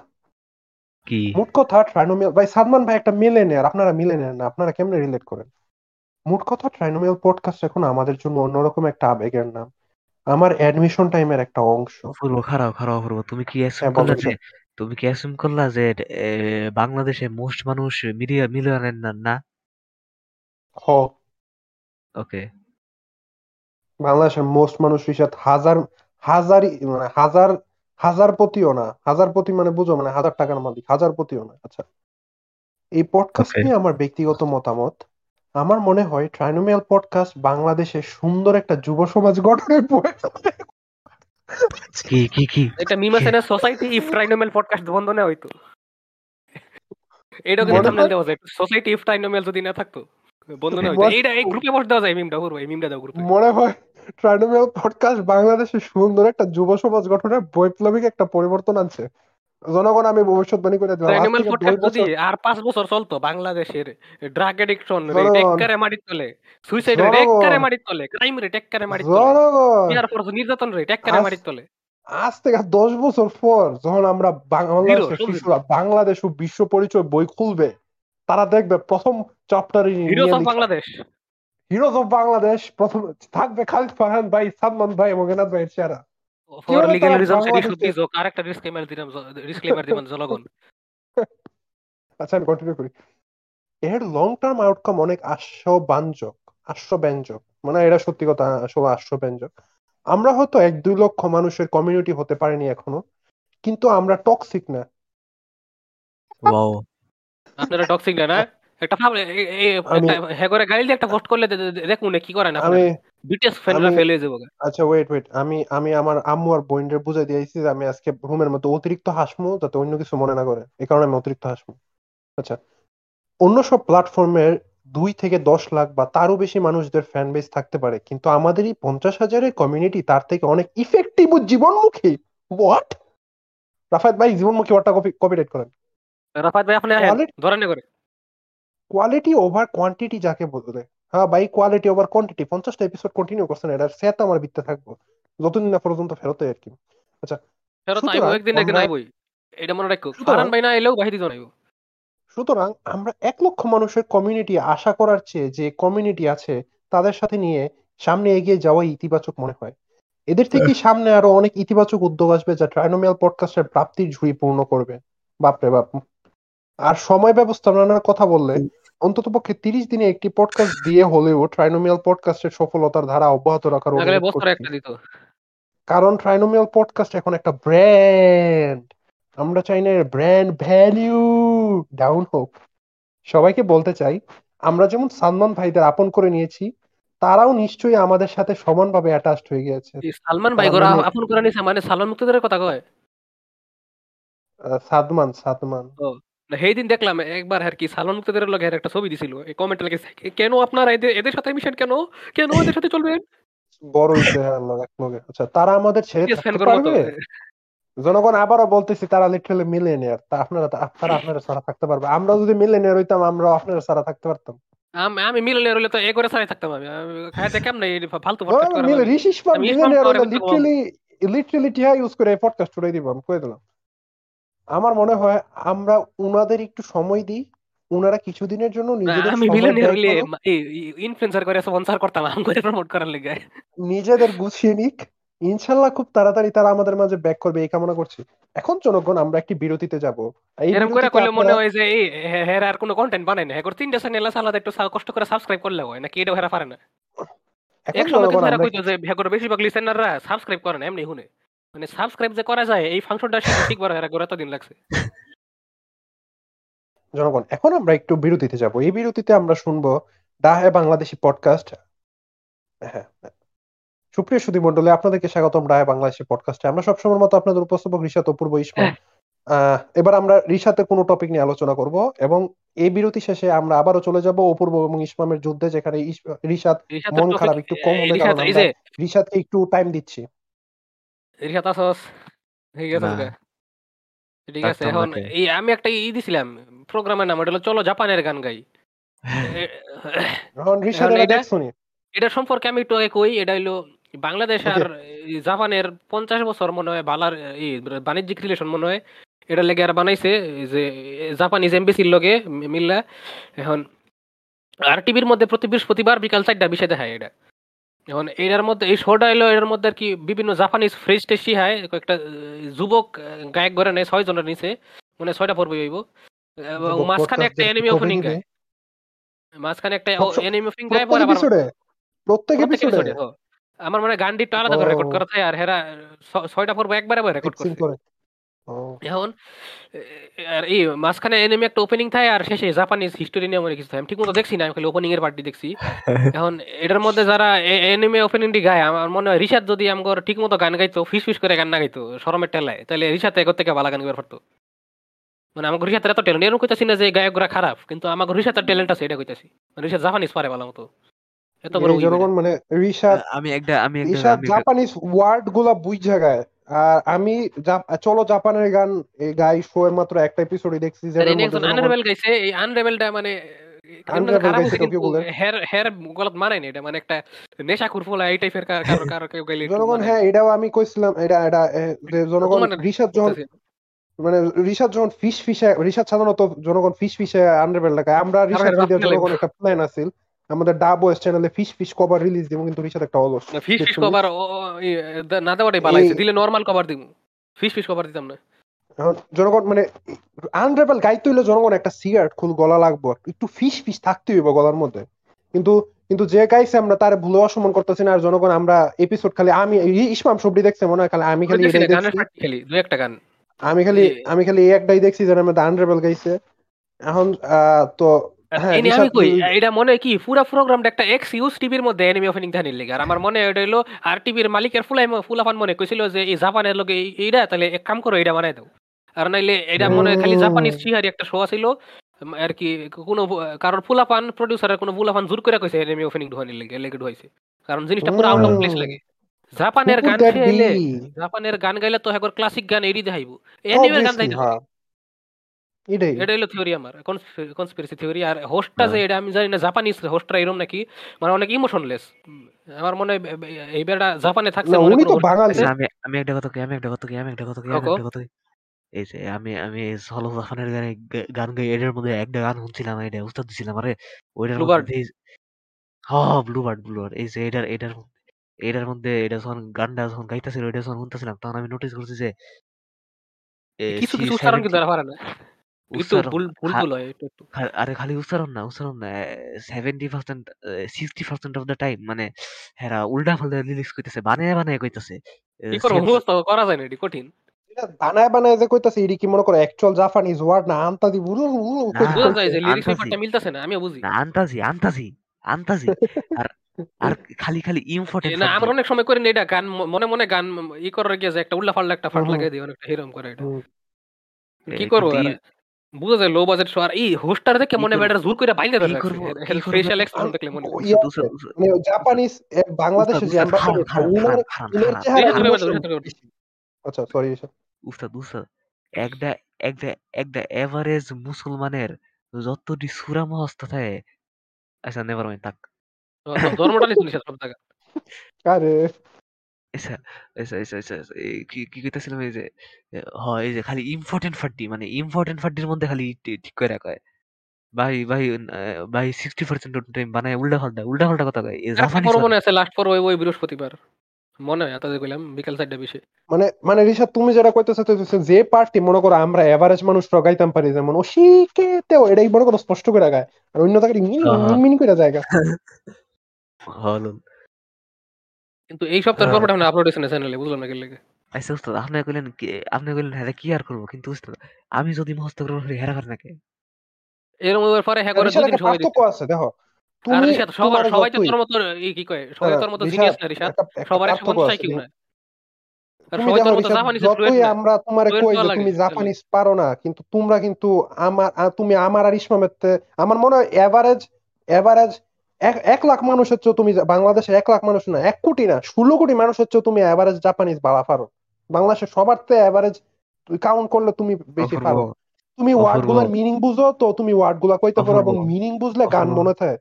কি? মোট কথা ট্রাইনোমিয়াল ভাই সাদমান ভাই একটা মিলেনিয়ার আপনারা মিলেনিয়ার না আপনারা কেমনে রিলেট করেন? মোট কথা ট্রাইনোমিয়াল পডকাস্ট এখন আমাদের জন্য অন্যরকম একটা আবেগের নাম। আমার অ্যাডমিশন টাইমের একটা অংশ। অপূর্ব খারাপ খারাপ অপূর্ব। তুমি কি অ্যাসুম হ্যাঁ করলা যে তুমি কি অ্যাসুম করলা যে বাংলাদেশে মোস্ট মানুষ মিলিয়ন মিলিয়নের না? না হ। ওকে বাংলাদেশের মোস্ট মানুষ রিসাত হাজার হাজারই মানে হাজার হাজার পতিও না হাজার পতি মানে বুঝো মানে হাজার টাকার মালিক হাজার পতিও না। আচ্ছা এই পডকাস্ট নিয়ে আমার ব্যক্তিগত মতামত আমার মনে হয় ট্রাইনোমিয়াল পডকাস্ট বাংলাদেশে সুন্দর একটা যুব সমাজ গঠনের কি কি কি? একটা মিম আছে না? সোসাইটি ইফ ট্রাইনোমেল পডকাস্ট বন্ধ না হইতো। এইটা কিন্তু থাম্বনেল হয়- দেওয়া যায়। সোসাইটি ইফ ট্রাইনোমেল যদি না থাকতো বন্ধ না হইতো। এইটা এই গ্রুপে পোস্ট দেওয়া যায় মিমটা করব এই মিমটা দাও গ্রুপে মনে হয় ট্রাইনোমিয়াল পডকাস্ট বাংলাদেশে সুন্দর একটা যুব সমাজ গঠনের বৈপ্লবিক একটা পরিবর্তন আনছে। জনগণ আমি ভবিষ্যৎবাণী করে দিলাম। থেকে পডকাস্ট যদি আর পাঁচ বছর চলতো বাংলাদেশের ড্রাগ এডিকশন রেট এককারে মাটির তলে সুইসাইড রেট এককারে মাটির তলে ক্রাইম রেট এককারে মাটির তলে। বিয়ার পর নির্যাতন রেট এককারে মাটির তলে। আজ থেকে দশ বছর পর যখন আমরা বাংলাদেশের শিশুরা বাংলাদেশ ও বিশ্ব পরিচয় বই খুলবে তারা দেখবে প্রথম চ্যাপ্টারে heroes of Bangladesh heroes of Bangladesh প্রথম থাকবে খালিদ ফারহান ভাই সালমান ভাই এবং এনাদ ভাইয়ের চেহারা। ফর লিগ্যাল রিজনস এটি বি জোক আরেকটা ডিসক্লেমার দিলাম ডিসক্লেমার দিবেন জনগণ। আচ্ছা আমি কন্টিনিউ করি। এর লং টার্ম আউটকাম অনেক আশাব্যঞ্জক আশ্বব্যঞ্জক। মানে এটা সত্যি কথা আসলে আশ্বব্যঞ্জক। আমরা হয়তো এক দুই লক্ষ মানুষের কমিউনিটি হতে পারিনি এখনও কিন্তু আমরা টক্সিক না। ওয়াও আপনারা টক্সিক না না? একটা হ্যাঁ দিয়ে একটা পোস্ট করলে দেখুন না কি করেন বিটিএস ফ্যানরা আমি- ফেল হয়ে যাব আচ্ছা ওয়েট ওয়েট আমি আমি আমার আম্মু আর বোনদের বুঝাই দিয়েছি যে আমি আজকে রুমের মধ্যে অতিরিক্ত হাসমু যাতে অন্য কিছু মনে না করে। এই কারণে আমি অতিরিক্ত হাসমু। আচ্ছা অন্য সব প্ল্যাটফর্মের দুই থেকে দশ লাখ বা তারও বেশি মানুষদের ফ্যান বেস থাকতে পারে কিন্তু আমাদের এই পঞ্চাশ হাজারের কমিউনিটি তার থেকে অনেক ইফেক্টিভ ও জীবনমুখী। হোয়াট রাফাত ভাই জীবনমুখী ওয়ার্ডটা কপি কপিরাইট করেন। রাফাত ভাই আপনি ধরেন করে। কোয়ালিটি ওভার কোয়ান্টিটি যাকে বলে হ্যাঁ ভাই কোয়ালিটি ওভার কোয়ান্টিটি পঞ্চাশটা এপিসোড কন্টিনিউ করছেন এটার সেট আমার বিত্তে থাকব। যতদিন না পর্যন্ত ফেরত আর কি। ফেরত সুতরাং আইবো একদিন একদিন আইবই। এটা মনে রাখো ফারান ভাই না এলেও জন আইবো। সুতরাং আমরা এক লক্ষ মানুষের কমিউনিটি আশা করার চেয়ে যে কমিউনিটি আছে তাদের সাথে নিয়ে সামনে এগিয়ে যাওয়াই ইতিবাচক মনে হয়। এদের থেকে সামনে আরও অনেক ইতিবাচক উদ্যোগ আসবে যা ট্রাইনোমিয়াল পডকাস্টের প্রাপ্তির ঝুড়ি পূর্ণ করবে। বাপরে বাপ। আর সময় ব্যবস্থাপনার কথা বললে অন্ততপক্ষে তিরিশ দিনে একটি পডকাস্ট দিয়ে হলেও ট্রাইনোমিয়াল পডকাস্টের সফলতার ধারা অব্যাহত রাখার কারণ ট্রাইনোমিয়াল পডকাস্ট এখন একটা ব্র্যান্ড আমরা চাই না ব্র্যান্ড ভ্যালিউ ডাউন হোক। সবাইকে বলতে চাই আমরা যেমন সালমান ভাইদের আপন করে নিয়েছি তারাও নিশ্চয়ই আমাদের সাথে সমানভাবে অ্যাটাচড হয়ে গিয়েছে। এই সালমান ভাই গোরা আপন করে নিছে মানে সালমান মুক্তিদারের কথা কয়? সাদমান সাদমান। সেই দিন দেখলাম একবার আর কি সালমান মুক্তিদারের লগে একটা ছবি দিছিল। এই কমেন্ট লেগেছে কেন আপনারা এদের এদের সাথে মিশন কেন? কেন এদের সাথে চলবেন? বড় হইছে এক লগে আচ্ছা তারা আমাদের ছেড়ে থাকতে পারবে? জনগণ আবারও বলতেছি তারা লিটারালি মিলেনিয়ার তা আপনারা তারা আপনারা ছাড়া থাকতে পারবে। আমরা যদি মিলেনিয়ার হইতাম আমরা আপনারা সারা থাকতে পারতাম। আম- আমি মিলনের হলে তো এ করে ছাড়াই থাকতাম আমি। খাইতে কেমন এই ফালতু podcast করা লাগে। আমি লিটারালি লিটারালি টিহা ইউজ করে পডকাস্ট করে দিব আমি কই দিলাম। আমার মনে হয় আমরা উনাদের একটু সময় দিই। উনারা কিছুদিনের জন্য নিজেদের আমি মিলনের ব্যয় ইনফ্লুয়েন্সার করে। স্পন্সর করতাম আম করে প্রমোট করার লেগে। নিজেদের গুছিয়ে নিক। ইনশাআল্লাহ খুব তাড়াতাড়ি তারা আমাদের মাঝে ব্যাক করবে এই কামনা করছি। এখন জনগণ আমরা একটি বিরতিতে যাব। এরকম করে করলে মনে হয় যে এই হে- হেরা আর কোনো কন্টেন্ট বানায় না। হেকর তিনটা চ্যানেল আছে আলাদা একটু কষ্ট করে সাবস্ক্রাইব করলে হয় নাকি এটা হেরা পারে না? এখন এক সময় জনগণ হেরা আমরা কইতো যে বেশিরভাগ লিসেনাররা সাবস্ক্রাইব করে না এমনি শুনে। মানে সাবস্ক্রাইব যে করা যায় এই ফাংশনটা শিখবার হেরা করে এতদিন লাগছে। জনগণ এখন আমরা একটু বিরতিতে যাব। এই বিরতিতে আমরা শুনব ডাহে বাংলাদেশি পডকাস্ট হ্যাঁ সুপ্রিয় সুধী মন্ডলী আপনাদেরকে স্বাগতম ডাহে বাংলাদেশি পডকাস্টে আমরা সবসময় মতো আপনাদের উপস্থাপক রিশাত অপূর্ব ইসমাম আহ, এবার আমরা রিশাতের কোনো টপিক নিয়ে আলোচনা করব এবং এই বিরতি শেষে আমরা আবারও চলে যাব অপূর্ব এবং ইসমামের যুদ্ধে যেখানে রিশাদ মন খারাপ একটু কম এই হবে কারণ আমরা যে একটু টাইম দিচ্ছি। রিশাদ আসস ঠিক আছে না। ঠিক আছে এখন এই আমি একটা ই দিছিলাম প্রোগ্রামের নাম এটা হলো চলো জাপানের গান গাই। এটা সম্পর্কে আমি একটু আগে কই এটা হলো বাংলাদেশ আর জাপানের পঞ্চাশ বছর মনে হয় বালার এই বাণিজ্যিক রিলেশন মনে হয়। এটা লেগে আর বানাইছে এই যে জাপানিজ এমবিসির লগে মিল্লা। এখন আর টিভির মধ্যে প্রতি বৃহস্পতিবার বিকাল চারটা বিষয় দেখায় এটা। এখন এটার মধ্যে এই শোটা এলো এটার মধ্যে আর কি বিভিন্ন জাপানিজ ফ্রেজ টেস্টি হয়। কয়েকটা যুবক গায়ক গড়ে নেয় ছয় জনের নিচে। মানে ছয়টা পর্ব হইব। এবং মাঝখানে একটা এনিমি ওপেনিং গায়। মাঝখানে একটা এনিমি ওপেনিং গায় পরে আবার প্রত্যেক এপিসোডে। আমার মনে গানটি আলাদা করে রেকর্ড করা থাকে আর হেরা ছয়টা পর্ব একবারে রেকর্ড করে। ও। এখন আর এই মাঝখানে এনিমে একটা ওপেনিং থাকে আর শেষে জাপানিজ হিস্টোরি নিয়ে মনে কিছু থাকে। আমি ঠিক মতো দেখছি না আমি খালি ওপেনিং এর পার্টি দেখছি। এখন এটার মধ্যে যারা এনিমে ওপেনিংটি গায় আমার মনে হয় রিশাদ যদি আমগর ঠিক মতো গান গাইতো ফিস ফিস করে গান না গাইতো শরমের টেলায় তাহলে রিশাদ এগোর থেকে ভালো গান গাইবার পারতো মানে আমাকে রিশাতের এত ট্যালেন্ট এরকম কইতাছি না যে গায়করা খারাপ কিন্তু আমাকে রিশাতের ট্যালেন্ট আছে এটা কইতাছি। রিশাদ জাপানিজ পারে ভালো মতো। এত বড় জনগণ মানে রিশাদ আমি একটা আমি একটা রিশাদ জাপানিজ ওয়ার্ডগুলা বুঝা গায় আর আমি চলো জাপানের গান এই গাই শো এর মাত্র একটা এপিসোডই দেখছি জনগণ আনরেবেল গাইছে এই আনরেবেলটা মানে মানে জনগণ মানায়। হ্যাঁ এটাও আমি কইছিলাম এটা এটা যে জনগণ যখন মানে যখন রিশাদ সাধারণত জনগণ আন্ডারবেল লাগায় আমরা জনগণ একটা প্ল্যান আছিল। আমাদের ডাব ওয়েস চ্যানেলে ফিশ ফিশ কভার রিলিজ দিব কিন্তু রিশাদ একটা অলস। ফিশ ফিশ কভার না দেওয়াটাই ভালো হইছে এই- দিলে নরমাল কভার দিব। ফিশ ফিশ কভার দিতাম না। জনগণ মানে আনরেবেল গাইতে হইলে জনগণ একটা সিগারেট খুল গলা লাগবো একটু ফিশ ফিশ থাকতে হইব গলার মধ্যে। কিন্তু কিন্তু যে গাইছে আমরা তার ভুলে অসম্মান করতেছি না আর জনগণ আমরা এপিসোড খালি আমি ইসমাম সবরি দেখছে মনে হয় খালি আমি খালি খেলি দুই একটা গান। আমি খালি আমি খালি এই একটাই দেখছি যেটার মধ্যে আনরেবেল গাইছে। এখন আহ, তো হ্যাঁ এনে আমি কই? এটা মনে হয় কি পুরা প্রোগ্রামটা একটা এক্স ইউজ টিভির মধ্যে এনিমে ওপেনিং ধানির লেগে। আর আমার মনে হয় এটা হলো আর টিভির মালিকের ফুলাই ফুলাফান মনে কইছিল যে এই জাপানের লোকে এই- এইটা তাহলে এক কাম করো এটা বানাই দাও। আর নাইলে এটা মনে হয় খালি হুম। জাপানিজ সিহারি একটা শো ছিল আর কি কোনো কারণ প্রডিউসারের কোনো ফুলাপান জোর করে কইছে এনিমে ওপেনিং ঢোয়ানির লেগে লেগে ঢুয়াইছে কারণ জিনিসটা পুরো আউট অফ প্লেস লাগে। জাপানের গান গাইলে? জাপানের গান গাইলে তো একবার ক্লাসিক গান এড়ি দেখাইব। এনিমের গান হ্যাঁ। এটাই। এটা হলো থিওরি আমার। কনস্পিরেসি থিওরি আর হোস্টটা যে এটা আমি জানি না জাপানিজ হোস্টরা এরকম নাকি? মানে অনেক ইমোশনলেস আমার মনে হয় এই বেড়া জাপানে থাকছে উনি তো বাঙালি। আমি আমি একটা কথা কই আমি একটা কথা কই আমি একটা কথা আমি একটা কথা কই। এই যে আমি আমি সলো জাফানের গানে গান গাই এটার মধ্যে একটা গান শুনছিলাম এটা উস্তাদ দিছিলাম আরে ওইটার মধ্যে হ্যাঁ ব্লু বার্ড ব্লু বার্ড এই যে এটার এটার মধ্যে এটার মধ্যে এটা যখন গানটা যখন গাইতেছিল এটা যখন শুনতেছিলাম তখন আমি নোটিস করছি যে কিছু কিছু উচ্চারণ কিন্তু 70 পারে না। উচ্চারণ ভুল ভুল একটু আরে খালি উচ্চারণ না উচ্চারণ না seventy percent sixty percent of the time মানে হেরা উল্টা পাল্টা লিরিক্স কইতেছে বানায় বানায় কইতেছে কি করব মুখস্থ করা যায় না এটি কঠিন এটা বানায় বানায় যে কইতাছে এডি কি মনে করো অ্যাকচুয়াল জাপানিজ ওয়ার্ড না আন্তা দি বুরু বুরু না, কইতে বোঝা কইতে। যায় যে লিরিক্স আন্তাজি। ব্যাপারটা মিলতেছে না আমিও বুঝি না আন্তাজি আন্তাজি আন্তাজি আর আর খালি খালি এ ইম্পর্টেন্ট না আমরা অনেক সময় করি না এটা গান ম- মনে মনে গান ই করার গিয়ে যে একটা উল্লা ফাল্লা একটা ফাট হুম। লাগিয়ে দিই অনেকটা হিরম করে এটা হুম। কি করব কিন্তু আরে বুঝা যায় লো বাজেট শো আর এই হোস্টার দেখে মনে জোর করে বাইন্দে ধরে? ফেশিয়াল এক্সপ্রেশন দেখলে মনে হয়। ইয়ে মানে জাপানিজ বাংলাদেশে যে। আচ্ছা সরি উস্তাদ উস্তাদ একটা একটা একটা এভারেজ মুসলমানের যতটি সুরা মহস্ত থাকে আচ্ছা নেভার মাইন্ড থাক। ধর্মটা নিয়ে চলিস সব জায়গা আরে। আচ্ছা আচ্ছা আচ্ছা আচ্ছা আচ্ছা, এই কি কি কইতাছিলাম এই যে এ, হয় এই যে খালি ইম্পর্টেন্ট ফাড্ডি মানে ইম্পর্টেন্ট ফাড্ডির মধ্যে খালি টি- ঠিক করে কয়। ভাই ভাই ভাই সিক্সটি পার্সেন্ট টাইম বানায় উল্টা পাল্টা উল্টা পাল্টা কথা কয় পর মানে। আছে লাস্ট পর ওই ওই বৃহস্পতিবার। মনে হয় তাদের কইলাম বিকাল চারটা বেশি। মানে মানে ঋষাদ তুমি যেটা কইতেছো যে পার্টি মনে করো আমরা এভারেজ মানুষ গাইতাম পারি যেমন ও এটাই মনে করো স্পষ্ট করে গায় আর অন্য তাকে হ্যাঁ। মিনি করে জায়গা হলো কিন্তু এই সপ্তাহের। পর্বটা আমরা আপলোড হয়েছে না চ্যানেলে বুঝলাম না কি লাগে আচ্ছা উস্তাদ আপনি কইলেন কি আপনি কইলেন হ্যাঁ কি আর করব? কিন্তু উস্তাদ আমি যদি মহস্ত করব হেরা করে নাকি? এরকম ওর পরে হ্যাঁ করে দুদিন একটা সময় দিতে আছে দেখো। তুমি সবার তোমার সবাই তো তোর মতো এই কি কয়? সবাই তোর মতো জিনিয়াস না একটা সবার তোর মতো যতই ফ্লুয়েন্ট না আমরা তোমারে কই যে তুমি জাপানিজ পারো না কিন্তু তোমরা কিন্তু আমার তুমি আমার আর ইসমামের আমার মনে হয় এভারেজ এভারেজ এক লাখ মানুষ হচ্ছে তুমি যা- বাংলাদেশে এক লাখ মানুষ না এক কোটি না ষোলো কোটি মানুষ হচ্ছে তুমি এভারেজ জাপানিজ বাড়া পারো বাংলাদেশে সবার তে এভারেজ কাউন্ট করলে তুমি বেশি পারো। তুমি ওয়ার্ডগুলার মিনিং বুঝো তো তুমি ওয়ার্ডগুলা কইতে পারো এবং মিনিং বুঝলে গান মনে থাকে।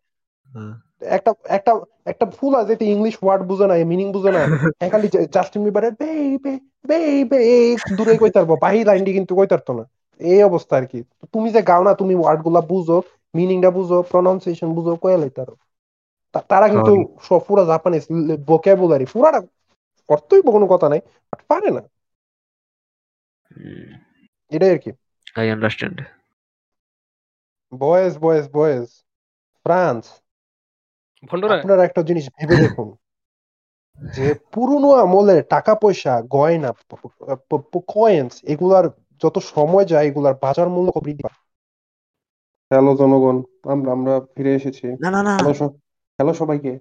হ্যাঁ। একটা একটা একটা ফুল আছে যেটা ইংলিশ ওয়ার্ড বুঝে না মিনিং বুঝে না। খালি জাস্টিন বিবারের বেইবে বেইবে এই দূরে কইতে পারব বাহি লাইনটি কিন্তু কইতে পারতো না। এই অবস্থা আর কি। তুমি যে গাও না তুমি ওয়ার্ডগুলা বুঝো মিনিংটা বুঝো প্রনাউন্সিয়েশন বুঝো কয়ে লাইতে পারো। তা- তারা কিন্তু সব পুরা জাপানিজ ভোকাবুলারি পুরাটা করতেই কোনো কথা নাই বাট পারে না। এটাই আর কি। I understand boys boys boys France আপনারা একটা জিনিস ভেবে দেখুন যে পুরনো আমলের টাকা পয়সা গয়না কয়েন্স এগুলার যত সময় যায় এগুলার বাজার মূল্য বৃদ্ধি পায়? হ্যালো জনগণ আমরা আমরা ফিরে এসেছি। না না না। হ্যালো সবাইকে।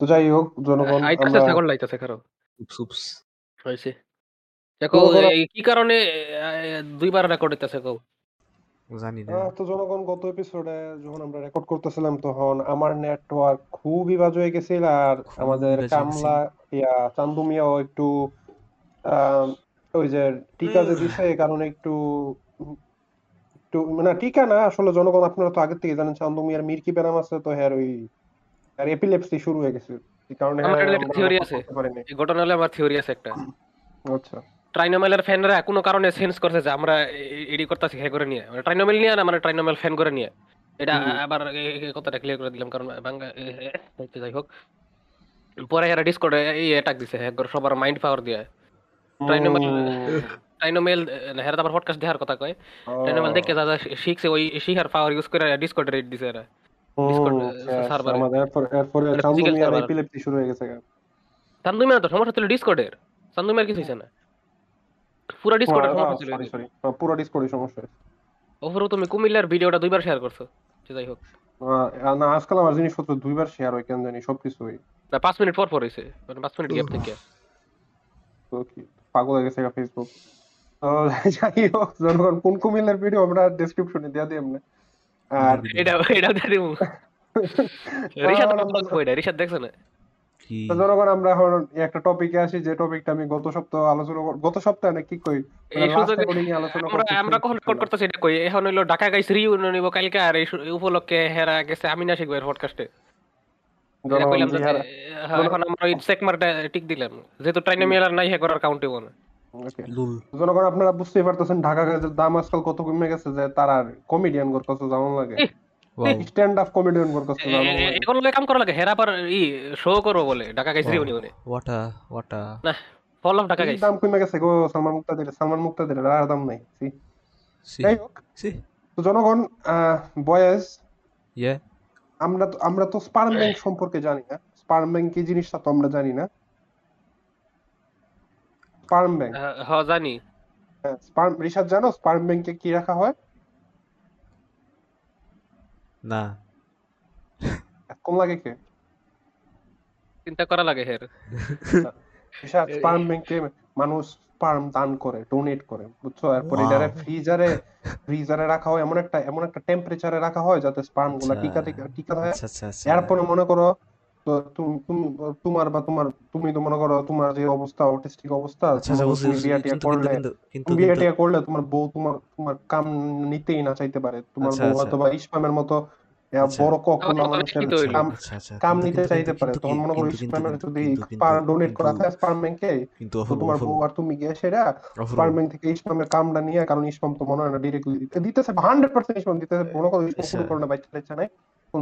তো যাই হোক জনগণ আইতাছে আমরা ছাগল লাইতাছে কারও উপস উপস। হয়েছে দেখো জনগণ এই কি কারণে আহ, দুইবার রেকর্ড হইতাছে কও জানি না। আহ, তো জনগণ গত এপিসোডে যখন আমরা রেকর্ড করতেছিলাম তখন আমার নেটওয়ার্ক খুবই বাজে হয়ে গেছিল আর খুবই আমাদের বাজে কামলা ইয়া চান্দু মিয়াও একটু আহ, ওই যে টিকা যে দিছে এই কারণে একটু একটু মানে টিকা না আসলে জনগণ আপনারা তো আগের থেকে জানেন চান্দু মিয়ার মির্কি ব্যারাম আছে তো হ্যার ওই আর এপিলেপসি শুরু হয়ে গেছে। কারণে হ্যাঁ একটা আমরা আছে। এই ঘটনা হলে আমার থিওরি আছে একটা। আচ্ছা। ট্রাইনোমেলের ফ্যানরা কোনো কারণে সেন্স করছে যে আমরা এডি করতেছি হ্যাঁ করে নিয়ে। মানে ট্রাইনোমেল নিয়ে না মানে ট্রাইনোমেল ফ্যান করে নিয়ে। এটা। আবার কথাটা ক্লিয়ার করে দিলাম কারণ বাংলা যাই হোক। পরে এরা ডিসকর্ডে এই অ্যাটাক দিছে হ্যাঁ করে সবার মাইন্ড পাওয়ার দিয়ে। ট্রাইনোমেল ট্রাইনোমেল হেরা আবার পডকাস্ট দেখার কথা কয়। ট্রাইনোমেল দেখে শিখছে ওই শিখার পাওয়ার ইউজ করে ডিসকর্ডে রেড দিছে এরা। আমাদের এরপর- এরপরে মানে চান্দু physical মিয়ার server। এপিলেপসি শুরু হয়ে গেছে চান্দুমিয়া তো সমস্যা ছিল ডিসকর্ডের চান্দুমিয়ার কিছু হইছে না। পুরো ডিসকর্ডের সমস্যা ছিল সরি সরি পুরো ডিসকর্ডে সমস্যা ওপরে তুমি কুমিল্লার ভিডিওটা দুইবার শেয়ার করছ যে যাই হোক। না আজকাল আমার জিনিসপত্র দুইবার শেয়ার হয় কেন জানি সবকিছুই না পাঁচ মিনিট পর মানে মিনিট গ্যাপ থেকে। তো কি পাগল হয়ে গেছে ফেসবুক যাই হোক জনগণ কোন কুমিল্লার ভিডিও আমরা ডেসক্রিপশনে দিয়ে দিই আমরা আর এটা এটা দিয়ে রিশাদ দেখছ না? জনগণ আমরা এখন একটা টপিকে আসি যে টপিকটা আমি গত সপ্তাহ আলোচনা গত সপ্তাহে না কি কই? আলোচনা আমরা আমরা কখন রেকর্ড করতেছি এটা কই? এখন হইল ঢাকা গাইস রিউনিয়ন নিব কালকে আর এই উপলক্ষে হেরা গেছে আমি না শিখব পডকাস্টে হ্যাঁ, এখন আমরা ওই চেক মার্কটা টিক দিলাম। যেহেতু ট্রাইনে মেলার নাই হে করার কাউন্টে না। Okay. লুল জনগণ আপনারা বুঝতেই পারতেছেন ঢাকা গাছের দাম আজকাল কত কমে গেছে যে তারা কমেডিয়ান গর কাছে যেমন লাগে। স্ট্যান্ড আপ কমেডিয়ান গর কাছে যেমন লাগে। এখন লগে কাম করা লাগে হেরা পর ই শো করব বলে ঢাকা গাইস Wow. রিউনিয়নে ওয়াটা ওয়াটা না ফল অফ ঢাকা গাইস দাম কমে গেছে গো সালমান মুক্তাদির সালমান মুক্তাদির আর দাম নাই See? সি যাই হোক সি তো জনগণ বয়েজ ইয়ে আমরা তো আমরা তো স্পার্ম ব্যাংক সম্পর্কে জানি না। স্পার্ম ব্যাংক কি জিনিসটা তো আমরা জানি না। স্পার্ম ব্যাংক হ জানি। স্পার্ম রিসার্চ জানো স্পার্ম ব্যাংকে কি রাখা হয়? না। কম লাগে কে? চিন্তা করা লাগে হের। রিসার্চ স্পার্ম ব্যাংকে মানুষ স্পার্ম দান করে ডোনেট করে বুঝছ? এরপর. এটারে ফ্রিজারে ফ্রিজারে রাখা হয় এমন একটা এমন একটা টেম্পারেচারে রাখা হয় যাতে স্পার্মগুলা আচ্ছা। টিকা টিকা টিকা হয় আচ্ছা আচ্ছা আচ্ছা। এরপরে মনে করো তোমার বা তোমার তুমি তো মনে করো তোমার যে অবস্থা অটিস্টিক অবস্থা আচ্ছা আচ্ছা তুমি- বুঝছি বুঝছি। বিয়া টিয়া কিন্তু করলে কিন্তু কিন্তু বিয়ে কিন্তু টিয়া করলে তোমার বউ তোমার তোমার কাম নিতেই না চাইতে পারে তোমার আচ্ছা, বউ আচ্ছা। হয়তো বা ইসমামের মতো। বড় কখনো আমার মানুষের কিন্তু কাম আচ্ছা আচ্ছা কাম কিন্তু- নিতে কিন্তু- চাইতে কিন্তু- পারে কিন্তু তখন? মনে করো ইসমামের কিন্তু- যদি কিন্তু- কিন্তু- স্পার্ম ডোনেট করা থাকে স্পার্ম ব্যাংকে কিন্তু তোমার বউ আর তুমি গিয়ে সেরা স্পার্ম ব্যাংক থেকে ইসমামের কামটা নিয়ে কারণ ইসমাম তো মনে হয় না ডিরেক্টলি দিতেছে হান্ড্রেড পার্সেন্ট ইসমাম দিতেছে মনে করো ইসমাম আচ্ছা। কোনো কারণে বাচ্চা নাই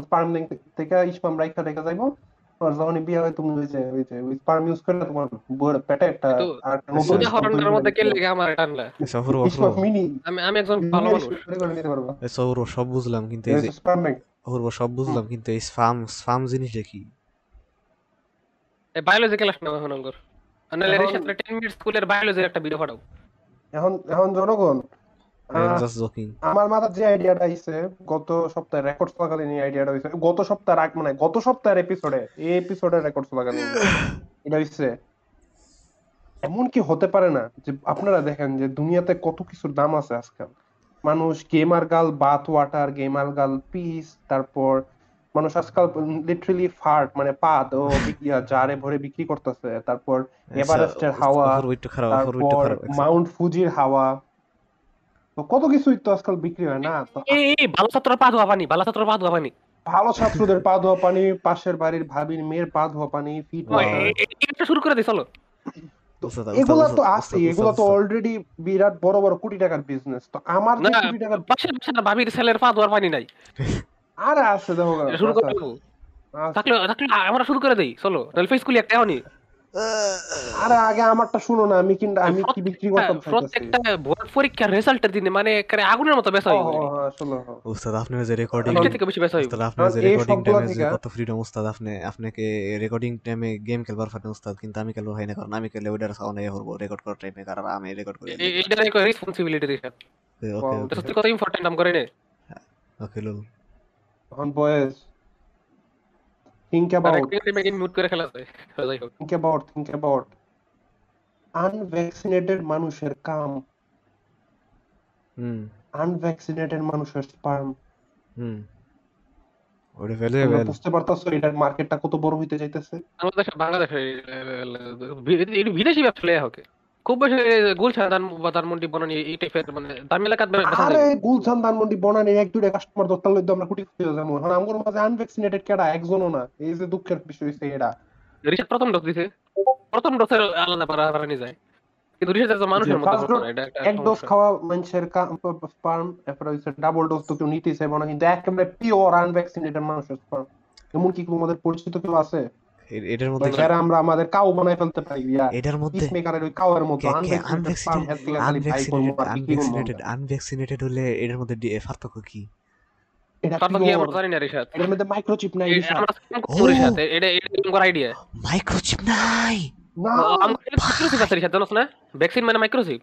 স্পার্ম ব্যাংক থেকে ইসমাম রাইখা রেখে যাইবো। তোমার যখনই বিয়ে হয় তুমি ওই যে ওই যে ওই স্পার্ম ইউজ করলে তোমার বউয়ের পেটে একটা আর নতুন মধ্যে কে লেগে আমার টানলা মিনি আমি আমি একজন ভালো মানুষ। করে সব বুঝলাম কিন্তু এই যে স্পার্ম ব্যাংক অপূর্ব সব বুঝলাম কিন্তু এই স্পাম স্পাম জিনিসটা কি? এই বায়োলজি ক্লাস এখন- 10 মিনিট স্কুলের বায়োলজির একটা ভিডিও পাঠাও। এখন এখন জনগণ জাস্ট জোকিং আমার মাথার যে আইডিয়াটা আইছে গত সপ্তাহে রেকর্ড চলাকালীন এই আইডিয়াটা হইছে। গত সপ্তাহের আগ মানে গত সপ্তাহের এপিসোডে এই এপিসোডে রেকর্ড চলাকালীন এটা হইছে। এমন কি হতে পারে না যে আপনারা দেখেন যে দুনিয়াতে কত কিছুর দাম আছে আজকাল। মানুষ gamer girl bath water gamer girl piece তারপর মানুষ আজকাল লিটারালি ফার্ট মানে পাদ ও জারে ভরে বিক্রি করতেছে তারপর এভারেস্টের হাওয়া তারপর মাউন্ট ফুজির হাওয়া। তো কত কিছুই তো আজকাল বিক্রি হয় না? এই এই ভালো ছাত্র পা ধোয়া পানি ভালো ছাত্র পা ধোয়া পানি। ভালো ছাত্রদের পা ধোয়া পানি পাশের বাড়ির ভাবির মেয়ের পা ধোয়া পানি ফিট একটা শুরু করে দিই চলো। এগুলা তো আছে এগুলা তো অলরেডি বিরাট বড় বড় কোটি টাকার বিজনেস তো আমার না কোটি টাকার পাশের পাশের ভাবির ছেলের পা ধোয়ার পানি নাই। আর আছে দেখো শুরু করে আছে। থাকলে থাকলে আমরা শুরু করে দেই চলো। নাহলে ফেস কুলি একটা হনি আরে আগে আমারটা শুনো না আমি কিন্তু আমি কি বিক্রি করতাম প্রত্যেকটা বোর্ড পরীক্ষার রেজাল্টের দিনে মানে একেবারে আগুনের মতো বেসা হয়ে গেল। ও, আসলে হ। উস্তাদ আপনার যে রেকর্ডিং এটা থেকে বেশি বেসা হইব। উস্তাদ আপনার যে রেকর্ডিং টাইমে যে কত ফ্রিডম উস্তাদ আপনি আপনাকে রেকর্ডিং টাইমে গেম খেলবার পারেন উস্তাদ কিন্তু আমি খেলব হয় না কারণ আমি খেলে ওইটার সাউন্ড এ করব রেকর্ড করার টাইমে কারণ আমি রেকর্ড করে এ- এইটার এক রেসপন্সিবিলিটি রিসার্চ ওকে. এটা সত্যি কত ইম্পর্টেন্ট নাম করে নে। ওকে লুল এখন বয়েস। থিঙ্ক অ্যাবাউট মিউট করে খেলা যায় think about think about unvaccinated মানুষের কাম হুম আনভ্যাকসিনেটেড মানুষের স্পার্ম হুম তোমরা ভ্যালুয়েবল বুঝতে পারতাছো এটার মার্কেটটা কত বড় হইতে যাইতেছে আমাদের দেশে বাংলাদেশে বিদেশি ব্যবসা লেয়া হোক খুব বেশি গুলশান ধানমন্ডি বনানি এই টাইপের মানে দামি আরে গুলশান ধানমন্ডি বনানি এক দুইটা কাস্টমার লইতে আমরা কোটি এখন আমগোর মাঝে আনভ্যাকসিনেটেড কেডা? একজনও না। এই যে দুঃখের বিষয় হইছে এটা। প্রথম ডোজ দিছে। প্রথম ডোজের আলাদা পারা যায়। কিন্তু তো মানুষের মতো এটা এক ডোজ খাওয়া মানুষের স্পার্ম এরপরে হইছে ডাবল ডোজ তো কেউ নিতেই চাইব না। কিন্তু একেবারে পিওর আনভ্যাকসিনেটেড মানুষের স্পার্ম এমন কি তোমাদের পরিচিত কেউ আছে? এটার মধ্যে যারা আমরা আমাদের কাউ বানাই ফেলতে পারি এটার মধ্যে ওই কাউয়ের মতো আনভ্যাকসিনেটেড আনভ্যাকসিনেটেড হলে এটার মধ্যে পার্থক্য কি? মাইক্রোচিপ নাই এটা আইডিয়া। মাইক্রোচিপ নাই! না! মাইক্রোচিপ আছে জানোস না? ভ্যাকসিন মানে মাইক্রোচিপ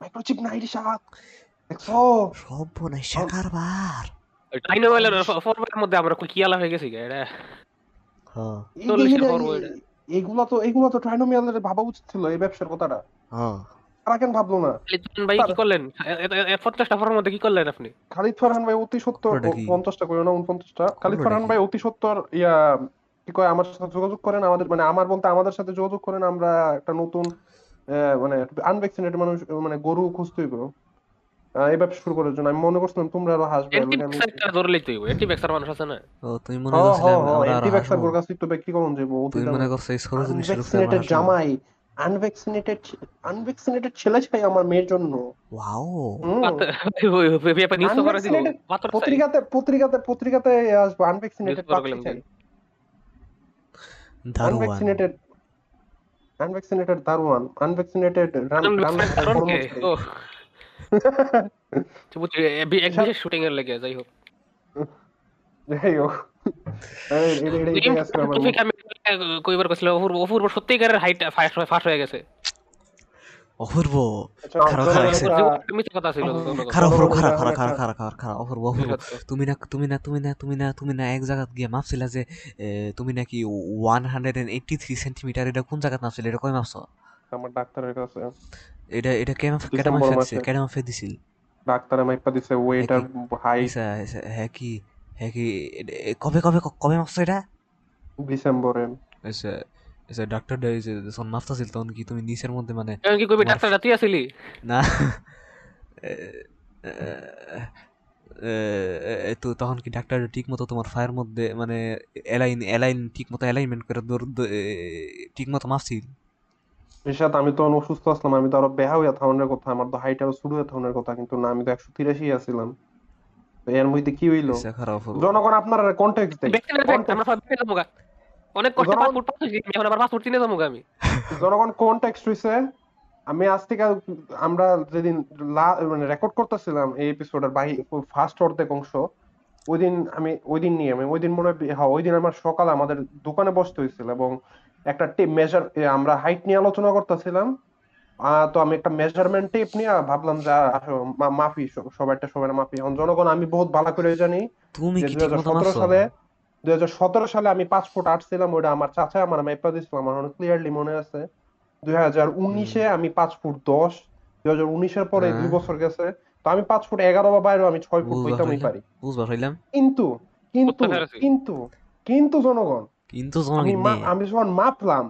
মাইক্রোচিপ নাই দেখছ? মধ্যে আমরা কি আলা হয়ে গেছি এটা? হ্যাঁ। এইগুলা তো এইগুলা তো ট্রাইনোমিয়ালের ভাবা উচিত ছিল এই ব্যবসার কথাটা। হ্যাঁ। তারা কেন ভাবলো না? লিটন ভাই কি করলেন? পঞ্চাশটা ফোনের মধ্যে কি করলেন আপনি? খালিদ ফারহান ভাই অতি সত্তর? পঞ্চাশটা করে না উনপঞ্চাশটা। খালিদ ফারহান ভাই অতি সত্তর ইয়া কি কয় আমার সাথে যোগাযোগ করেন আমাদের মানে আমার বলতে আমাদের সাথে যোগাযোগ করেন আমরা একটা নতুন আহ, মানে আনভ্যাকসিনেটেড মানুষ মানে গরু খুঁজতে হইব আহ, এই ব্যবসা শুরু করার জন্য। আমি মনে করছিলাম তোমরা আরও হাসবে অ্যান্টি আমি- আমি- ভ্যাক্সার ধরে লইতে হইব অ্যান্টি ভ্যাক্সার মানুষ আছে না? ও তুমি মনে হ আমরা আর অ্যান্টিভ্যাক্সার গোর কাছে একটু ব্যক্তি কমন যাব? তুমি মনে করছ এই সরোজিনী শুরু করে আমরা আনভ্যাকসিনেটেড জামাই আনভ্যাকসিনেটেড আনভ্যাকসিনেটেড ছেলে চাই আমার মেয়ের জন্য। ওয়াও তো। পত্রিকাতে পত্রিকাতে পত্রিকাতে আসব আনভ্যাকসিনেটেড program চাই দারুয়ান আনভ্যাকসিনেটেড আনভ্যাকসিনেটেড দারোয়ান আনভ্যাকসিনেটেড রান রান এক বিশেষ শুটিং এর লেগে যাই হোক। যাই হোক। এই- এই- এই- এই- এই আজকে আমার টপিক আমি কইবার কইছিল অপূর্ব অপূর্ব সত্যিকারের হাইট ফাঁস হয়ে গেছে। অপূর্ব। খারাপ চলো খারাপ একটা- জীবনে মিথ্যা কথা ছিল খারাপ খারাপ খারাপ খারাপ খারাপ খারাপ খারাপ অপূর্ব অপূর্ব তুমি না তুমি না তুমি না তুমি না তুমি না এক জায়গা গিয়ে মাপছিলা যে তুমি নাকি one hundred and eighty three centimetre এটা কোন জায়গায় মাপছিল এটা কই মাপছ? আমার ডাক্তারের কাছে। এটা এটা কেমন কেটা মাসে। দিছিল কেটা মাপে দিছিল? ডাক্তারে মাইপা দিছে ওয়েট আর হাইট আচ্ছা, আচ্ছা, হ্যাঁ কি হ্যাঁ কি কবে কবে কবে মাপছ এটা? ডিসেম্বরে। আচ্ছা আচ্ছা ডাক্তার যে যখন মাপতাছিল তখন কি তুমি নিচের মধ্যে মানে কি তোমার- ডাক্তার রাতি আসিলি না। তো তখন কি ডাক্তার ঠিক মতো তোমার ফায়ার মধ্যে মানে এলাইন এলাইন ঠিক মতো অ্যালাইনমেন্ট করে ঠিক মতো মাপছিল রিশাদ আমি তো অসুস্থ আসলাম আমি তো আরও বেহা হইয়া থাউনের কথা আমার তো হাইট আরও শুরু হইয়া থাউনের কথা কিন্তু না আমি তো একশো তিরাশি আছিলাম। তো এর মধ্যে কি হইল। জনগণ আপনার কন্টেক্সট দেয়। অনেক কষ্টে জনগণ- পাসপোর্ট পাচ্ছি আমি এখন আবার পাসপোর্ট চিনে যাব আমি। জনগণ কন্টেক্সট হইছে। আমি আজ থেকে আমরা যেদিন লা- মানে রেকর্ড করতেছিলাম এই এপিসোডের বাহি ফার্স্ট অর্ধেক অংশ ওই দিন আমি ওই দিন নিয়ে আমি ওই দিন মনে হয় হ্যাঁ ওই দিন আমার সকালে আমাদের দোকানে বসতে হয়েছিল এবং একটা টেপ মেজার আমরা হাইট নিয়ে আলোচনা করতেছিলাম। আহ, তো আমি একটা মেজারমেন্ট টেপ নিয়ে ভাবলাম যে আসো মা- মাপি সব- সবাইটা সবাই মাপি এখন জনগণ আমি বহুত ভালো করে জানি তুমি কি দুই হাজার সতেরো সালে দুই হাজার সতেরো সালে আমি পাঁচ ফুট আট ছিলাম ওটা আমার চাচা আমার মাইপা দিছিল আমার অনেক ক্লিয়ারলি মনে আছে। দুই হাজার উনিশে আমি পাঁচ ফুট দশ দুই হাজার উনিশের পরে হ্যাঁ। দুই বছর গেছে। তো আমি পাঁচ ফুট এগারো বা বাইরে আমি ছয় ফুট হইতামই পারি। কিন্তু কিন্তু কিন্তু কিন্তু জনগণ কিন্তু আমি মা- আমি যখন মাপলাম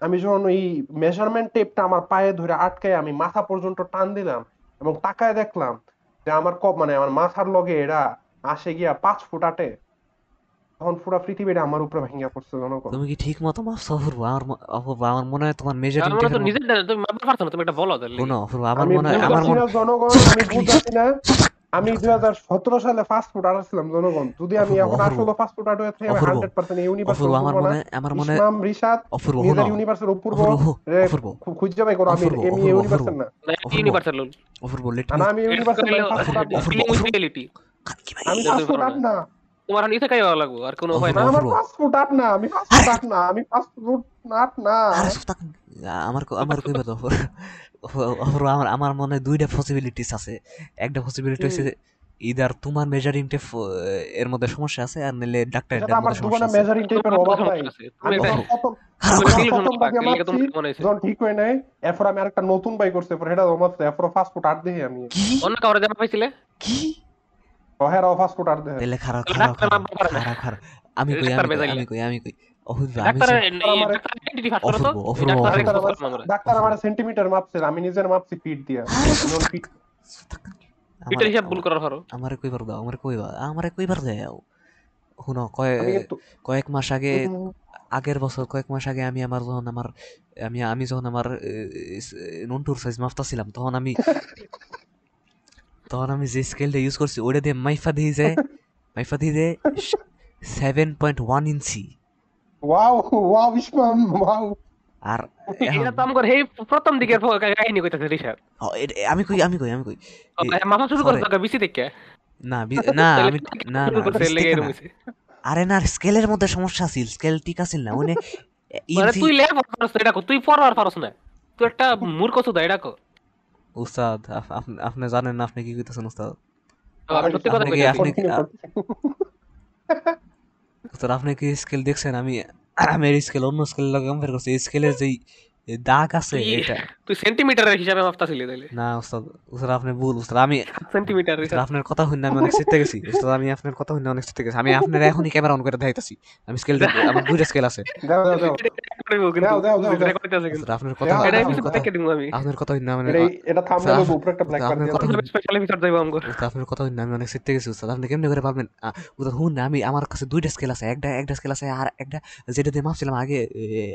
আমি যখন ওই মেজারমেন্ট টেপটা আমার পায়ে ধরে আটকায় আমি মাথা পর্যন্ত টান দিলাম এবং তাকায় দেখলাম যে আমার কপ মানে আমার মাথার লগে এরা আসে গিয়া পাঁচ ফুট আটে। তখন পুরা পৃথিবীটা আমার উপরে ভেঙে পড়ছে জনগণ। তুমি কি ঠিক মতো মাপছো অপূর্ব? আমার অপূর্ব আমার মনে হয় তোমার মেজারিং আমার মনে হয় তো নিজের তুমি মাপতে পারছ না তুমি একটা বলো তাহলে। শোনো অপূর্ব আমার আমি মনে হয় আমার মনে না জনগণ আমি বুঝাচ্ছি না। আমি দুই হাজার সতেরো সালে ফাস্ট ফুড আনাছিলাম জনগণ। যদি আমি এখন আসলে ফাস্ট ফুড আট হয়ে থাকি আমি হান্ড্রেড পার্সেন্ট অপূর্ব আমার মনে আমার মনে ইসলাম রিশাদ অপূর্ব নিজের হনো ইউনিভার্সের অপূর্ব খুঁজে বাই করো আমি এমি ইউনিভার্সের না। ইউনিভার্সাল অপূর্ব। লেট আমি না ফাস্ট ফুড আট না অপূর্ব, অপূর্ব। রিয়েলিটি আমি বলতে ফাস্ট ফুড পারো আট না। তোমার এখন ইতে খাইয়া লাগবো আর কোনো উপায় না আমার ফাস্ট ফুড আট না আমি ফাস্ট ফুড আট না আমি ফাস্ট ফুড আট না। আমার আমার কইবা তো। অপূর্ব আমার আমার মনে দুইটা পসিবিলিটিস আছে। একটা পসিবিলিটি হচ্ছে ইদার তোমার মেজারিং টেপ এর মধ্যে সমস্যা আছে আর নাহলে ডাক্তারের সেটা আমার মধ্যে সমস্যা আছে। মেজারিং টেপের অভাব নাই। যখন হয়েছে যখন ঠিক হয় নাই এরপর আমি আরেকটা নতুন বাই করছি এরপর এটা মারছে এরপর ফাস্ট ফুড আট দেখি আমি। কি? অন্য কাউরে জামা পাইছিলে কি? হেরাও ফাস্ট ফুড আট দেখে তাহলে খারাপ খারাপ খারাপ পারে আমি কই ডাক্তার আমি কই আমি কই। আমি কই অপূর্ব আমি ডাক্তার আমার- ডাক্তার আইডেন্টি ফাস্ট করো তো অপূর্ব, অপূর্ব, ডাক্তার ডাক্তার এক্সপোজ আমার আমরা ডাক্তার আমার সেন্টিমিটার মাপছে আমি নিজের মাপছি ফিট দিয়া। নন হিসাব ভুল করার হারো আমারে কইবার দাও আমারে কইবা আমারে কইবার দাও। শুনো কয় আমি কিন্তু কয়েক মাস আগে আগের বছর কয়েক মাস আগে আমি আমার যখন আমার আমি আমি যখন আমার নন্টুর সাইজ মাপতাছিলাম তখন আমি তখন আমি যে স্কেলটা ইউজ করছি ওটা দিয়ে মাইফা দিয়ে যায় মাইফা দিয়ে যায় seven point one inch wow wow Ismam wow আর এটা তো আমার এই প্রথম দিকের কাহিনী কইতাছে রিসার আমি কই আমি কই আমি কই। মাথা শুরু করছে পরে- বিসি দেখে। না না আমি না। আরে না স্কেলের মধ্যে সমস্যা আছিল স্কেল ঠিক আছিল না ওনে মানে তুই লেখ পারছ এটা কো, তুই পড়ার পারছ না। তুই একটা মূর্খ সুদা এটা কো। উস্তাদ আপ- আপ- আপনি জানেন না আপনি কি কইতেছেন উস্তাদ? আমি সত্যি কথা আপনি কইতাছি আপনি- কি স্কেল দেখছেন? আমি আমি স্কেল অন্য স্কেল লগে কম্পেয়ার করছি। স্কেলের যেই দাগ আছে এটা। তুই সেন্টিমিটারের হিসাবে মাপতাছিলি তাইলে? না উস্তাদ উস্তাদ আপনি ভুল উস্তাদ আমি সেন্টিমিটার আপনার কথা শুনে আমি অনেক চেতে গেছি। উস্তাদ আমি আপনার কথা শুনে অনেক চেতে গেছি। আমি আপনার এখনই ক্যামেরা অন করে দেখাইতাছি। আমি স্কেল আমার দুইটা স্কেল আছে। দাও দাও দাও। দাও, দাও, দাও, দাও। উস্তাদ, আপনার কথা এটা আপনার কথা দেখে দিব আমি আপনার কথা শুনে আমি এটা এটা উপরে একটা ব্ল্যাক কার্ড আপনার কথা দিয়ে স্পেশাল এপিসোড যাইবো আমগো। আপনার কথা শুনে আমি অনেক চেতে গেছি উস্তাদ আপনি কেমনে করে পারবেন? আ, উস্তাদ শুন না আমি আমার কাছে দুইটা স্কেল আছে। একটা একটা স্কেল আছে আর একটা যেটা দিয়ে মাপছিলাম আগে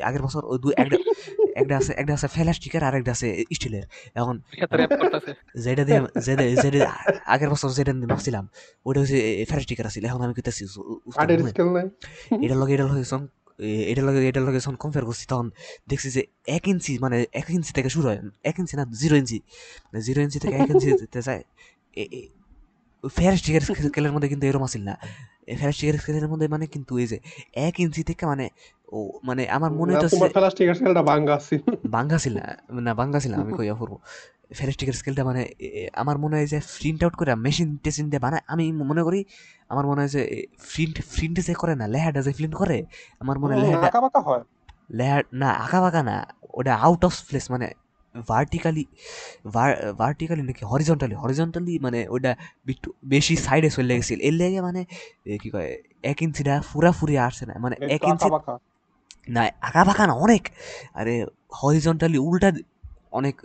আগের বছর ওই দুই একটা একটা আছে একটা আছে ফেলাস্টিকের আর একটা আছে স্টিলের এখন সাথে র‍্যাপ করতেছে। যেটা দিয়ে যেটা যেটা আগের বছর যেটা দিয়ে মাপছিলাম ওটা হচ্ছে ফেলাস্টিকের আছিল এখন আমি কইতাছি আটের স্কেল নাই। এটা লগে এটা লগে এটা লগে এটা লগে যখন কম্পেয়ার করছি তখন দেখছি যে এক ইঞ্চি মানে এক ইঞ্চি থেকে শুরু হয় এক ইঞ্চি না জিরো ইঞ্চি মানে জিরো ইঞ্চি থেকে এক ইঞ্চি তে যায়। ফেয়ারস্টিকের স্কেলের মধ্যে কিন্তু এরকম আসিল না। ফেয়ারস্টিকের স্কেলের মধ্যে মানে কিন্তু এই যে এক ইঞ্চি থেকে মানে ও মানে আমার মনে না, হইতেছে স্কেলটা ভাঙ্গা আছে বাঙ্গা ছিল না বাঙ্গা ছিল আমি কই অপূর্ব। ফেরিস্টিকের স্কেলটা মানে আমার মনে হয় যে প্রিন্ট আউট করে মেশিন টেশিন দিয়ে বানায় আমি মনে করি আমার মনে হয় যে প্রিন্ট প্রিন্ট যে করে না লেহাটা যে প্রিন্ট করে আমার মনে হয় লেহাটা হয়। লেহার না আঁকা বাঁকা না ওটা আউট অফ প্লেস মানে ভার্টিক্যালি ভার্টিক্যালি নাকি হরিজন্টালি হরিজন্টালি মানে ওটা একটু বেশি সাইডে চলে গেছিল। এর লেগে মানে কি কয় এক ইঞ্চিটা পুরাপুরি আসছে না। মানে এক ইঞ্চি না আঁকা বাঁকা না অনেক। আরে হরিজন্টালি উল্টা অনেক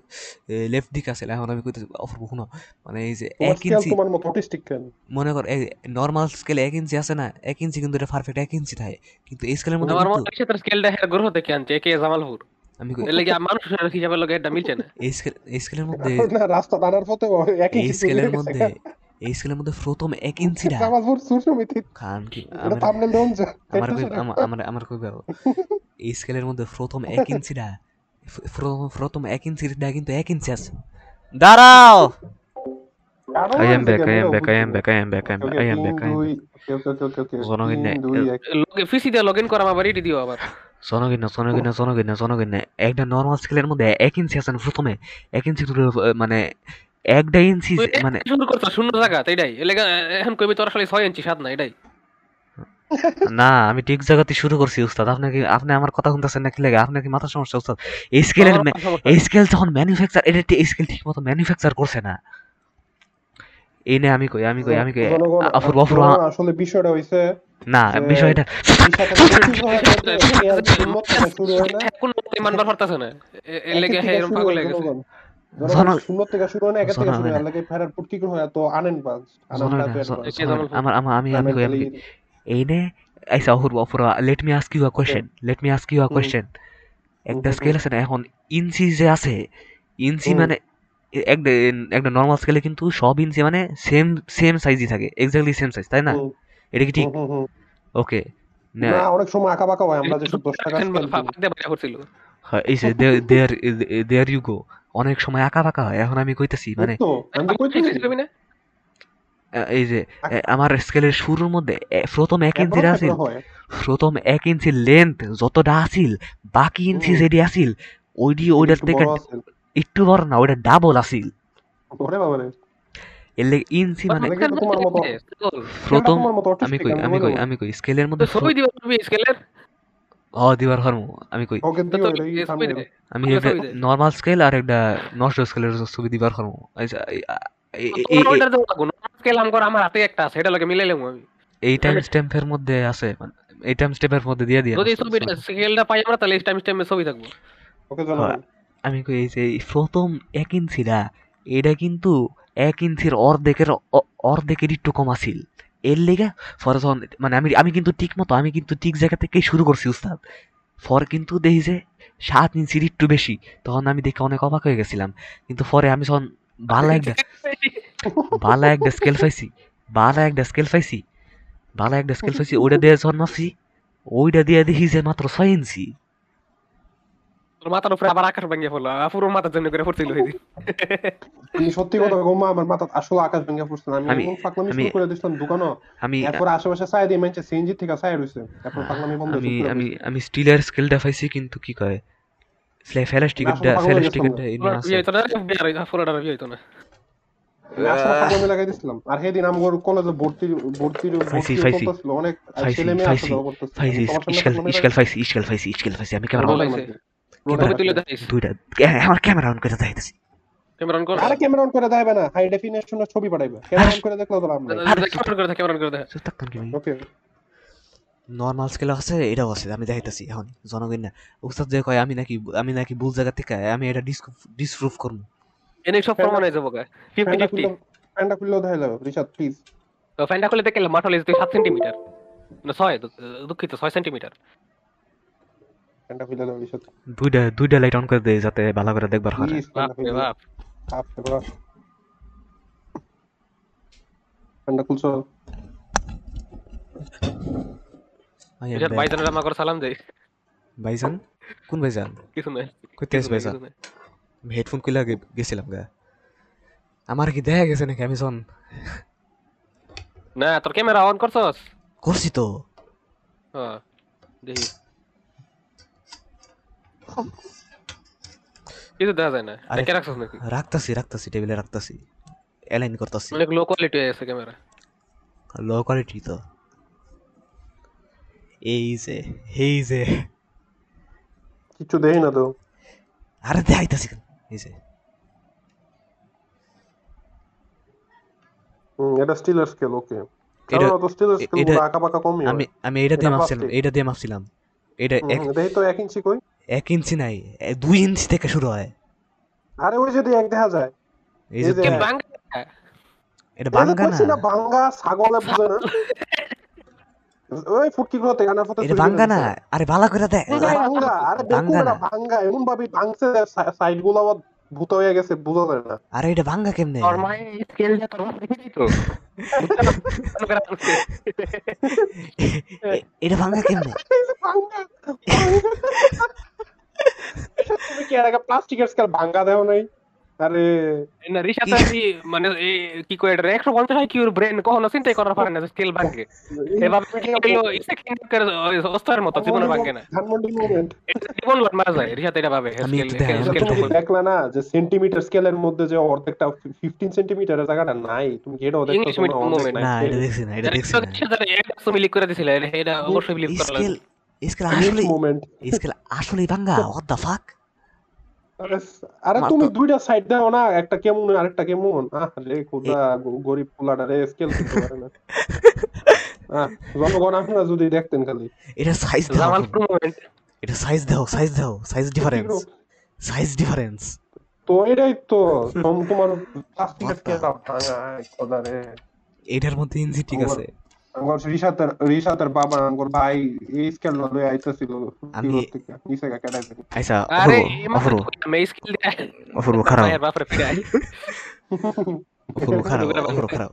লেফট দিক আছে। এখন আমি কইতে অপূর্ব শুনো। মানে এই যে এক ইঞ্চি তোমার মতো অটিস্টিক কেন? মনে কর নর্মাল স্কেলে এক ইঞ্চি আছে না এক ইঞ্চি কিন্তু এটা পারফেক্ট এক ইঞ্চি থাকে। কিন্তু এই স্কেলের মধ্যে কিন্তু স্কেলটা হের গ্রহ থেকে আনছে কে জামালপুর। আমি এর মানুষের লগে এটা মিলছে না এই স্কেল এই স্কেলের মধ্যে না রাস্তা টানার পথে এক এই ইঞ্চি স্কেলের মধ্যে এই স্কেলের মধ্যে প্রথম এক ইঞ্চিটা জামালপুর সুসমিতি খান কি আমার থাম্বনেল দেন আমার আমার আমার কই বাবু এই স্কেলের মধ্যে প্রথম এক ইঞ্চিটা ফ- প্রথম- প্রথম এক ইঞ্চিটা কিন্তু এক ইঞ্চি আছে দাঁড়াও I am back, I am back, I am back, I am back, I am back, I am back, I am back. জনগণ নেই। লগে লগইন করা আমার বাড়ি দিও আবার একটা নর্মাল স্কেলের মধ্যে এক ইঞ্চি প্রথমে। এক ইঞ্চি মানে এক দেড় ইঞ্চি মানে শুরু করছ শূন্য জায়গা এটাই। লাগি এখন কইবি তোর আসলে 6 ইঞ্চি সাত না এটাই। না আমি ঠিক জায়গাতে শুরু করছি উস্তাদ। আপনাকে আপনি আমার কথা শুনতেছেন না কি লাগে? আপনার কি মাথা সমস্যা উস্তাদ? এই স্কেলের এই স্কেল যখন ম্যানুফ্যাকচার এটা স্কেল ঠিক মতো ম্যানুফ্যাকচার করছে না। এই নে আমি কই আমি কই আমি কই। অফুর জনগণ আসলে বিষয়টা হইছে না বিষয়টা কোন মানবার পারতাছে না এ- এর লাগি হ্যাঁ এরকম পাগল হয়ে। গেছে let me ask you a let me ask you a. একটা স্কেল আছে না এখন ইঞ্চি যে আছে ইঞ্চি হুম। মানে একটা একটা নর্মাল স্কেলে কিন্তু সব ইঞ্চি মানে সেম সেম সাইজই থাকে এক্স্যাক্টলি সেম সাইজ তাই না? এটা কি ঠিক। ওকে না অনেক সময় আঁকা বাঁকা হয় আমরা যেসব দশ টাকা স্কেল কিনি করছিল। হ্যাঁ, এই যে দেয়ার দেয়ার ইউ গো অনেক সময় আঁকা বাঁকা হয় এখন আমি কইতেছি মানে আমি তো না? এই যে আমার স্কেলের শুরুর মধ্যে প্রথম এক ইঞ্চির আছিল প্রথম এক ইঞ্চি লেন্থ যতটা আছিল বাকি ইঞ্চি যেটি আছিল ওইটি ওইটার থেকে আছে। একটু বড় না ওইটা ডাবল আছিল। ওরে বাবা রে। এর লেগে মানে প্রথম আমি কই আমি কই আমি কই স্কেলের মধ্যে ছবি দিবা তুমি স্কেলের ও দিবার হরমু আমি কই। আমি একটা। নর্মাল স্কেল আর একটা নষ্ট স্কেলের ছবি দিবার হরমু আচ্ছা, স্কেল আমার আমার হাতে একটা আছে এটা লাগে মিলাইলাম আমি। এই টাইম স্ট্যাম্পের মধ্যে আছে মানে এই টাইম স্ট্যাম্পের মধ্যে দিয়ে দিয়ে যদি ছবিটা স্কেলটা পাই আমরা তাহলে এই টাইম টাইমে ছবি থাকব। ওকে জানো হয়। আমি কই যে প্রথম এক ইঞ্চিটা এটা কিন্তু এক ইঞ্চির অর্ধেকের অর্ধেকের একটু কম আছিল। এর লেগে ফর মানে আমি আমি কিন্তু ঠিক মতো, আমি কিন্তু ঠিক জায়গা থেকেই শুরু করছি, উস্তাদ। ফর কিন্তু দেখি যে সাত ইঞ্চির একটু বেশি, তখন আমি দেখে অনেক অবাক হয়ে গেছিলাম। কিন্তু পরে আমি যখন বালা একটা বালা একটা স্কেল পাইছি, বালা একটা স্কেল পাইছি, বালা একটা স্কেল পাইছি ওইটা দিয়ে যখন মাপছি ওইটা দিয়ে দেখি যে মাত্র ছয় ইঞ্চি। মাথার উপরে আবার আকাশ ভেঙে পড়ল পুরো মাথার জন্য করে পড়ছিল ওই দিন। সত্যি কথা গোমা আমার মাথা আসলে আকাশ ভেঙে পড়ছে আমি এমন ফাঁকলামি শুরু করে দিছিলাম দোকানও। আমি এরপর আশেপাশে সাইড দিয়ে মেনছে সিএনজি থেকে সাইড হইছে এখন ফাঁকলামি বন্ধ আমি আমি আমি স্টিলের স্কেলটা পাইছি কিন্তু কি কয়? ফ্ল্যাশ টিকেটটা ফ্ল্যাশ টিকেটটা এমনি আছে। ইয়ে হইতো না, হইতো না। আমি আর সেদিন আমার কলেজে ভর্তি ভর্তি অনেক ছেলে মেয়ে আসলে করতেছিল ক্যামেরা রোল অন আইছে। রোড ছবি আছে। তুলে দেখিস। দুইটা এ, আমার ক্যামেরা অন করে দেখাইতেছি ক্যামেরা অন কর। আরে ক্যামেরা অন করে দেবে না হাই ডেফিনেশনের ছবি পাঠাইবে ক্যামেরা অন করে দেখলেও তো লাভ নাই ক্যামেরা অন করে দে, ক্যামেরা অন করে দে। চুপ কি ওকে নর্মাল স্কেল আছে এটাও আছে আমি দেখাইতেছি এখন জনগণ না উস্তাদ যে কয় আমি নাকি আমি নাকি ভুল জায়গা থেকে আমি এটা ডিসপ্রুভ করব এনে সব প্রমাণ হয়ে যাব 50 ফ্যানটা 50 খুললেও ফ্যানটা রিশাদ প্লিজ তো ফ্যানটা খুলে দেখে মাঠ হলে তুই সাত সেন্টিমিটার না ছয় দুঃখিত ছয় সেন্টিমিটার ফ্যানটা খুলে দাও রিশাদ দুইটা দুইটা লাইট অন করে দেয় যাতে ভালো করে দেখবার হয়। প্লিজ ফ্যানটা বাপ রে খুলে দাও বাপ। বাপ রে বাপ। ফ্যানটা খুলছো? I am এটার back. ভাইজানের আমাকে সালাম দেই। ভাইজান? কোন ভাইজান? কিছু নাই। কইতে আস কিছু নাই, ভাইজান? কিছু নাই। আমি হেডফোন কইলা গে- গেছিলাম গা। আমার কি দেখা গেছে নাকি? আমি যখন না তোর ক্যামেরা অন করছস? করছি তো। হ্যাঁ দেখি। কিছু দেখা যায় না আরে- রাখছস নাকি? রাখতাছি রাখতাছি টেবিলে রাখতাছি অ্যালাইন করতাছি অনেক লো কোয়ালিটি হয়ে আছে ক্যামেরা লো কোয়ালিটি তো। এই যে এই যে। কিচ্ছু দেখি না তো। আরে দেখাইতাছি কেন? এই যে। এটা স্টিলের স্কেল ওকে এটা- এটা- আমি আমি এটা দিয়ে এটা মাপছিলাম এটা দিয়ে মাপছিলাম এটা দেখি তো এক ইঞ্চি কই। এক ইঞ্চি নাই দুই ইঞ্চি থেকে শুরু হয়। আরে ওই যদি এক দেখা যায়। এই যে এটা বাঙ্গা না? না? বাঙ্গা ছাগলে বুঝে না। ওই ফুটকি গুলো তেগানা ফতে এটা বাঙ্গা না? আরে করে দেখ বাঙ্গা আরে বাঙ্গা না। বাঙ্গা এমন ভাবে ভাঙছে সাইডগুলো আবার ভূত হয়ে গেছে বোঝা যায় না। আরে এটা বাঙ্গা কেমনে? তোর মায়ে স্কেল দিয়ে তোর দেখে এ- এটা বাঙ্গা কেমনে? তুমি কি এর আগে প্লাস্টিকের স্কেল ভাঙ্গা দেও নাই? আরে না রিসাতে আমি মানে এই কি কয় এটা 150 আইকিউর ব্রেন কখনো চিন্তাই করার পারে না স্কেল ভাঙে এভাবে হলো সেকেন্ড করে অস্ত্রের মতো জীবনে ভাঙে না। ধানমন্ডি মুভমেন্ট জীবন বার মারা যায় রিসাতে এটা ভাবে স্কেল। দেখলা না যে সেন্টিমিটার স্কেলের মধ্যে যে অর্ধেকটা ফিফটিন সেন্টিমিটারের জায়গাটা নাই? তুমি কি English দেখতেছো না এটা দেখছি না এটা দেখছি না। তুমি লিক করে দিছিলে এটা অবশ্যই বিলিভ করা স্কেল স্কেল আসলে মুভমেন্ট স্কেল আসলে বাঙ্গা হোয়াট দ্য ফাক আরে আরে তুমি দুইটা সাইড দাও না একটা কেমন আরেকটা কেমন? আহ খোদা গরিব পোলাটা রে স্কেল করতে পারে না। জনগণ আপনারা যদি দেখতেন খালি। এটা সাইজ দাও এটা সাইজ দাও সাইজ দাও সাইজ ডিফারেন্স সাইজ ডিফারেন্স তো এটাই তো তোমার প্লাস্টিকের খোদা রে। এটার মধ্যে ইঞ্চি ঠিক আছে। আমার রিশাতের রিশাতের বাবা আমার ভাই এই স্কেল লয়ে আইতাছিল আমি- আরে খারাপ। বাপরে ফিরাই খারাপ খারাপ।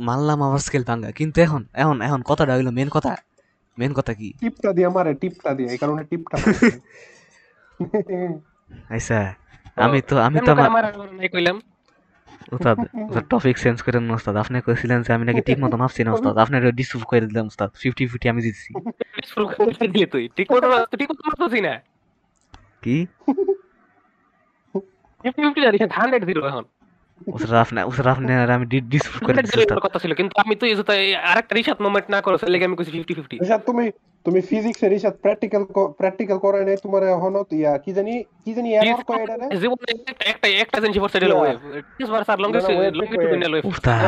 মানলাম আমার স্কেল ভাঙ্গা। কিন্তু এখন এখন এখন কথাটা হইল মেন কথা। মেন কথা কি? টিপটা দিয়ে মারে টিপটা দিয়ে এই কারণে টিপটা আচ্ছা আমি তো আমি তো আমার কইলাম। উস্তাদ টপিক চেঞ্জ করে না উস্তাদ। আপনি কইছিলেন যে আমি নাকি ঠিক মতো মাপছি না উস্তাদ। আপনি ডিসপ্রুভ করে দিলাম উস্তাদ। ফিফটি ফিফটি আমি জিতছি। দিলি তুই। ঠিক মতো ঠিক মতো মারতেছি না। কি? ফিফটি ফিফটি জানি হান্ড্রেড জিরো এখন। উস্তাদ আপনি উস্তাদ আপনি আর আমি ডিসপ্রুভ করে হান্ড্রেড দিচ্ছি জিরো উস্তাদ কথা ছিল কিন্তু আমি তো এই যে আরেকটা রিসাত মোমেন্ট না করো সেলে আমি কইছি ফিফটি ফিফটি রিশাত তুমি তুমি ফিজিক্সের রিশাত প্র্যাকটিক্যাল প্র্যাকটিক্যাল করে নাই তোমার এখনও ইয়া কি জানি কি জানি এরর কয় এটা রে জীবনে একটা একটা একটা জিনিস ফোর্স দিল ওয়েভ টিস বার স্যার লংগেস্ট না, wave লংগিটুডিনাল ওয়েভ উস্তাদ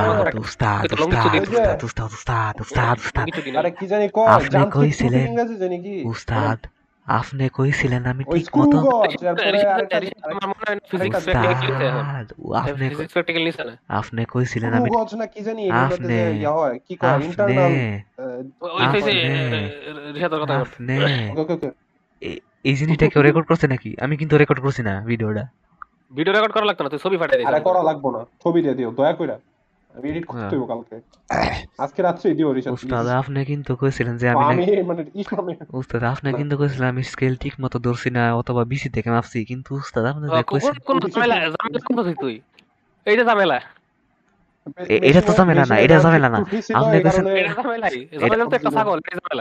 উস্তাদ এটা longitude উস্তাদ উস্তাদ উস্তাদ উস্তাদ উস্তাদ উস্তাদ আরে কি জানি কয় আপনি যান্ত্রিক কইছিলেন, ত্রুটি ইংরেজি জানি কি উস্তাদ আপনি কইছিলেন আমি ঠিক মতো আপনি কইছিলেন আমি আপনি- আপনি এই জিনিসটা কেউ রেকর্ড করছে নাকি? আমি কিন্তু রেকর্ড করছি না ভিডিওটা ভিডিও রেকর্ড করা লাগতো না তুই ছবি পাঠিয়ে আরে দিস করা লাগবো না ছবি দিয়ে দিও দয়া কইরা। আমি করতে হ্যাঁ। কালকে। আজকে রাত্রে দিও রিসার্চ উস্তাদ আপনি কিন্তু কইছিলেন যে আমি আমি নাকি- মানে ইসলামে। উস্তাদ আপনি কিন্তু কইছিলেন আমি স্কেল ঠিক মতো ধরছি না অথবা বিসি থেকে মাপছি কিন্তু উস্তাদ আপনি যে কোন কইছেন কোন ঝামেলা ঝামেলা কোন তুই? এইটা ঝামেলা এটা তো ঝামেলা না, এটা ঝামেলা না। আপনি কইছেন-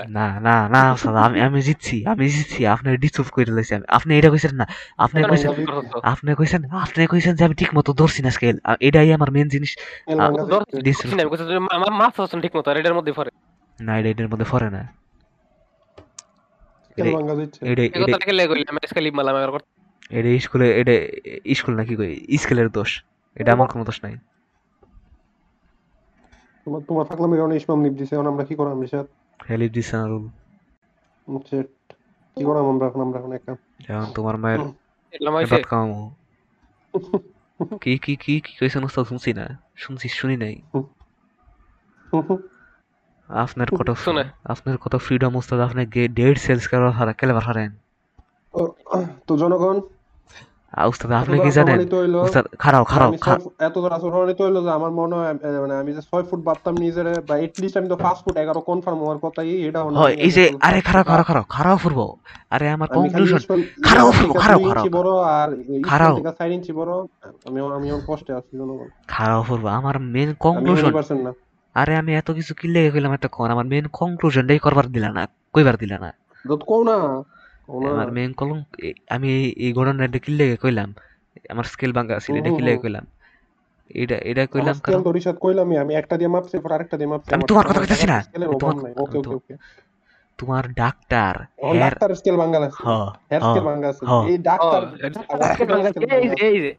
না না না উস্তাদ আমি আমি জিতছি আমি জিতছি আপনি ডিসপ্রুভ করে লাইছি আমি আপনি এটা কইছেন না আপনি কইছেন আপনি কইছেন আপনি কইছেন যে আমি ঠিক মতো ধরছি না স্কেল এটাই আমার মেন জিনিস disprove- আমি কইছি মাছ হচ্ছেন ঠিক মতো আর এটার মধ্যে পড়ে না এটা এটার মধ্যে পড়ে না। এটা- এটা স্কুলে এটা স্কুল নাকি কই? স্কেলের দোষ। এটা আমার কোনো দোষ নাই। তোমার তোমার থাকলাম কারণে ইসমাম নিপ দিছে এখন আমরা কি করাম রিশাত হেলিপ দিছে না রুল Shit. কি করাম আমরা এখন আমরা এখন একটা তোমার মায়ের কি কি কি কি কইছেন উস্তাদ শুনছি না? শুনছি শুনি নাই। আপনার কত শুনে। আপনার কত ফ্রিডম উস্তাদ আপনি ডেড সেলস করার হারা কেলেবার হারেন তো জনগণ উস্তাদ আপনি কি জানেন? উস্তাদ খারাও খারাও এত আসলে হইল যে আমার মনে হয় মানে আমি যে ছয় ফুট ভাবতাম নিজের বা এটলিস্ট আমি তো পাঁচ ফুট এগারো কনফার্ম হওয়ার কথাই এটা হলো হয় এই যে আরে খারাও খারাও খারাও খারাও ফুরবো আরে আমার কনক্লুশন খারাও ফুরবো, খারাও, খারাও। বড় আর খারাও। ইসমাম থেকে চার ইঞ্চি বড় আমি আমি এখন কষ্টে আছি জনগণ। খারাও ফুরবো আমার মেন কনক্লুশন আরে আমি এত কিছু কিনলে কইলাম এত কোন আমার মেন কনক্লুশনটাই করবার দিলা না কইবার দিলা না। কও না। আমার মেন কলম এ- আমি এই- ঘটনা দেখি লেগে কইলাম। আমার স্কেল ভাঙা আছে এটা লেগে। কইলাম। এটা এটা কইলাম কারণ স্কেল রিসার্চ কইলাম আমি একটা দিয়ে মাপছি পর আরেকটা দিয়ে মাপছি। আমি তোমার কথা কইতাছি না। ওকে ওকে ওকে। তোমার ডাক্তার ডাক্তার স্কেল ভাঙা আছে। হ্যাঁ স্কেল ভাঙা আছে। এই ডাক্তার এই এই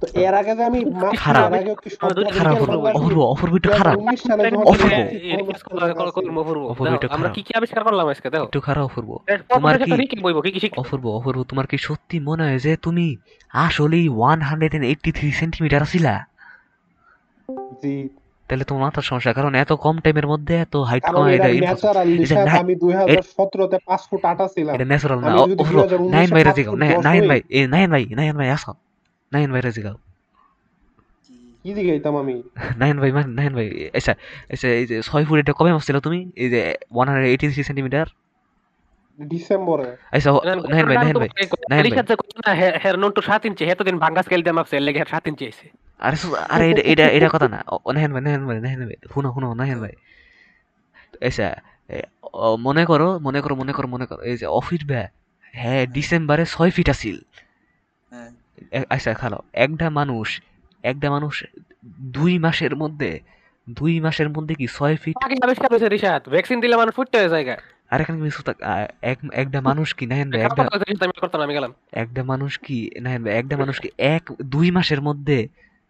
তো এর আগে যে আমি খারাপ। এর আগে কি সব দুটো খারাপ অপূর্ব অপূর্ব অপূর্ব একটু খারাপ। 2019 সালে যখন অপূর্ব। আমি এই রিকোয়েস্ট করলাম করলাম অপূর্ব। অপূর্ব, এটা আমরা কি কি আবিষ্কার করলাম আজকে দেখো একটু খারাপ অপূর্ব। তোমার কি কি- কি বইব কি কি অপূর্ব অপূর্ব তোমার কি সত্যি মনে হয় যে তুমি আসলেই one hundred and eighty three centimetre ছিলা? জি। তাহলে তোমার মাথার সমস্যা কারণ এত কম টাইমের মধ্যে এত হাইট কমা এটা না- আমি 2017 তে 5 ফুট 8 ছিলাম। এটা ন্যাচারাল না আমি ও- যদি অপূর্ব। 2019 নাইন ভাই পাঁচ রাজি নাইন ভাই এ নাইন ভাই নাইন ভাই আসো। নাইন ভাই রাজি গাও কি দিকে যাইতাম আমি নাইন ভাই মানে নাইন ভাই আচ্ছা আচ্ছা এই যে ছয় ফুট এটা কবে মাপছিল তুমি এই যে one hundred eighty three centimetre ডিসেম্বরে আচ্ছা নাইন ভাই নাইন ভাই নাইন ভাই। হের নোট তো 7 ইঞ্চি এতদিন ভাঙ্গা স্কেল দিয়ে মাপছে লেগে 7 ইঞ্চি আইছে আরে আরে এটা এটা এটা কথা না ও ভাই নাহিন ভাই নাহিন ভাই শুনো শুনো নাহিন ভাই আচ্ছা এ, মনে করো মনে করো মনে করো মনে করো এই যে অফিস ব্যা হ্যাঁ ডিসেম্বরে ছয় ফিট আছিল হ্যাঁ আচ্ছা খালো। একটা মানুষ একটা মানুষ দুই মাসের মধ্যে দুই মাসের মধ্যে কি ছয় ফিট আবিষ্কার হয়েছে ভ্যাকসিন দিলে মানুষ ফুটতে হয়ে যায় আর এখানে কিছু এক একটা মানুষ কি নাহিন ভাই একটা আমি গেলাম। একটা মানুষ কি নাহিন ভাই একটা মানুষ কি এক দুই মাসের মধ্যে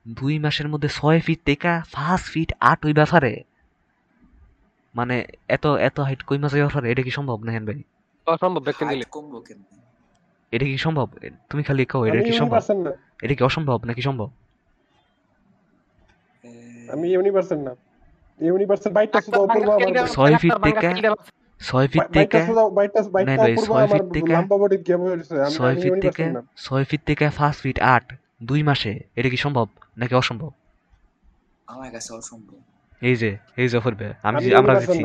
দুই মাসের মধ্যে ছয় ফিট থেকে পাঁচ ফিট আট ওই ব্যাপারে। মানে এত এত হাইট কই মাসে ব্যাপারে? এটা কি সম্ভব নাহিন ভাই? অসম্ভব ভ্যাকসিন দিলে। কমবো কেন এটা কি সম্ভব? তুমি খালি কও এটা কি সম্ভব? এটা কি অসম্ভব নাকি সম্ভব? আমি ইউনিভার্সাল না। ইউনিভার্সের বাইটটা শুধু অপূর্ব আমার ছয় ফিট থেকে ছয় ফিট থেকে বাইটটা বাইটটা ভাই, অপূর্ব আমার ফিট থেকে- লাম্বা বডি গেম হয়েছে আমি ছয় আমি ফিট থেকে ইউনিভার্সের না। ছয় ফিট থেকে পাঁচ ফিট আট দুই মাসে। এটা কি সম্ভব নাকি অসম্ভব? আমার কাছে অসম্ভব। এই যে এই যে অপূর্বে। আমি আমরা জিতছি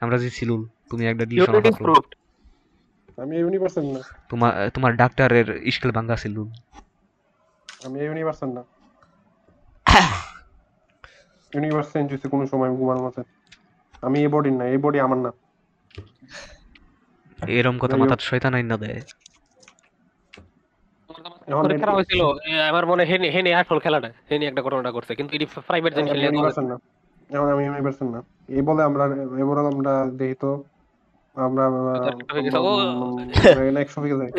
আমরা জিতছি লুল তুমি একটা নিশানা ইউনিট ইজ থাকল প্রুভড আমি ইউনিভার্সের না। তোমার তোমার ডাক্তারের স্কেল ভাঙ্গা ছিল। আমি ইউনিভার্সের না। ইউনিভার্স চেঞ্জ হয়েছে কোনো সময় ঘুমানোর মধ্যে আমি এই বডির না এই বডি আমার না। এরম কথা। মাথার শয়তান আইন না দেয়। হয়েছিল আমার মনে হেনে হেনে আসল খেলাটা হেনে একটা ঘটনাটা করছে কিন্তু এটি প্রাইভেট জিনিস আমি এখন আমি না। এই বলে আমরা আমরা হয়ে গেছে, নেক্সট টপিকে যাই।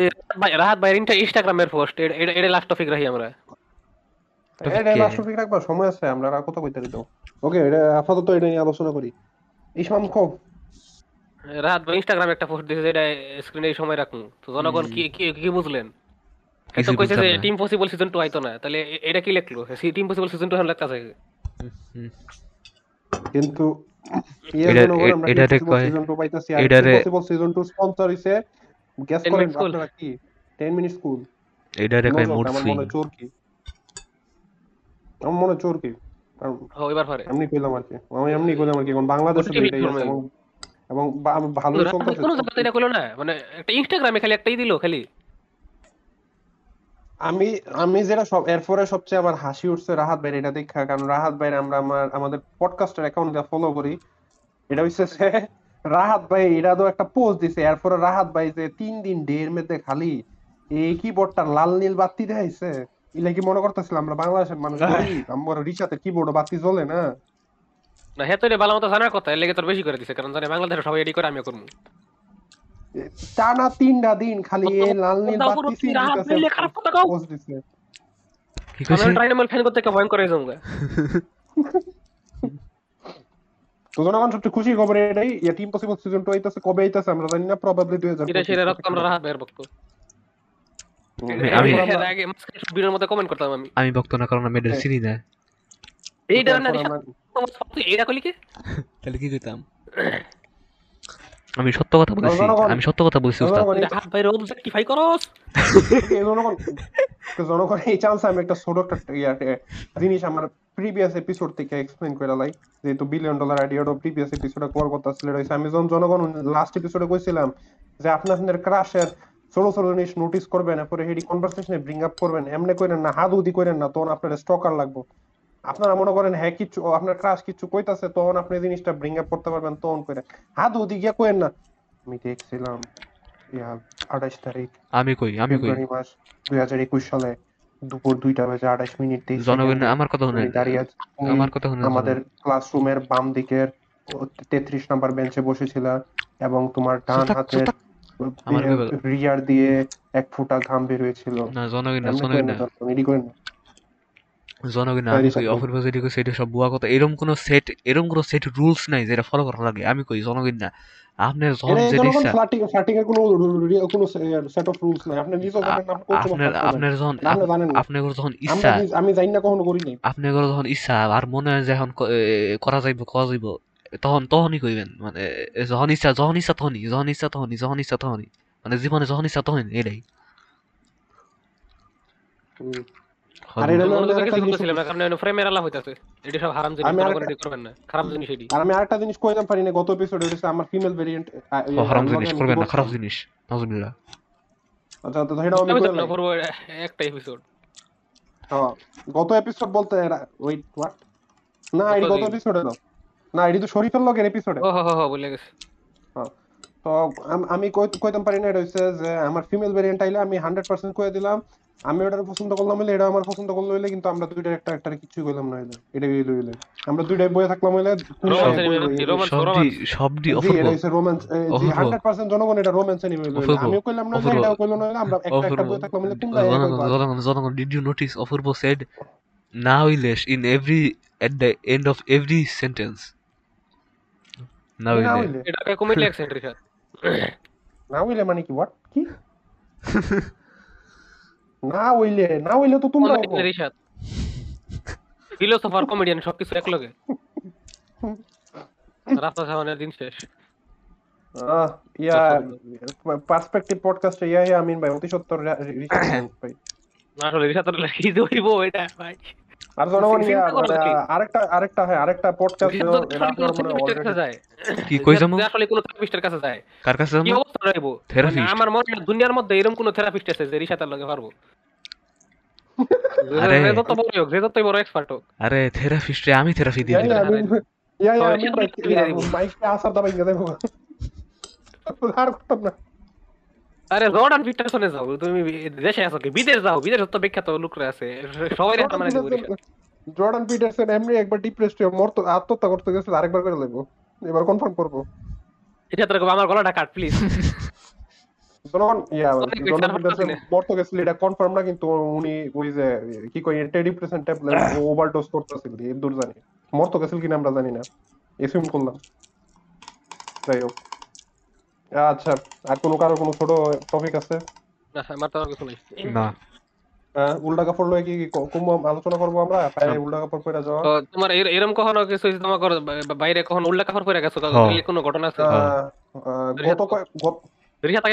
রাহাত ভাই ইনস্টাগ্রামের পোস্ট এটা এটা লাস্ট টপিক রাখি আমরা। এটা লাস্ট টপিক রাখবা সময় আছে আমরা আর কথা কইতে দিতে ওকে এটা আপাতত এটা নিয়ে আলোচনা করি। ইসমাম খো। রাহাত ভাই ইনস্টাগ্রামে একটা পোস্ট দিয়েছে এটা স্ক্রিনে সময় রাখুন। তো জনগণ কি কি কি বুঝলেন? এই কইছে যে টিম পসিবল সিজন 2 আইতো না। তাহলে এটা কি লিখলো? টিম পসিবল সিজন 2 এখন লেখা হুম। কিন্তু এটারে কয়- এটারে- সিজন 2 স্পন্সর হইছে গেস 10 করেন আপনারা কি? 10 মিনিট স্কুল এটারে কয় মুড সুইং চোর কি? আমার মনে চোর কি? কারণ হ্যাঁ এবার পারে। এমনি কইলাম আর কি। আমি এমনি কইলাম আর কি এখন বাংলাদেশে এটাই এবং আমি ভালো কোনো জায়গাতে এটা কইলো না। মানে একটা ইনস্টাগ্রামে খালি একটাই দিলো খালি। আমি আমি যেটা সব এরপরে সবচেয়ে আমার হাসি উঠছে রাহাত ভাই এটা দেখা কারণ রাহাত ভাই আমরা আমার আমাদের পডকাস্টের অ্যাকাউন্ট দিয়ে ফলো করি। এটা হচ্ছে যে রাহাত ভাই এটা তো একটা পোস্ট দিছে এরপরে রাহাত ভাই যে তিন দিন ডের মধ্যে খালি এই কিবোর্ডটা লাল নীল বাতি দেখাইছে। ইলা কি মনে করতেছিলাম আমরা বাংলাদেশের মানুষ আমার রিচাতে কিবোর্ড বাতি জ্বলে না। না হ্যাঁ তো এটা ভালো মতো জানার কথা এর লেগে তোর বেশি করে দিছে কারণ জানে বাংলাদেশে সবাই এডি করে আমিও করব টানা তিনটা দিন খালি এই লাল নীল বাতি কোনো সিন দিতেছে খারাপ কথা কও। পোস্ট দিছে। কি কইছে আমি ফ্যান করতে ভয়ঙ্কর করে যাব তো জনগণ সবচেয়ে খুশির খবর এটাই টিম পসিবল সিজন টু আইতাছে কবে আইতাছে আমরা জানি না প্রবাবলি দুই হাজার এটা সেটা রক্ত আমরা রাহাত ভক্ত আমি- আগে ভিডিওর মধ্যে কমেন্ট করতাম আমি। আমি ভক্ত না কারণ আমি এটা হ্যাঁ। চিনি না। এইটা না এইটা কইলি কি? তাহলে কি কইতাম? আমি সত্য কথা বলেছি জনগণ- আমি সত্য কথা বলছি উস্তাদ। ভাই রোজ জাস্টিফাই করস? জনগণ জনগণ এই চান্স আমি একটা ছোট একটা জিনিস আমার প্রিভিয়াস এপিসোড থেকে এক্সপ্লেইন করে লাই যেহেতু বিলিয়ন ডলার আইডিয়াটা প্রিভিয়াস এপিসোডে কভার করতেছিল রয়েছে। আমি যখন জনগণ লাস্ট এপিসোডে কইছিলাম যে আপনাদের ক্রাশের ছোট ছোট জিনিস নোটিস করবেন এরপরে হেডি কনভারসেশনে ব্রিং আপ করবেন এমনি করেন না হাত উদি করেন না তখন আপনার স্টকার লাগবে। আপনারা মনে করেন হ্যাঁ কিছু আপনার ক্রাশ কিছু কইতাছে তখন আপনি জিনিসটা ব্রিং আপ করতে পারবেন তখন করে হাত উদি গিয়া কইেন না। আমি দেখছিলাম ইয়া আঠাশ তারিখ আমি কই আমি কই? ফেব্রুয়ারি মাস দুই হাজার একুশ সালে দুপুর দুইটা বাজে আঠাশ মিনিট জনগণ আমার কথা শুনে দাঁড়িয়ে আছে- আমার কথা শুনে আমাদের ক্লাসরুমের বাম দিকের তেত্রিশ নাম্বার বেঞ্চে বসেছিল এবং তোমার ডান হাতের রিয়ার দিয়ে এক ফুটা ঘাম বের হয়েছিল। না জনগণ না জনগণ করেন না। না, তারপর এডি করেন না। জনগণ না তাই আমি কই যেটি কইছে সব বুয়া কথা। এরকম কোন সেট এরকম কোন সেট রুলস নাই যেটা ফলো করা লাগে। আমি কই জনগণ না। আপনি যখন এটা যেটা ইচ্ছা ফ্লাটিং ফ্লাটিং এর কোনো কোনো সেট অফ রুলস নাই। আপনি জানেন আপনার আপনার যখন আপনার ইচ্ছা আমি জানি না কখনো করি নাই আপনার যখন ইচ্ছা আর মনে হয় যে এখন করা যাইব করা যাইব তখন তখনই কইবেন। মানে যখন ইচ্ছা যখন ইচ্ছা তখনই যখন ইচ্ছা তখনই যখন ইচ্ছা তখনই। মানে জীবনে যখন ইচ্ছা তখনই এটাই। আর এটা হলো- একটা কিছু জিনিস না কারণ ফ্রেমের আলাপ হইতাছে। এটা সব হারাম জিনিস আমি জনগণ আরেকটা- এডি করবেন না। খারাপ জিনিস এডি আর আমি আরেকটা জিনিস কইতাম পারি না গত এপিসোডে হচ্ছে আমার ফিমেল ভেরিয়েন্ট হারাম জিনিস করবেন না খারাপ জিনিস নাউজুবিল্লাহ আচ্ছা তো সেটাও আমি আমি কইলাম। না একটা এপিসোড হ্যাঁ, গত এপিসোড বলতে ওয়েট হোয়াট না এটি গত গত এপিসোডে না না এটি তো শরীফের লগের এপিসোডে ও হো হো হো বলে গেছে। তো আমি কইতাম পারি না এটা যে আমার ফিমেল ভেরিয়েন্ট আইলে আমি হান্ড্রেড পার্সেন্ট কয়ে দিলাম আমি ওটার পছন্দ করলাম হইলে এটা আমার পছন্দ করল হইলে কিন্তু আমরা দুইটা একটা একটা কিছু কইলাম না হইলে এটা হইলে হইলে। আমরা দুইটাই বয়ে থাকলাম হইলে এটা রোম্যান্স জি জনগণ এটা রোম্যান্স এনিমে হইলে। আমিও কইলাম না। এটাও কইলো না হইলে আমরা একটা একটা বয়ে থাকলাম হইলে জনগণ জনগণ জনগণ did you notice Apurba said না হইলে in every at the end of every sentence না না হইলে। হইলে। এটা কমেডি অ্যাকসেন্ট রিসাদ না হইলে মানে কি হোয়াট কি? না হইলে না হইলে তো তোমরা রিশাদ ফিলোসোফার কমেডিয়ান সবকিছু একলগে। রাস্তা সামানের দিন শেষ। আহ, ইয়া পার্সপেক্টিভ পডকাস্টে ইয়া আমিন ভাই অতি সত্তর রিসার্চ ভাই। আসলে রিসাত কি ধরিব এটা ভাই। আর জনগণ মানে? আরেকটা আরেকটা হ্যাঁ আরেকটা পডকাস্ট মনে কাছে যায় কি কই যাব? আসলে কোনো থেরাপিস্টের কাছে যায়। কার কাছে কি যাব অবস্থা রইব? Therapist? আমার মনে হয় দুনিয়ার মধ্যে এরকম কোনো থেরাপিস্ট আছে যে রিসাতের লগে পারব। আরে। যে যত বড় হোক যে যতই বড় এক্সপার্ট হোক। আরে থেরাপিস্টে আমি থেরাপি দিয়ে ইয়া ইয়া দিব। মাইকটা আসার দাবাই গেছে আর করতাম না আরে জর্ডান পিটারসনে যাও তুমি দেশে আছো কি? বিদেশ যাও বিদেশ তো বিখ্যাত লোকরা আছে। সবাই মানে জর্ডান পিটারসন এমনি একবার ডিপ্রেসড হয়ে মরতো আত্মহত্যা করতে গেছিল আরেকবার করে লাগবো এবার কনফার্ম করব। রিসাত রে আমার গলাটা কাট প্লিজ ইয়া জর্ডান পিটারসন গেছিল এটা কনফার্ম না কিন্তু উনি ওই যে কি কই অ্যান্টিডিপ্রেসেন্ট ট্যাবলেট ওভারডোজ করতেছিল এই দূর জানি। মরতে গেছিল কিনা আমরা জানি না। এসিউম করলাম। যাই হোক। আচ্ছা আর কোনো কারও কোনো ছোট টপিক আছে? না আমার তো আর কিছু নাই। না। আহ, উল্টা কাপড় লয়ে কি কি কম আলোচনা করব আমরা? পায়ে উল্টা কাপড় পরে যাওয়া। তো তোমার এর- এরম কখনো কিছু তোমার বাইরে কখনো উল্টা কাপড় পরে গেছো? হ্যাঁ। কোনো ঘটনা আছে? গত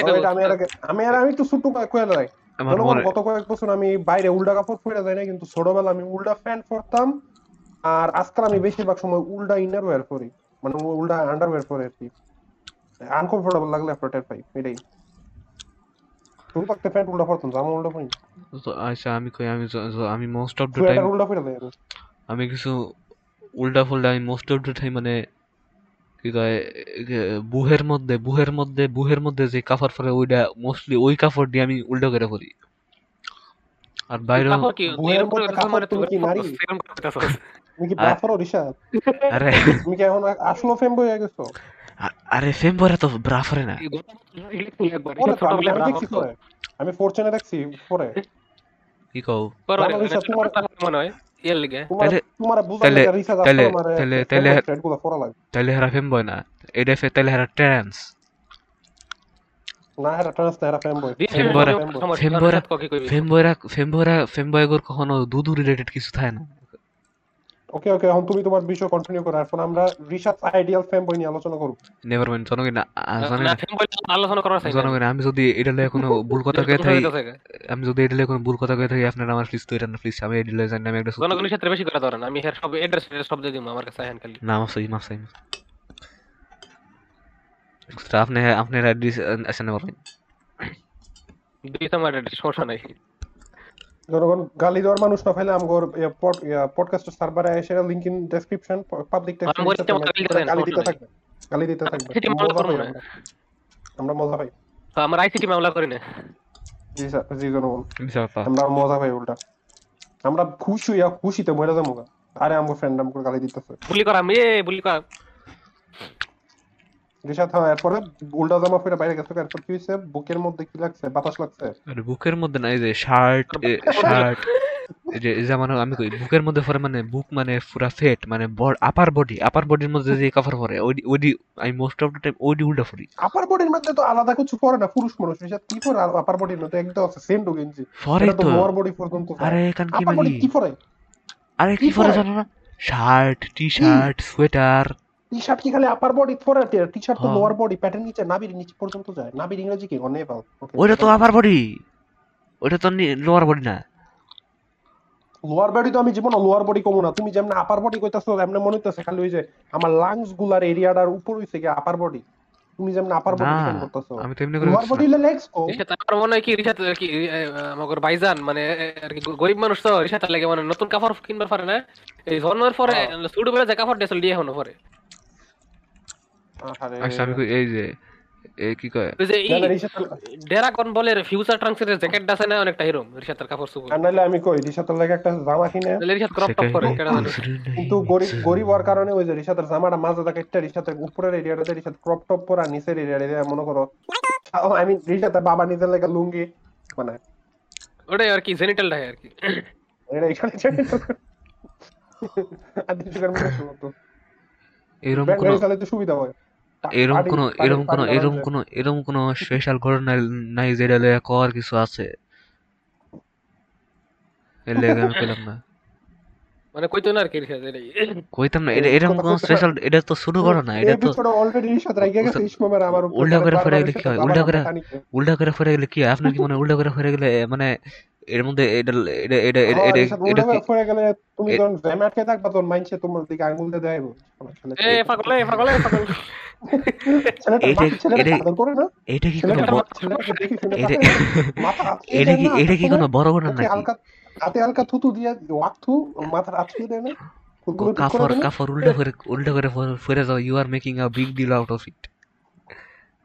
এটা আমি আর আমি একটু ছোট্ট কয়ে মনে গত কয়েক বছর আমি বাইরে উল্টা কাপড় পরে যাই না কিন্তু ছোটবেলা আমি উল্টা প্যান্ট পরতাম। আর আজকাল আমি বেশিরভাগ সময় উল্টা ইনার ওয়্যার পরি। মানে উল্টা আন্ডারওয়্যার পরে আর কি। আনকমফোর্টেবল লাগলে আপনার টের পাই এটাই। তুমি থাকতে প্যান্ট উল্টা পরতাম জামা উল্টা পরি আচ্ছা আমি কই আমি আমি মোস্ট অফ দ্য টাইম উল্টা পরে আমি। কিছু উল্টা ফুল্টা আমি মোস্ট অফ দ্য টাইম মানে কি কয় বুহের মধ্যে বুহের মধ্যে বুহের মধ্যে যে কাপড় পরে ওইটা মোস্টলি ওই কাপড় দিয়ে আমি উল্টো করে পরি। আর বাইরে মধ্যে মানে কাপড় তুমি কি নারী? তুমি কি আর- তুমি কি এখন আসলো ফেম বই গেছো? আরে ফেম পরে তো ব্রা পরে না আমি ফোরচেনে দেখছি পরে। কি কও? মনে হয়, তাহলে- মানে হেরা না। এটা তাহলে হেরা ট্রান্স কখনো দুধ রিলেটেড কিছু থাকে না। ওকে ওকে এখন তুমি তোমার বিষয় কন্টিনিউ করো। এখন আমরা রিসার্চ আইডিয়াল ফেম বই নিয়ে আলোচনা করব। নেভার মাইন্ড জনগণ না আ- না, না ফেম বয়রা আলোচনা করার চাই না। জনগণ আমি যদি এটা লয়ে কোনো ভুল কথা কয়ে থাকি আমি যদি এটা লয়ে কোনো ভুল কথা কয়ে থাকি আপনারা আমার প্লিজ তো এটা না প্লিজ আমি এটা লয়ে জানি আমি একটা জনগণের ক্ষেত্রে বেশি করে ধরেন আমি হের সব এড্রেস সব দিয়ে দিব আমার কাছে আহেন খালি। না মাফ চাই মাফ চাই আপনি আপনার অ্যাড্রেস আছে না বলেন। দিতে আমার address, সমস্যা নাই। জনগণ গালি দেওয়ার মানুষ না ফেলে আমগর পডকাস্ট সার্ভারে এসে লিংক ইন ডেসক্রিপশন পাবলিক আমার গালি দিতে থাকবে। গালি দিতে থাকবে। মনে মজা পাই আমরা। আমরা আইসিটি মামলা করি না। জি স্যার জি জনগণ। আমরা মজা পাই উল্টা। আমরা খুশি হইয়া খুশিতে মরে যাব গা। আরে আমার ফ্রেন্ড আমাকে গালি দিতেছে। বুলি করাম এ বুলি করাম রিসাদ হ্যাঁ এরপরে উল্টা জামা পরে বাইরে গেছে এরপর কি বুকের মধ্যে কি লাগছে? বাতাস লাগছে? আরে বুকের মধ্যে না এই যে শার্ট শার্ট যে মানে আমি কই বুকের মধ্যে পরে মানে বুক মানে পুরা ফেট মানে আপার বডি আপার বডির মধ্যে যে কাপড় পরে ওইডি ওইডি আমি মোস্ট অফ দ্য টাইম ওইডি উল্টা পরি। আপার বডির মধ্যে তো আলাদা কিছু পরে না পুরুষ মানুষ কি পরে আপার বডির মধ্যে? একদম আছে সেম টু গেঞ্জি। পরে তো লোয়ার বডি পর্যন্ত আরে কান কি মারি কি পরে? আরে কি পরে? জানো না? Shirt T shirt sweater T shirt কি খালি আপার বডি পরে টি শার্ট তো হ্যাঁ। লোয়ার বডি প্যাটার্ন নিচে নাবির নিচে পর্যন্ত যায়। নাবির ইংরেজি কি? অনেক ভালো ওইটা তো আপার বডি ওইটা তো লোয়ার বডি না। লোয়ার বডি তো আমি জীবন লোয়ার বডি কমো না। তুমি যেমন আপার বডি কইতাছো এমন মনে হইতাছে খালি ওই যে আমার লাংসগুলার এরিয়াটার উপর হইছে কি আপার বডি তুমি যেমন আপার বডি করতেছো। আমি তো এমনি করে লোয়ার বডি লেগস কো রিসাত আমার মনে হয় কি রিসাত আর কি এ, আমাদের ভাইজান মানে আর কি গরিব মানুষ তো রিসাত লাগে মানে নতুন কাপড় কিনবার পারে না। এই জন্মের পরে শুরু করে যে কাপড় দিয়েছিল দিয়ে হনো পরে। আচ্ছা আমি কই এই যে এই কি কয়? ওই যে বলের ফিউচার ট্রান্সের জ্যাকেট আছে না অনেকটা হিরোম রিসাতের কাপড় আর নাহলে আমি কই রিসাতের লাগে একটা জামা কিনে তাহলে রিসাত ক্রপ টপ করে কেডা জানে। কিন্তু গরিব গরিব হওয়ার কারণে ওই যে রিসাতের জামাটা মাঝে থাকে একটা রিসাতের উপরের এরিয়াটাতে রিসাত ক্রপ টপ পরা নিচের এরিয়াটা মনে করো আমি রিসাতের বাবা নিজের লাগে লুঙ্গি মানে ওটাই আর কি জেনিটাল ঢাই আর কি। এটা এখানে আদিত্যকার মনে হলো তো। এরকম ব্যাংক কোনো গাড়ি সুবিধা হয়। এরকম কোনো এরকম কোনো এরকম কোনো এরকম কোনো স্পেশাল ঘটনা নাই যেটা লইয়া কর কিছু আছে? এর লেগে আমি পেলাম না। মানে কইতো না আর কি এটাই। কইতাম না এটা এরকম কোনো স্পেশাল এটা তো শুরু করো না এটা তো অলরেডি রিশাদ রাইগা গেছে ইসমামের আমার উল্টা করে ফেরে গেলে কি হয়? উল্টা করে উল্টা করে ফেরে গেলে কি হয়? আপনার কি মনে হয় উল্টা করে ফেরে গেলে মানে এর মধ্যে এটা এটা এটা এটা এটা উল্টা করে পড়ে গেলে তুমি যখন জ্যামার খেয়ে থাকবা তখন মাইনসে তোমার দিকে আঙ্গুল দিয়ে দেয় এ পাগল এ পাগল এ পাগল। এটা কি এটা কি এটা কি কোনো বড় ঘটনা নাকি? হালকা হাতে হালকা থুতু দিয়ে ওয়াক থু মাথার আঁচড়িয়ে দেয় না? কাফর কাফর উল্টা করে উল্টা করে ফেরে যাও। You are making a big deal out of it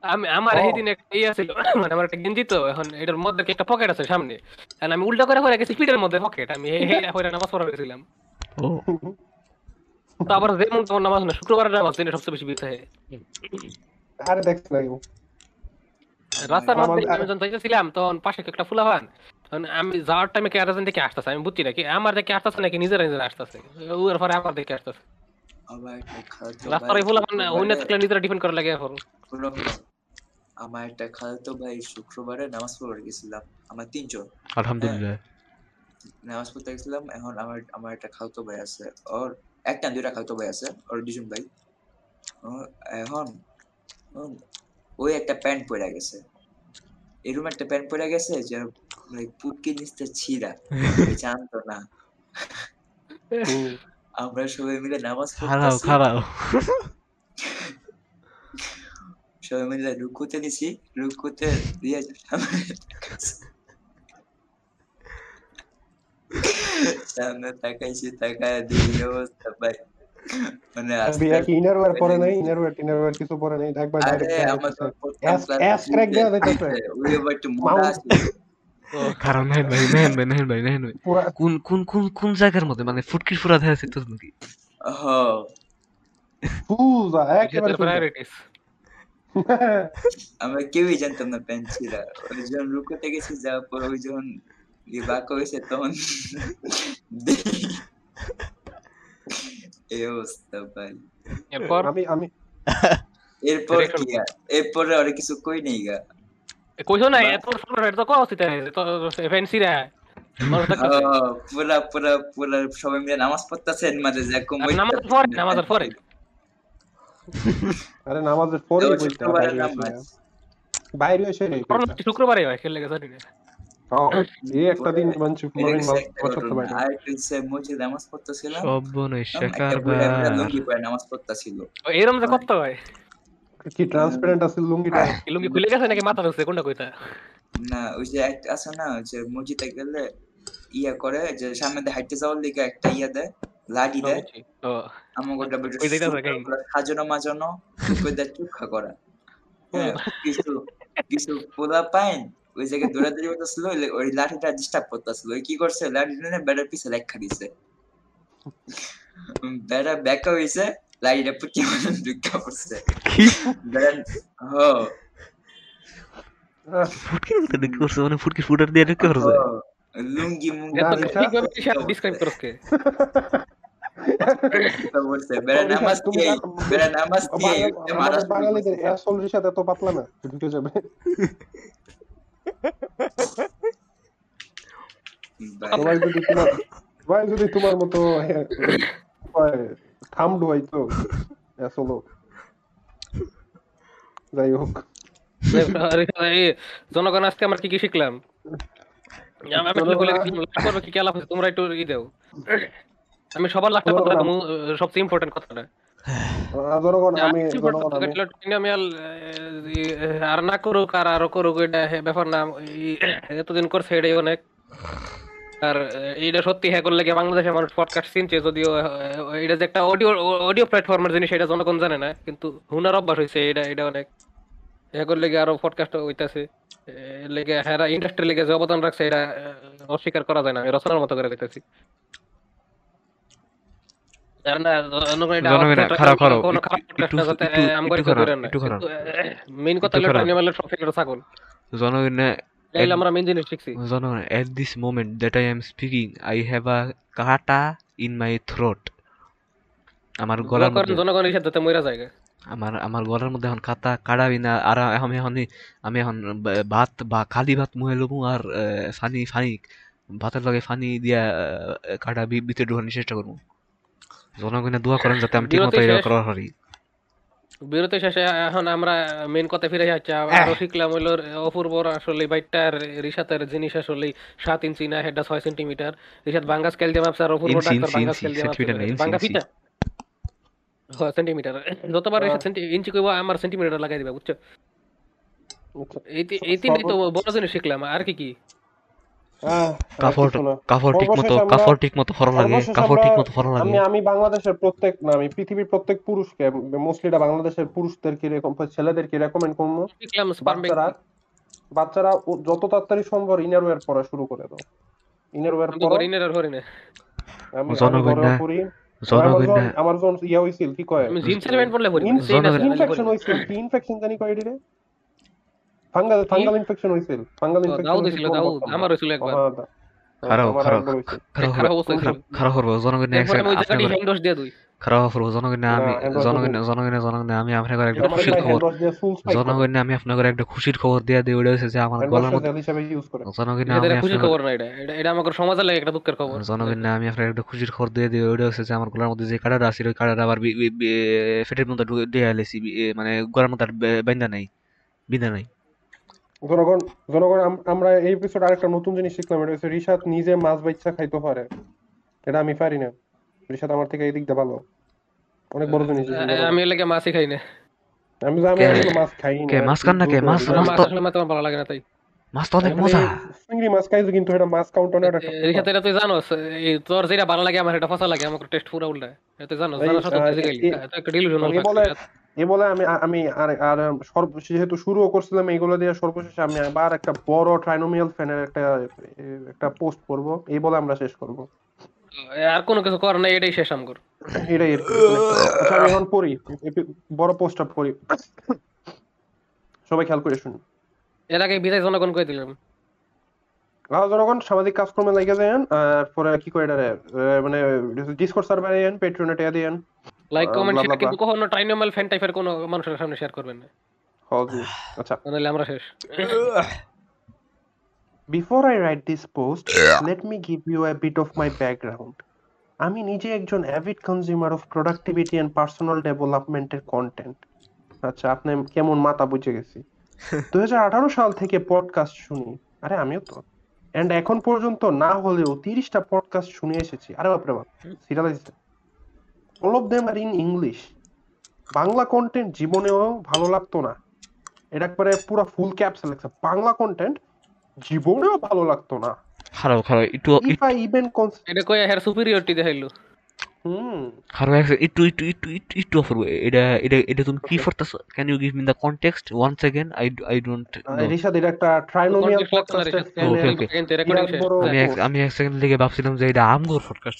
আমি আমার ও। এই দিন একটা ইয়ে ছিল মানে আমার একটা গেঞ্জি তো এখন এটার মধ্যে একটা পকেট আছে সামনে? আর আমি উল্টা করে পরে গেছি পিঠের মধ্যে পকেট আমি এই নামাজ পড়া গেছিলাম। তো আবার যেমন তেমন নামাজ না শুক্রবারের নামাজ দিনে সবচেয়ে বেশি হয়। আরে দেখছ না রাস্তার মধ্যে আমি যখন যাইতেছিলাম তখন পাশে একটা ফুলা পান তখন আমি যাওয়ার টাইমে কে আরেকজন দেখে আসতেছে আমি বুঝছি নাকি আমার দেখে আসতেছে নাকি নিজেরা নিজেরা আসতেছে ওর পরে আমার দেখে আসতেছে। রাস্তার অন্য শুক্রবারে- থাকলে নিজেরা ডিপেন্ড করা লাগে এখন। আমার একটা খালতো ভাই শুক্রবারে নামাজ পড়তে গেছিলাম আমার তিনজন। আলহামদুলিল্লাহ। নামাজ পড়তে গেছিলাম এখন আমার আমার একটা খালতো ভাই আছে ওর একটা দুইটা খালতো ভাই আছে ওর দুজন ভাই। এখন ওই একটা প্যান্ট পরে গেছে। এরকম একটা প্যান্ট পরে গেছে যে like পুটকি নিচতে ছিঁড়া জানতো না। আমরা সবাই মিলে নামাজ খারাও পড়তেছি। খারাও। সবাই মিলে রুকুতে নিছি রুকুতে দিয়ে সামনে তাকাইছি। তাকায় দিই অবস্থা ভাই মানে বিয়া কি ইনারওয়্যার পরে নাই ইনারওয়্যার টিনারওয়্যার কিছু পরে নাই একবার ডাইরেক্ট তো অ্যাস ক্র্যাক দেয়া যাইতেছে ওই আবার একটু মোটা আছে কারণ নেহেন ভাই নেহেন ভাই নেহেন ভাই পুরা কোন কোন কোন কোন জায়গার মধ্যে? মানে ফুটকির ফুরা দেখা যাচ্ছে নাকি? হ ফুজা একেবারে প্রায়োরিটিস আমরা কেউই জানতাম না প্যান্ট ছিঁড়া ওই যখন রুকুতে গেছি যাওয়ার পর ওই যখন ইয়ে বাঁকা হয়েছে তখন এই অবস্থা ভাই। এরপর? আমি আমি এরপর কি আর? এরপরে আর কিছু কই নেই গা। কইছো না এত শুনো এটা তো কওয়া উচিত তো ফ্যান্সি রে পুরা পুরা পুরা সবাই মিলে নামাজ পড়তেছেন মাঝে যে কম আর নামাজের পরে নামাজের পরে। আরে নামাজের পরে বাইরে নামাজ এসে বাইরে রে শুক্রবারে হয় খেলে গেছে একটা দিন মনে হয় একটা নামাজ লুঙ্গি পরে নামাজ পড়তেছিল। এরম যে কত হয়? কি ট্রান্সপারেন্ট আছে লুঙ্গিটা? লুঙ্গি খুলে গেছে নাকি মাথা ঢুকছে? কোনটা কইতা? না ওই যে একটা আছে না যে মসজিদে গেলে ইয়া করে যে সামনে দিয়ে হাঁটতে যাওয়ার লিগে একটা ইয়া দেয়। মাজানো উপরে চুক্ষা করা। হ্যাঁ কিছু কিছু পোলা পাইন ওই জায়গায় দৌড়াদৌড়ি করতেছিল ওই- ওই লাঠিটা ডিস্টার্ব করতেছিল। ওই কি করছে লাঠিটা নিয়ে বেড়ার পিছে লেখা দিছে। বেড়া ব্যাকা হয়েছে লাঠিটা পুটি মানে ঢুকা পড়ছে। বেড়া হ। মানে ফুটার দিয়ে লুঙ্গি মুঙ্গি ডিসক্রাইব করছে? বাঙালিদের করছে। অ্যাসল সাথে এত পাতলা না ঢুকে যাবে। ভাই, সবাই যদি তোমার সবাই যদি তোমার মতো থামড হয়তো অ্যাসল যাই হোক। এই জনগণ আজকে আমরা কি কি শিখলাম? আমি কি কি আলাপ তোমরা একটু ই দাও। আমি সবার লাস্টে কথা বলব, সবচেয়ে ইম্পর্টেন্ট কথাটা। জনগণ আমি জনগণ আমি আর না করুক আর আরও করুক এটা ব্যাপার না। এতদিন করছে এটাই অনেক। আর এটা সত্যি হ্যাঁ করলে বাংলাদেশের মানুষ পডকাস্ট চিনছে? যদিও এটা যে একটা অডিও অডিও প্ল্যাটফর্মের জিনিস এটা জনগণ জানে না। কিন্তু হুনার অভ্যাস হয়েছে এটা এটা অনেক। হ্যাঁ করলে আরও পডকাস্ট হইতাছে? লেগে হ্যাঁ ইন্ডাস্ট্রি লেগে যে অবদান রাখছে এটা অস্বীকার করা যায় না। রচনার মতো করে কইতাছি খারাপ। মেইন কথা হলো জনগণে আমরা মেইন জিনিস শিখছি। কাটা আমার গলার মধ্যে জনগণ হিসেবে মইরা যায় আমার আমার গলার মধ্যে এখন কাটা কাড়াবি না আর আমি এখন আমি এখন ভাত বা খালি ভাত মুহে লবো আর ফানি ফানি ভাতের লগে ফানি দিয়া কাটা ভিতরে ঢুকানোর চেষ্টা করব। জনগণে দোয়া করেন যাতে আমি ঠিক মতো বিরতি এটা করার পারি বিরতি শেষে এখন আমরা মেন কথা ফিরে যাচ্ছি আরও শিখলাম হইল অপূর্বর আসলে বাইটার রিসাতের জিনিস আসলে সাত ইঞ্চি না হেডটা ছয় সেন্টিমিটার রিসাত বাঙ্গা স্কেল দিয়ে মাপছে আর অপূর্ব ইঞ্চি, ডাক্তার ইঞ্চি, বাঙ্গা ইঞ্চি, স্কেল দিয়ে মাপছে বাঙ্গা ফিটা হ্যাঁ সেন্টিমিটার যতবার রিসাত ইঞ্চি কইবো আমার সেন্টিমিটার লাগাই দিবা বুঝছ আচ্ছা। এই তিনটাই তো বড় জিনিস শিখলাম আর কি কি? আহ, আর কাপড় কিছু না। কাপড় ঠিক মতো সর্বশেষ আমরা- কাপড় ঠিক মতো ফরা লাগে সর্বশেষ কাপড় আমরা- ঠিক মতো ফরা লাগে। আমি আমি বাংলাদেশের প্রত্যেক না আমি পৃথিবীর প্রত্যেক পুরুষকে মোস্টলিটা বাংলাদেশের পুরুষদেরকে রেকম ছেলেদেরকে রেকমেন্ড করব। বাচ্চারা বাচ্চারা যত তাড়াতাড়ি সম্ভব ইনারওয়্যার পড়া শুরু করে দাও। ইনারওয়্যার আমি জনগণ আমার যখন- ইয়া হইছিল কি কয়? আমি ইনফেকশন হইছিল কি ইনফেকশন জানি কয় এটিরে ফাঙ্গাল ফাঙ্গাল ইনফেকশন হইছিল ফাঙ্গাল। ইনফেকশন দাউদ ছিল দাউদ আমার হয়েছিল একবার খারাপ, খারাপ। খারাপ খারাপ খারাপ- খারাপ করব জনগণে এরপরে আমি ওই জায়গাটি আপনার হ্যান্ড দিয়ে দুই। খারাপ করব জনগণে আমি না, Android জনগণে তো- জনগণে জনগণে আমি আপনার একটা খুশির খবর জনগণে আমি আপনার একটা খুশির খবর দিয়ে দিই ওটা হচ্ছে যে আমার গলার মধ্যে জনগণে আমি এটা খুশির খবর না এটা। এটা এটা সমাজের লাগে একটা দুঃখের খবর। জনগণে আমি আপনার একটা খুশির খবর দিয়ে দিই ওটা হচ্ছে যে আমার গলার মধ্যে যে কাটাটা আছে ওই কাটাটা আবার বি- বি- বি- ফেটের মধ্যে ঢুকে দিয়ে মানে গলার মধ্যে আর নাই। বিন্দা নাই। জনগণ জনগণ আম- আমরা এই এপিসোড আরেকটা নতুন জিনিস শিখলাম এটা হচ্ছে রিশাদ নিজে মাছ বাচ্চা খাইতে পারে। এটা আমি পারি না। রিশাদ আমার থেকে এই দিকটা ভালো। অনেক বড় জিনিস আমি এর লাগে মাছই খাই না। আমি যে আমি মাছ খাই না। কে? মাছ খান না কে? মাছ- মাছ তো- আসলে মাছ ভালো লাগে না তাই। মাছ তো অনেক মজা। চিংড়ি মাছ খাইছি কিন্তু এটা মাছ কাউন্টার না এটা সাথে এটা তুই জানোস এই তোর যেটা ভালো লাগে আমার এটা ফসা লাগে আমার টেস্ট পুরো উল্টা এটা জানোস আহ, ফিজিক্যালি এ- এটা একটা ডিলিউশনাল বলে এ বলে আমি আমি আর আর সর্ব- যেহেতু শুরুও করছিলাম এইগুলো দিয়ে সর্বশেষে আমি আবার একটা বড় ট্রাইনোমিয়াল ফ্যানের একটা একটা পোস্ট করব। এই বলে আমরা শেষ করব। আর কোনো কিছু করার নাই এটাই শেষ আমগর। এটাই। আচ্ছা আমি এখন পড়ি। বড় পোস্টটা পড়ি সবাই খেয়াল করে শুনি এর আগে বিদায় জনগণ কই দিলাম? আর জনগণ সামাজিক কাজকর্মে লাগে যান আর পরে কি করে মানে ডিসকর্ড সার্ভারে যান পেট্রোনে টিয়া দিয়েন। লাইক কমেন্ট সেটা কিন্তু কখনো ট্রাইনোমাল ফ্যান টাইপের কোনো মানুষের সামনে শেয়ার করবেন না। হজি আচ্ছা। নাহলে আমরা শেষ। Before I write this post, let me give you a bit of my background. আমি নিজে একজন avid consumer of productivity and personal ডেভেলপমেন্টের কন্টেন্ট আচ্ছা আপনি কেমন মাথা বুঝে গেছি। দুই হাজার আঠারো সাল থেকে পডকাস্ট শুনি। আরে আমিও তো। এন্ড এখন পর্যন্ত না হলেও তিরিশটা পডকাস্ট শুনে এসেছি। আরে বাপরে বাপ। Serialize All of them are in English Bangla content জীবনেও ভালো লাগতো না এটা একবারে পুরো ফুল ক্যাপস লেখছে বাংলা কন্টেন্ট জীবনেও ভালো লাগতো না খারাপ খারাপ একটু ইফ আই ইভেন এটা কই হের সুপিরিয়রিটি দেখাইলো হুম খারাপ একটু একটু একটু একটু একটু অফার এটা এটা এটা তুমি কি করতেছো can you give me the context once again I I don't know Rishad এটা একটা ট্রাইনোমিয়াল Context লাগতো না পডকাস্টের রিসার্চ। Okay, okay. কিন্তু রেকর্ডিং শেষ বড়- আমি এক- আমি এক সেকেন্ড লেগে ভাবছিলাম যে এটা আমগোর podcast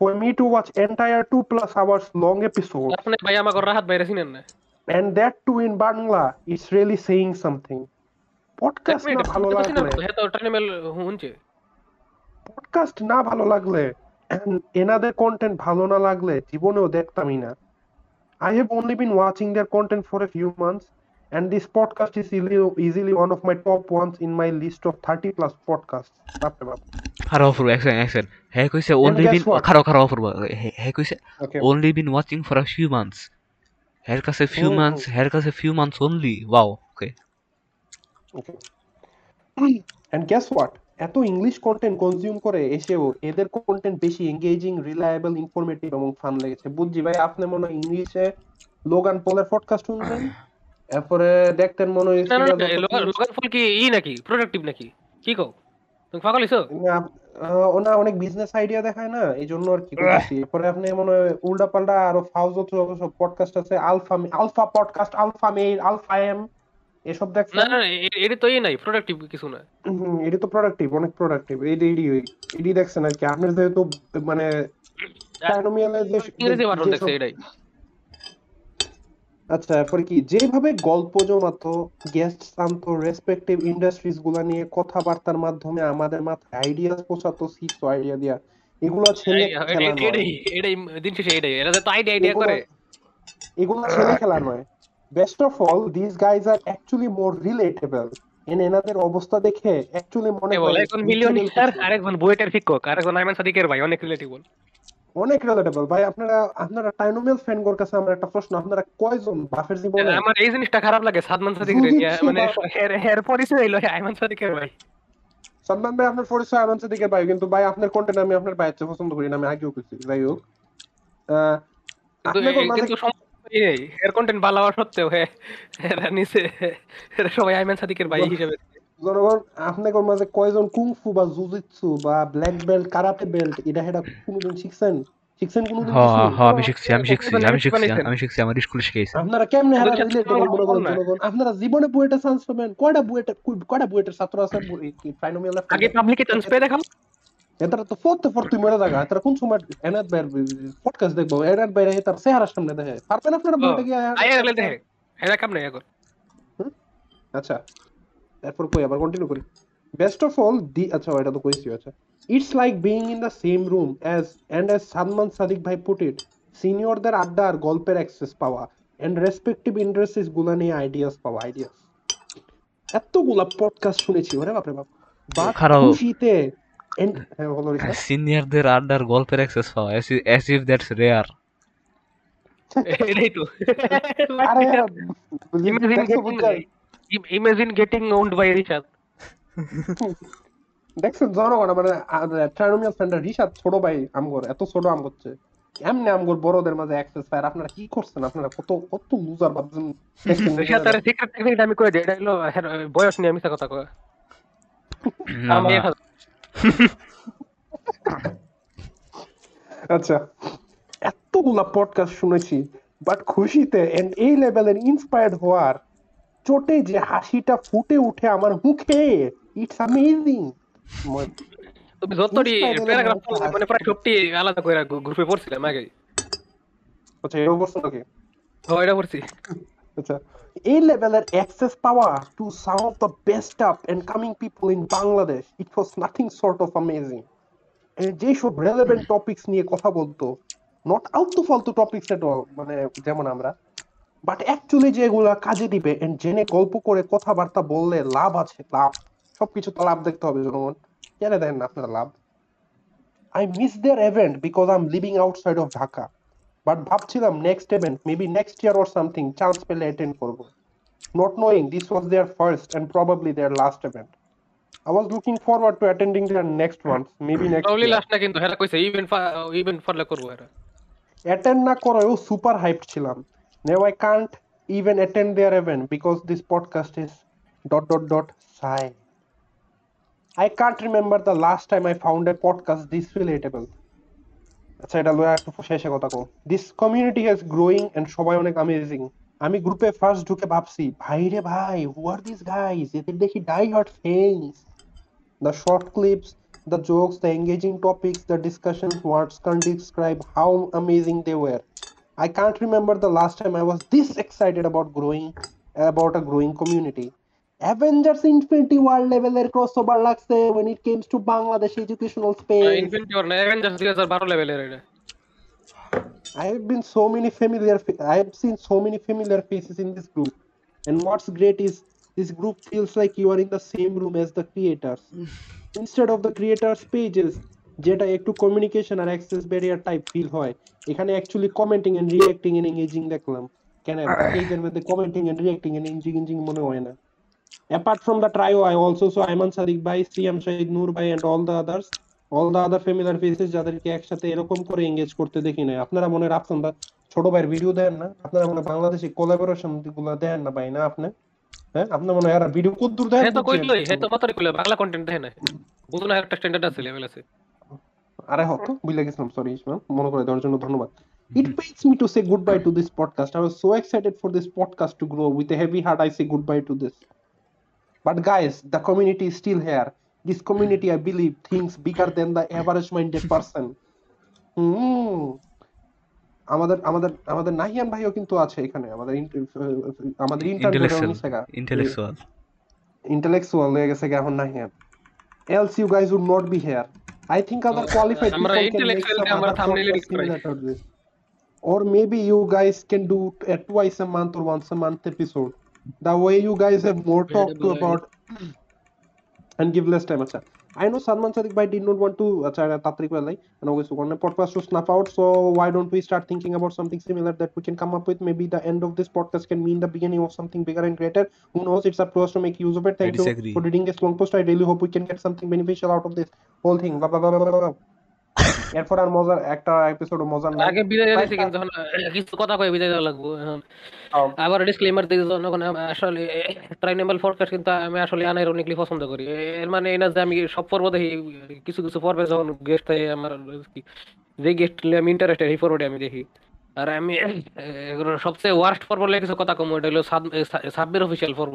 For me to watch entire two plus hours long episodes আপনি ভাই আমাকে রাহাত বাইরে চিনেন না? And that too in Bangla is really saying something. Podcast না ভালো লাগলে তো ট্রাইনোমাল শুনছে। পডকাস্ট না ভালো লাগলে এনাদের কন্টেন্ট ভালো না লাগলে জীবনেও দেখতামই না। I have only been watching their content for a few months this podcast is easily one of my top ones in my list of thirty plus podcast বাপরে বাপ খারাপ অফার এক সেকেন্ড এক হ্যাঁ কইছে only guess been খারাপ খারাপ offer হ্যাঁ কইছে ওকে only been watching for a few months. হের কাছে few হুম, months হের কাছে few months only. Wow okay. Okay and guess what এত ইংলিশ কন্টেন্ট কনজিউম করে এসেও এদের কন্টেন্ট বেশি এঙ্গেজিং রিলায়েবল ইনফরমেটিভ এবং ফান লেগেছে। বুঝছি ভাই আপনি মনে হয় ইংলিশে লোগান পলের পডকাস্ট শুনছেন? এরপরে দেখতেন মনে হয় না না লোগান ফুল কি ই নাকি? প্রোডাক্টিভ নাকি? কি কও? তুমি পাগল হইছো? ওনা অনেক বিজনেস আইডিয়া দেখায় না? এই জন্য আর কি করতেছি। এরপরে আপনি মনে হয় উল্টা পাল্টা আরও ফাউজ সব পডকাস্ট আছে alpha alpha podcast alpha male alpha M এসব না দেখছেন? না এ- এটা তো এই নাই প্রোডাক্টিভ কিছু না। এটি তো প্রোডাক্টিভ অনেক প্রোডাক্টিভ এডি এডি এডি দেখছেন আর কি। আপনার যেহেতু মানে ট্রাইনোমিয়ালের যে ইংরেজি যেসব- দেখছে এটাই। আচ্ছা এরপরে কি? যেভাবে গল্প জমাতো গেস্ট আনতো রেসপেক্টিভ ইন্ডাস্ট্রিজগুলা নিয়ে কথাবার্তার মাধ্যমে আমাদের মাথায় আইডিয়া পৌঁছাতো সিক্স আইডিয়া দিয়া এগুলো ছেলে খেলা এটাই- দিন শেষে এটাই এরা তো আইডিয়া আইডিয়া করে। এগুলো ছেলে খেলা নয়। Best of all this guys are actually more relatable N এনাদের অবস্থা দেখে অ্যাকচুয়ালি মনে হয় একজন মিলিয়নিয়ার কিছু। আরেকজন বুয়েটের শিক্ষক আরেকজন আইমান সাদিকের ভাই অনেক রিলেটেবল অনেক রিলেটেবল ভাই আপনারা আপনারা টাইনোমিয়াল ফ্যানগোর কাছে আমার একটা প্রশ্ন আপনারা কয়জন বাফের জীবনে আমার এই জিনিসটা খারাপ লাগে সাদমান সাদিকের যদি ইয়া, মানে এর এর পরিচয় হইল আইমান সাদিকের ভাই। সলমান ভাই আপনার পরিচয় আমার দিকে ভাই কিন্তু ভাই আপনার কন্টেন্ট আমি আপনার বাইরে পছন্দ করি না আমি আগেও করছি যাই হোক। কিন্তু এই, এর কন্টেন্ট ভালো হওয়া সত্ত্বেও হে এরা নিচে এরা সবাই আইমান সাদিকের ভাই হিসেবে জনগণ আপনাদের মাঝে কয়জন কুংফু বা জুজিৎসু বা ব্ল্যাক বেল্ট কারাতে বেল্ট এটা হেটা কোনোদিন শিখছেন? শিখছেন কোনোদিন হ কিছু? হ আমি শিখছি আমি শিখছি আমি শিখছি আমি শিখছি আমার স্কুলে শিখাইছে। আপনারা কেমনে হারা আমার মনে করেন না। জনগণ আপনারা জীবনে বুয়েটে চান্স পাবেন। কয়টা বুয়েটে কয়টা বুয়েটের ছাত্র আছে? ট্রাইনোমিয়াল আগে পাবলিকে চান্স পেয়ে দেখাও। এটারা তো ফোর্থে ফোর্থ মরে জায়গা এটারা কোন সময় এনাদ ভাইয়ের পডকাস্ট দেখব? এনাদ ভাইয়ের তার চেহারার সামনে দেখে। পারবেন আপনারা বুয়েটে গিয়ে গেলে দেখে। এরা কাম নাই এখন আচ্ছা। তারপর কই আবার কন্টিনিউ করি। বেস্ট অফ অল দি আচ্ছা এটা তো কইছি আচ্ছা। It's like being in the same room as and as Salman Sadiq ভাই পুট ইট সিনিয়রদের আড্ডা আর গল্পের অ্যাক্সেস পাওয়া এন্ড রেসপেক্টিভ ইন্টারেস্টিসগুলা নিয়ে আইডিয়াস পাওয়া আইডিয়াস এতগুলা পডকাস্ট শুনেছি ওরে বাপরে বাপ। বা খারাপ। খুশিতে। সিনিয়রদের আড্ডার গল্পের অ্যাক্সেস পাওয়া অ্যাজ ইফ দ্যাটস রেয়ার এটাই তো। আরে imagine getting owned by Rishad দেখছেন জনগণ মানে ট্রাইনোমিয়াল সেন্টার রিশাদ ছোট ভাই আমগর এত ছোট আম করছে। এমনি আমগর বড়দের মাঝে অ্যাক্সেস পায়? আপনারা কি করছেন? আপনারা কত কত লুজার ভাবছেন? রিশাদ তার সিক্রেট টেকনিকটা আমি কই দিই এটা হলো হের বয়স নিয়ে মিছা কথা কয়। আমি আচ্ছা এতগুলা পডকাস্ট শুনেছি বাট খুশিতে এন্ড এই লেভেলের ইন্সপায়ার্ড হওয়ার চোটে যে হাসিটা ফুটে উঠে আমার মুখে ইটস অ্যামেজিং তুমি যতটি প্যারাগ্রাফ মানে প্রায় সবটি আলাদা করে গ্রুপে পড়ছিলাম আগে। আচ্ছা এরকম প্রশ্ন নাকি ও এটা পড়ছি। আচ্ছা এই লেভেলের অ্যাক্সেস পাওয়া to some of the best up and coming people in Bangladesh it was nothing sort of amazing যেসব রেলেভেন্ট টপিকস নিয়ে কথা বলতো নট আলতু ফালতু টপিকস এট অল মানে যেমন আমরা বাট অ্যাকচুয়ালি যেগুলা কাজে দিবে এন্ড জেনে গল্প করে কথাবার্তা বললে লাভ আছে লাভ। সবকিছু তো লাভ দেখতে হবে জনগণ। কেন দেন না আপনারা লাভ? I miss their event because I am living outside of Dhaka but ভাবছিলাম next event maybe next year or something chance পেলে অ্যাটেন্ড করব। Not knowing this was their first and probably their last event I was looking forward to attending their next ones maybe next probably last না কিন্তু হেরা কইছে event event ফরলে করব এরা। Attend না করেও super hyped ছিলাম। নেও I can't even attend their event because this podcast is dot dot dot Sai I can't remember the last time I found a podcast this relatable আচ্ছা এটা লয়া একটু শেষে কথা কো this community has growing and সবাই অনেক amazing আমি গ্রুপে ফার্স্ট ঢুকে ভাবছি ভাই রে ভাই হু আর দিস গাইস এদের দেখি die hard fans The short clips, the jokes, the engaging topics, the discussions, words can't describe how amazing they were. I can't remember the last time I was this excited about growing, about a growing community. Avengers Infinity War level এর crossover লাগছে when it comes to Bangladesh educational space. Infinity or না Avengers 2012 লেভেলের এটা I have been so many familiar, fa- I have seen so many familiar faces in this group. And what's great is this group feels like you are in the same room as the creators. Instead of the creators pages, যেটা একটু communication আর access barrier type feel হয় এখানে actually commenting and reacting and engaging দেখলাম। কেন? পেজের মধ্যে commenting and reacting and engaging মনে হয় না। Apart from the trio i also saw ayman sadiq bhai সিয়াম শাহিদ নূর ভাই and all the others all the other familiar faces যাদেরকে একসাথে এরকম করে এঙ্গেজ করতে দেখি নাই। আপনারা মনে রাখছেন বা ছোট ভাইয়ের ভিডিও দেন না? আপনারা মনে হয় বাংলাদেশি কোলাবোরেশনগুলো দেন না ভাই না আপনি? হ্যাঁ? আপনার মনে হয় ভিডিও কত দূর দেন হে তো কইলই হে তো মাত্রই কইলো বাংলা কন্টেন্ট দেখে না বুঝো না একটা স্ট্যান্ডার্ড আছে লেভেল আছে। আরে হতো বুঝলে গেছিলাম সরি মনে করে দেওয়ার জন্য ধন্যবাদ It pains me to say goodbye to this podcast. I was so excited for this podcast to grow. With a heavy heart, I say goodbye to this. But guys, the community is still here. This community, I believe, thinks bigger than the average-minded person. Hmm. আমাদের আমাদের আমাদের নাহিয়ান ভাইও কিন্তু আছে এখানে আমাদের আমাদের internet intellectual হয়ে গেছে এখন Nahiyan else you guys would not be here I think other qualified people can make some other this. Or maybe you guys can do a twice a month or once a month episode. The way you guys have more talk to about and give less time. Achha. I know Salman Sadiq Bhai did not want to acha Tatrik Velai and always one podcast to snap out so why don't we start thinking about something similar that we can come up with? Maybe the end of this podcast can mean the beginning of something bigger and greater. Who knows? It's up to us to make use of it. Thank you for reading this long post. I really hope we can get something beneficial out of this whole thing. Blah, blah, blah, blah, blah, blah. এরপর আর মজার একটা episode মজার নাই। আগে বিদায় দিয়েছি কিন্তু কিছু কথা কয়ে বিদায় দেওয়া লাগবো এখন। আবার ডিসক্লেমার দিয়ে জনগণ আসলে ট্রাইনেবল ফরকাস্ট কিন্তু আমি আসলে আনাইরনিকলি পছন্দ করি। এর মানে এই না যে আমি সব পর্ব দেখি কিছু কিছু পর্বে যখন গেস্ট থাকে আমার যে গেস্ট আমি ইন্টারেস্টেড এই পর্বটি আমি দেখি। আর আমি সবচেয়ে ওয়ার্স্ট পর্ব লেগে কিছু কথা কম এটা হলো সাব্বির অফিসিয়াল পর্ব।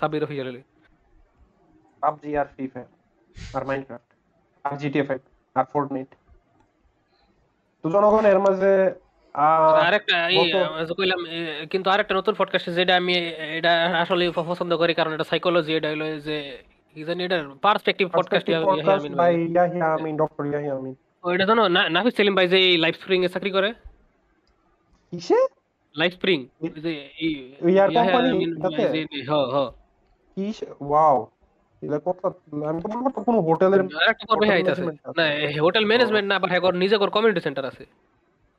সাবির অফিসিয়ালি পাবজি আর ফ্রি ফায়ার আর মাইনক্রাফট আর জিটিএ ফাইভ আর ফোর্টনাইট তো জনগণ এর মাঝে আরেকটা কইলাম কিন্তু আরেকটা নতুন পডকাস্ট যেটা আমি এটা আসলে পছন্দ করি কারণ এটা সাইকোলজি এটা হলো যে কি জানি এটা perspective podcast Dr. Yahya Amin. ওইটা জানো নাফিস সেলিম ভাই যে লাইফ স্প্রিং এ চাকরি করে? কিসে? লাইফ স্প্রিং যে এই ওই আর ইয়াহিয়া company কিসে ওয়াও এটা কথা আমি তো করতো কোনো হোটেলের আরেকটা পর্বে hotel আছে। না হোটেল ম্যানেজমেন্ট না বাট হ্যাঁ নিজে করে কমিউনিটি সেন্টার আছে।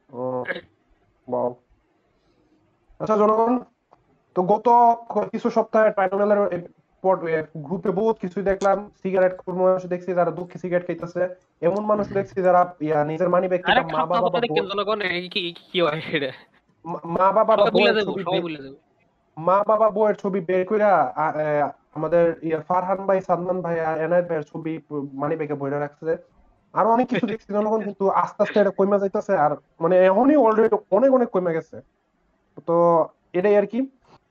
ওয়াও আচ্ছা জনগণ তো গত কিছু সপ্তাহে গ্রুপে বহুত কিছু দেখলাম। সিগারেট মানুষ দেখছি যারা দুঃখে সিগারেট খাইতেছে। এমন মানুষ দেখছি যারা ইয়া নিজের মানি ব্যাগ থেকে মা বাবা জনগণ কি কি হয় মা- বাবা সবাই যাব সবাই বের- যাব। মা বাবা বউয়ের ছবি বের কইরা আমাদের ফারহান ভাই সাদমান ভাই আর এনায়েত ভাইয়ের ছবি মানি ব্যাগে বইরা রাখছে। আর অনেক কিছু দেখছি জনগণ কিন্তু আস্তে আস্তে এটা কইমা যাইতেছে আর মানে এখনই অলরেডি অনেক অনেক কইমা গেছে। তো এটাই আর কি।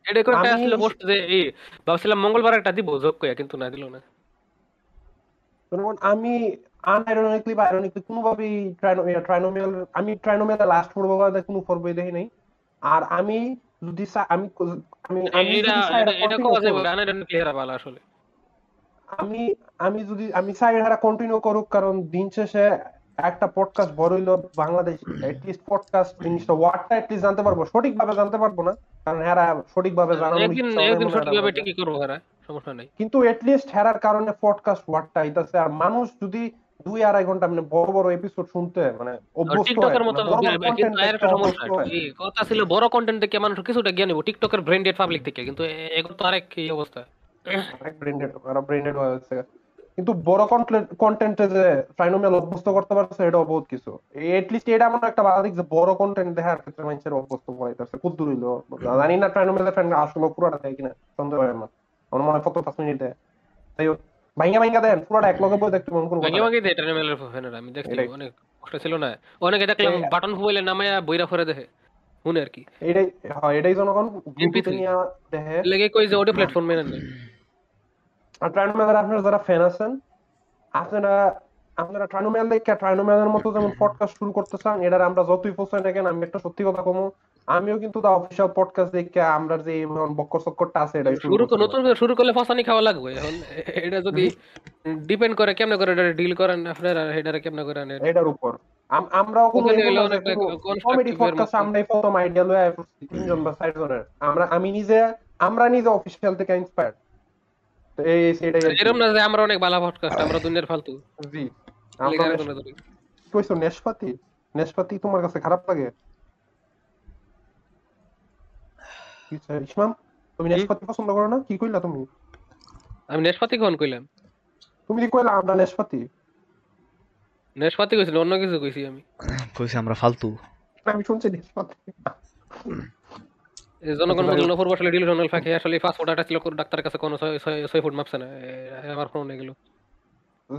এটা করে আসলে পোস্ট যে এই ভাবছিলাম মঙ্গলবার একটা দিব যোগ কইয়া কিন্তু না দিল না। জনগণ আমি আনআইরনিকলি বা আইরনিকলি কোনোভাবেই ট্রাইনোমিয়াল আমি ট্রাইনোমিয়াল লাস্ট পড়ব বা কোনো পর্বই দেখি নাই। আর আমি যদি আমি যদি আসলে? আমি আমি যদি আমি চাই কন্টিনিউ করুক কারণ দিন শেষে একটা পডকাস্ট বড় হইল বাংলাদেশ এটলিস্ট পডকাস্ট জিনিসটা ওয়ার্ডটা এটলিস্ট জানতে পারব। সঠিকভাবে জানতে পারব না কারণ এরা সঠিকভাবে জানানো একদিন একদিন সঠিকভাবে ঠিকই করব এরা সমস্যা নাই। কিন্তু এটলিস্ট হেরার কারণে পডকাস্ট ওয়ার্ডটা আইতাছে আর মানুষ যদি দুই আড়াই ঘণ্টা মানে বড় বড় এপিসোড শুনতে মানে টিকটকের মতো মানে সমস্যা। কথা ছিল বড় কন্টেন্ট দেখে মানুষ কিছুটা জ্ঞান নেব টিকটকের ব্র্যান্ডেড পাবলিক থেকে। কিন্তু এ- এগুলো তো আরেক এই অবস্থা? অনেক ব্র্যান্ডেড আরও ব্র্যান্ডেড হয়ে যাচ্ছে। কিন্তু বড় কন্টেন্টে যে ট্রাইনোমিয়াল অভ্যস্ত করতে পারছে এটাও বহুত কিছু। এটলিস্ট এটা এমন একটা দিক যে বড় কন্টেন্ট দেখার ক্ষেত্রে মানুষের অভ্যস্ত করাইতেছে কুদ্দুর হইল। জানি না ট্রাইনোমিয়ালের ফ্রেন্ড আসলে পুরোটা দেয় কিনা সন্দেহ হয় আমার। আমার মনে হয় পাঁচ মিনিটে তাই দেন পুরোটা এক লগে বই দেখতে মন ফ্যানেরা আমি দেখছি। অনেক কষ্ট ছিল না। অনেকে দেখলাম বাটন নামায়া বইরা ফরে দেখে শুনে আর কি। এটাই হয় এটাই জনগণ গ্রুপে MP3 নিয়ে দেখে। লেগে কই যে প্ল্যাটফর্ম মেনে নেই আর ট্রাইনোমিয়ালের আপনারা যারা ফ্যান আছেন আপনারা আপনারা ট্রাইনোমিয়াল দেখে মতো যেমন পডকাস্ট শুরু করতে চান এটার আমরা যতই পৌঁছাই না কেন আমি একটা সত্যি কথা কমু আমিও কিন্তু দা অফিসিয়াল পডকাস্ট দেখে আমরা যে এখন বক্কর চক্করটা আছে এটাই শুরু করতে নতুন করে শুরু করলে ফাসানি খাওয়া লাগবে। এখন এটা যদি ডিপেন্ড করে কেমনে করে এটা ডিল করেন আপনারা এটা কেমনে করে আনেন? এটার উপর। আম- আমরাও কোনো কমেডি পডকাস্ট। আমরাই প্রথম আইডিয়া লয়ে তিনজন বা চারজনের। আমরা আমি নিজে আমরা নিজে অফিসিয়াল থেকে ইন্সপায়ার্ড তো এই সেটাই এরকম না যে আমরা অনেক বালা পডকাস্ট আমরা দুনিয়ার ফালতু। জি আমরা। কইছো নেশপাতি? নেশপাতি তোমার কাছে খারাপ লাগে কি চাই? ইসমাম তুমি নেশপাতি পছন্দ করো না? কি কইলা তুমি? আমি নেশপাতি কখন কইলাম? তুমি কি কইলা আমরা নেশপাতি। নেশপাতি কইছিল অন্য কিছু কইছি আমি। কইছে আমরা ফালতু। আমি শুনছি নেশপাতি। জনগণ যাই নফর বসলে ডিলিশনাল ফাঁকি। আসলে পাসপোর্ট আটা ছিল কোন কাছে কোনো ছয়- ফুট মাপছে না। আমার ফোন গেল।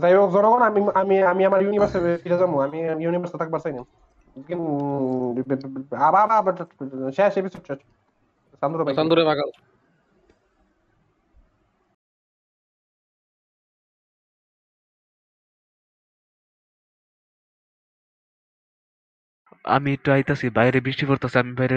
যাই হোক জনগণ আমি আমি আমি আমার ইউনিভার্সে ফিরে যাব। আমি ইউনিভার্সে থাকবার চাই না। আবার আবার শেষ এপিসোড শেষ। আমি একটু আইতাছি বাইরে বৃষ্টি পড়তেছে আমি বাইরে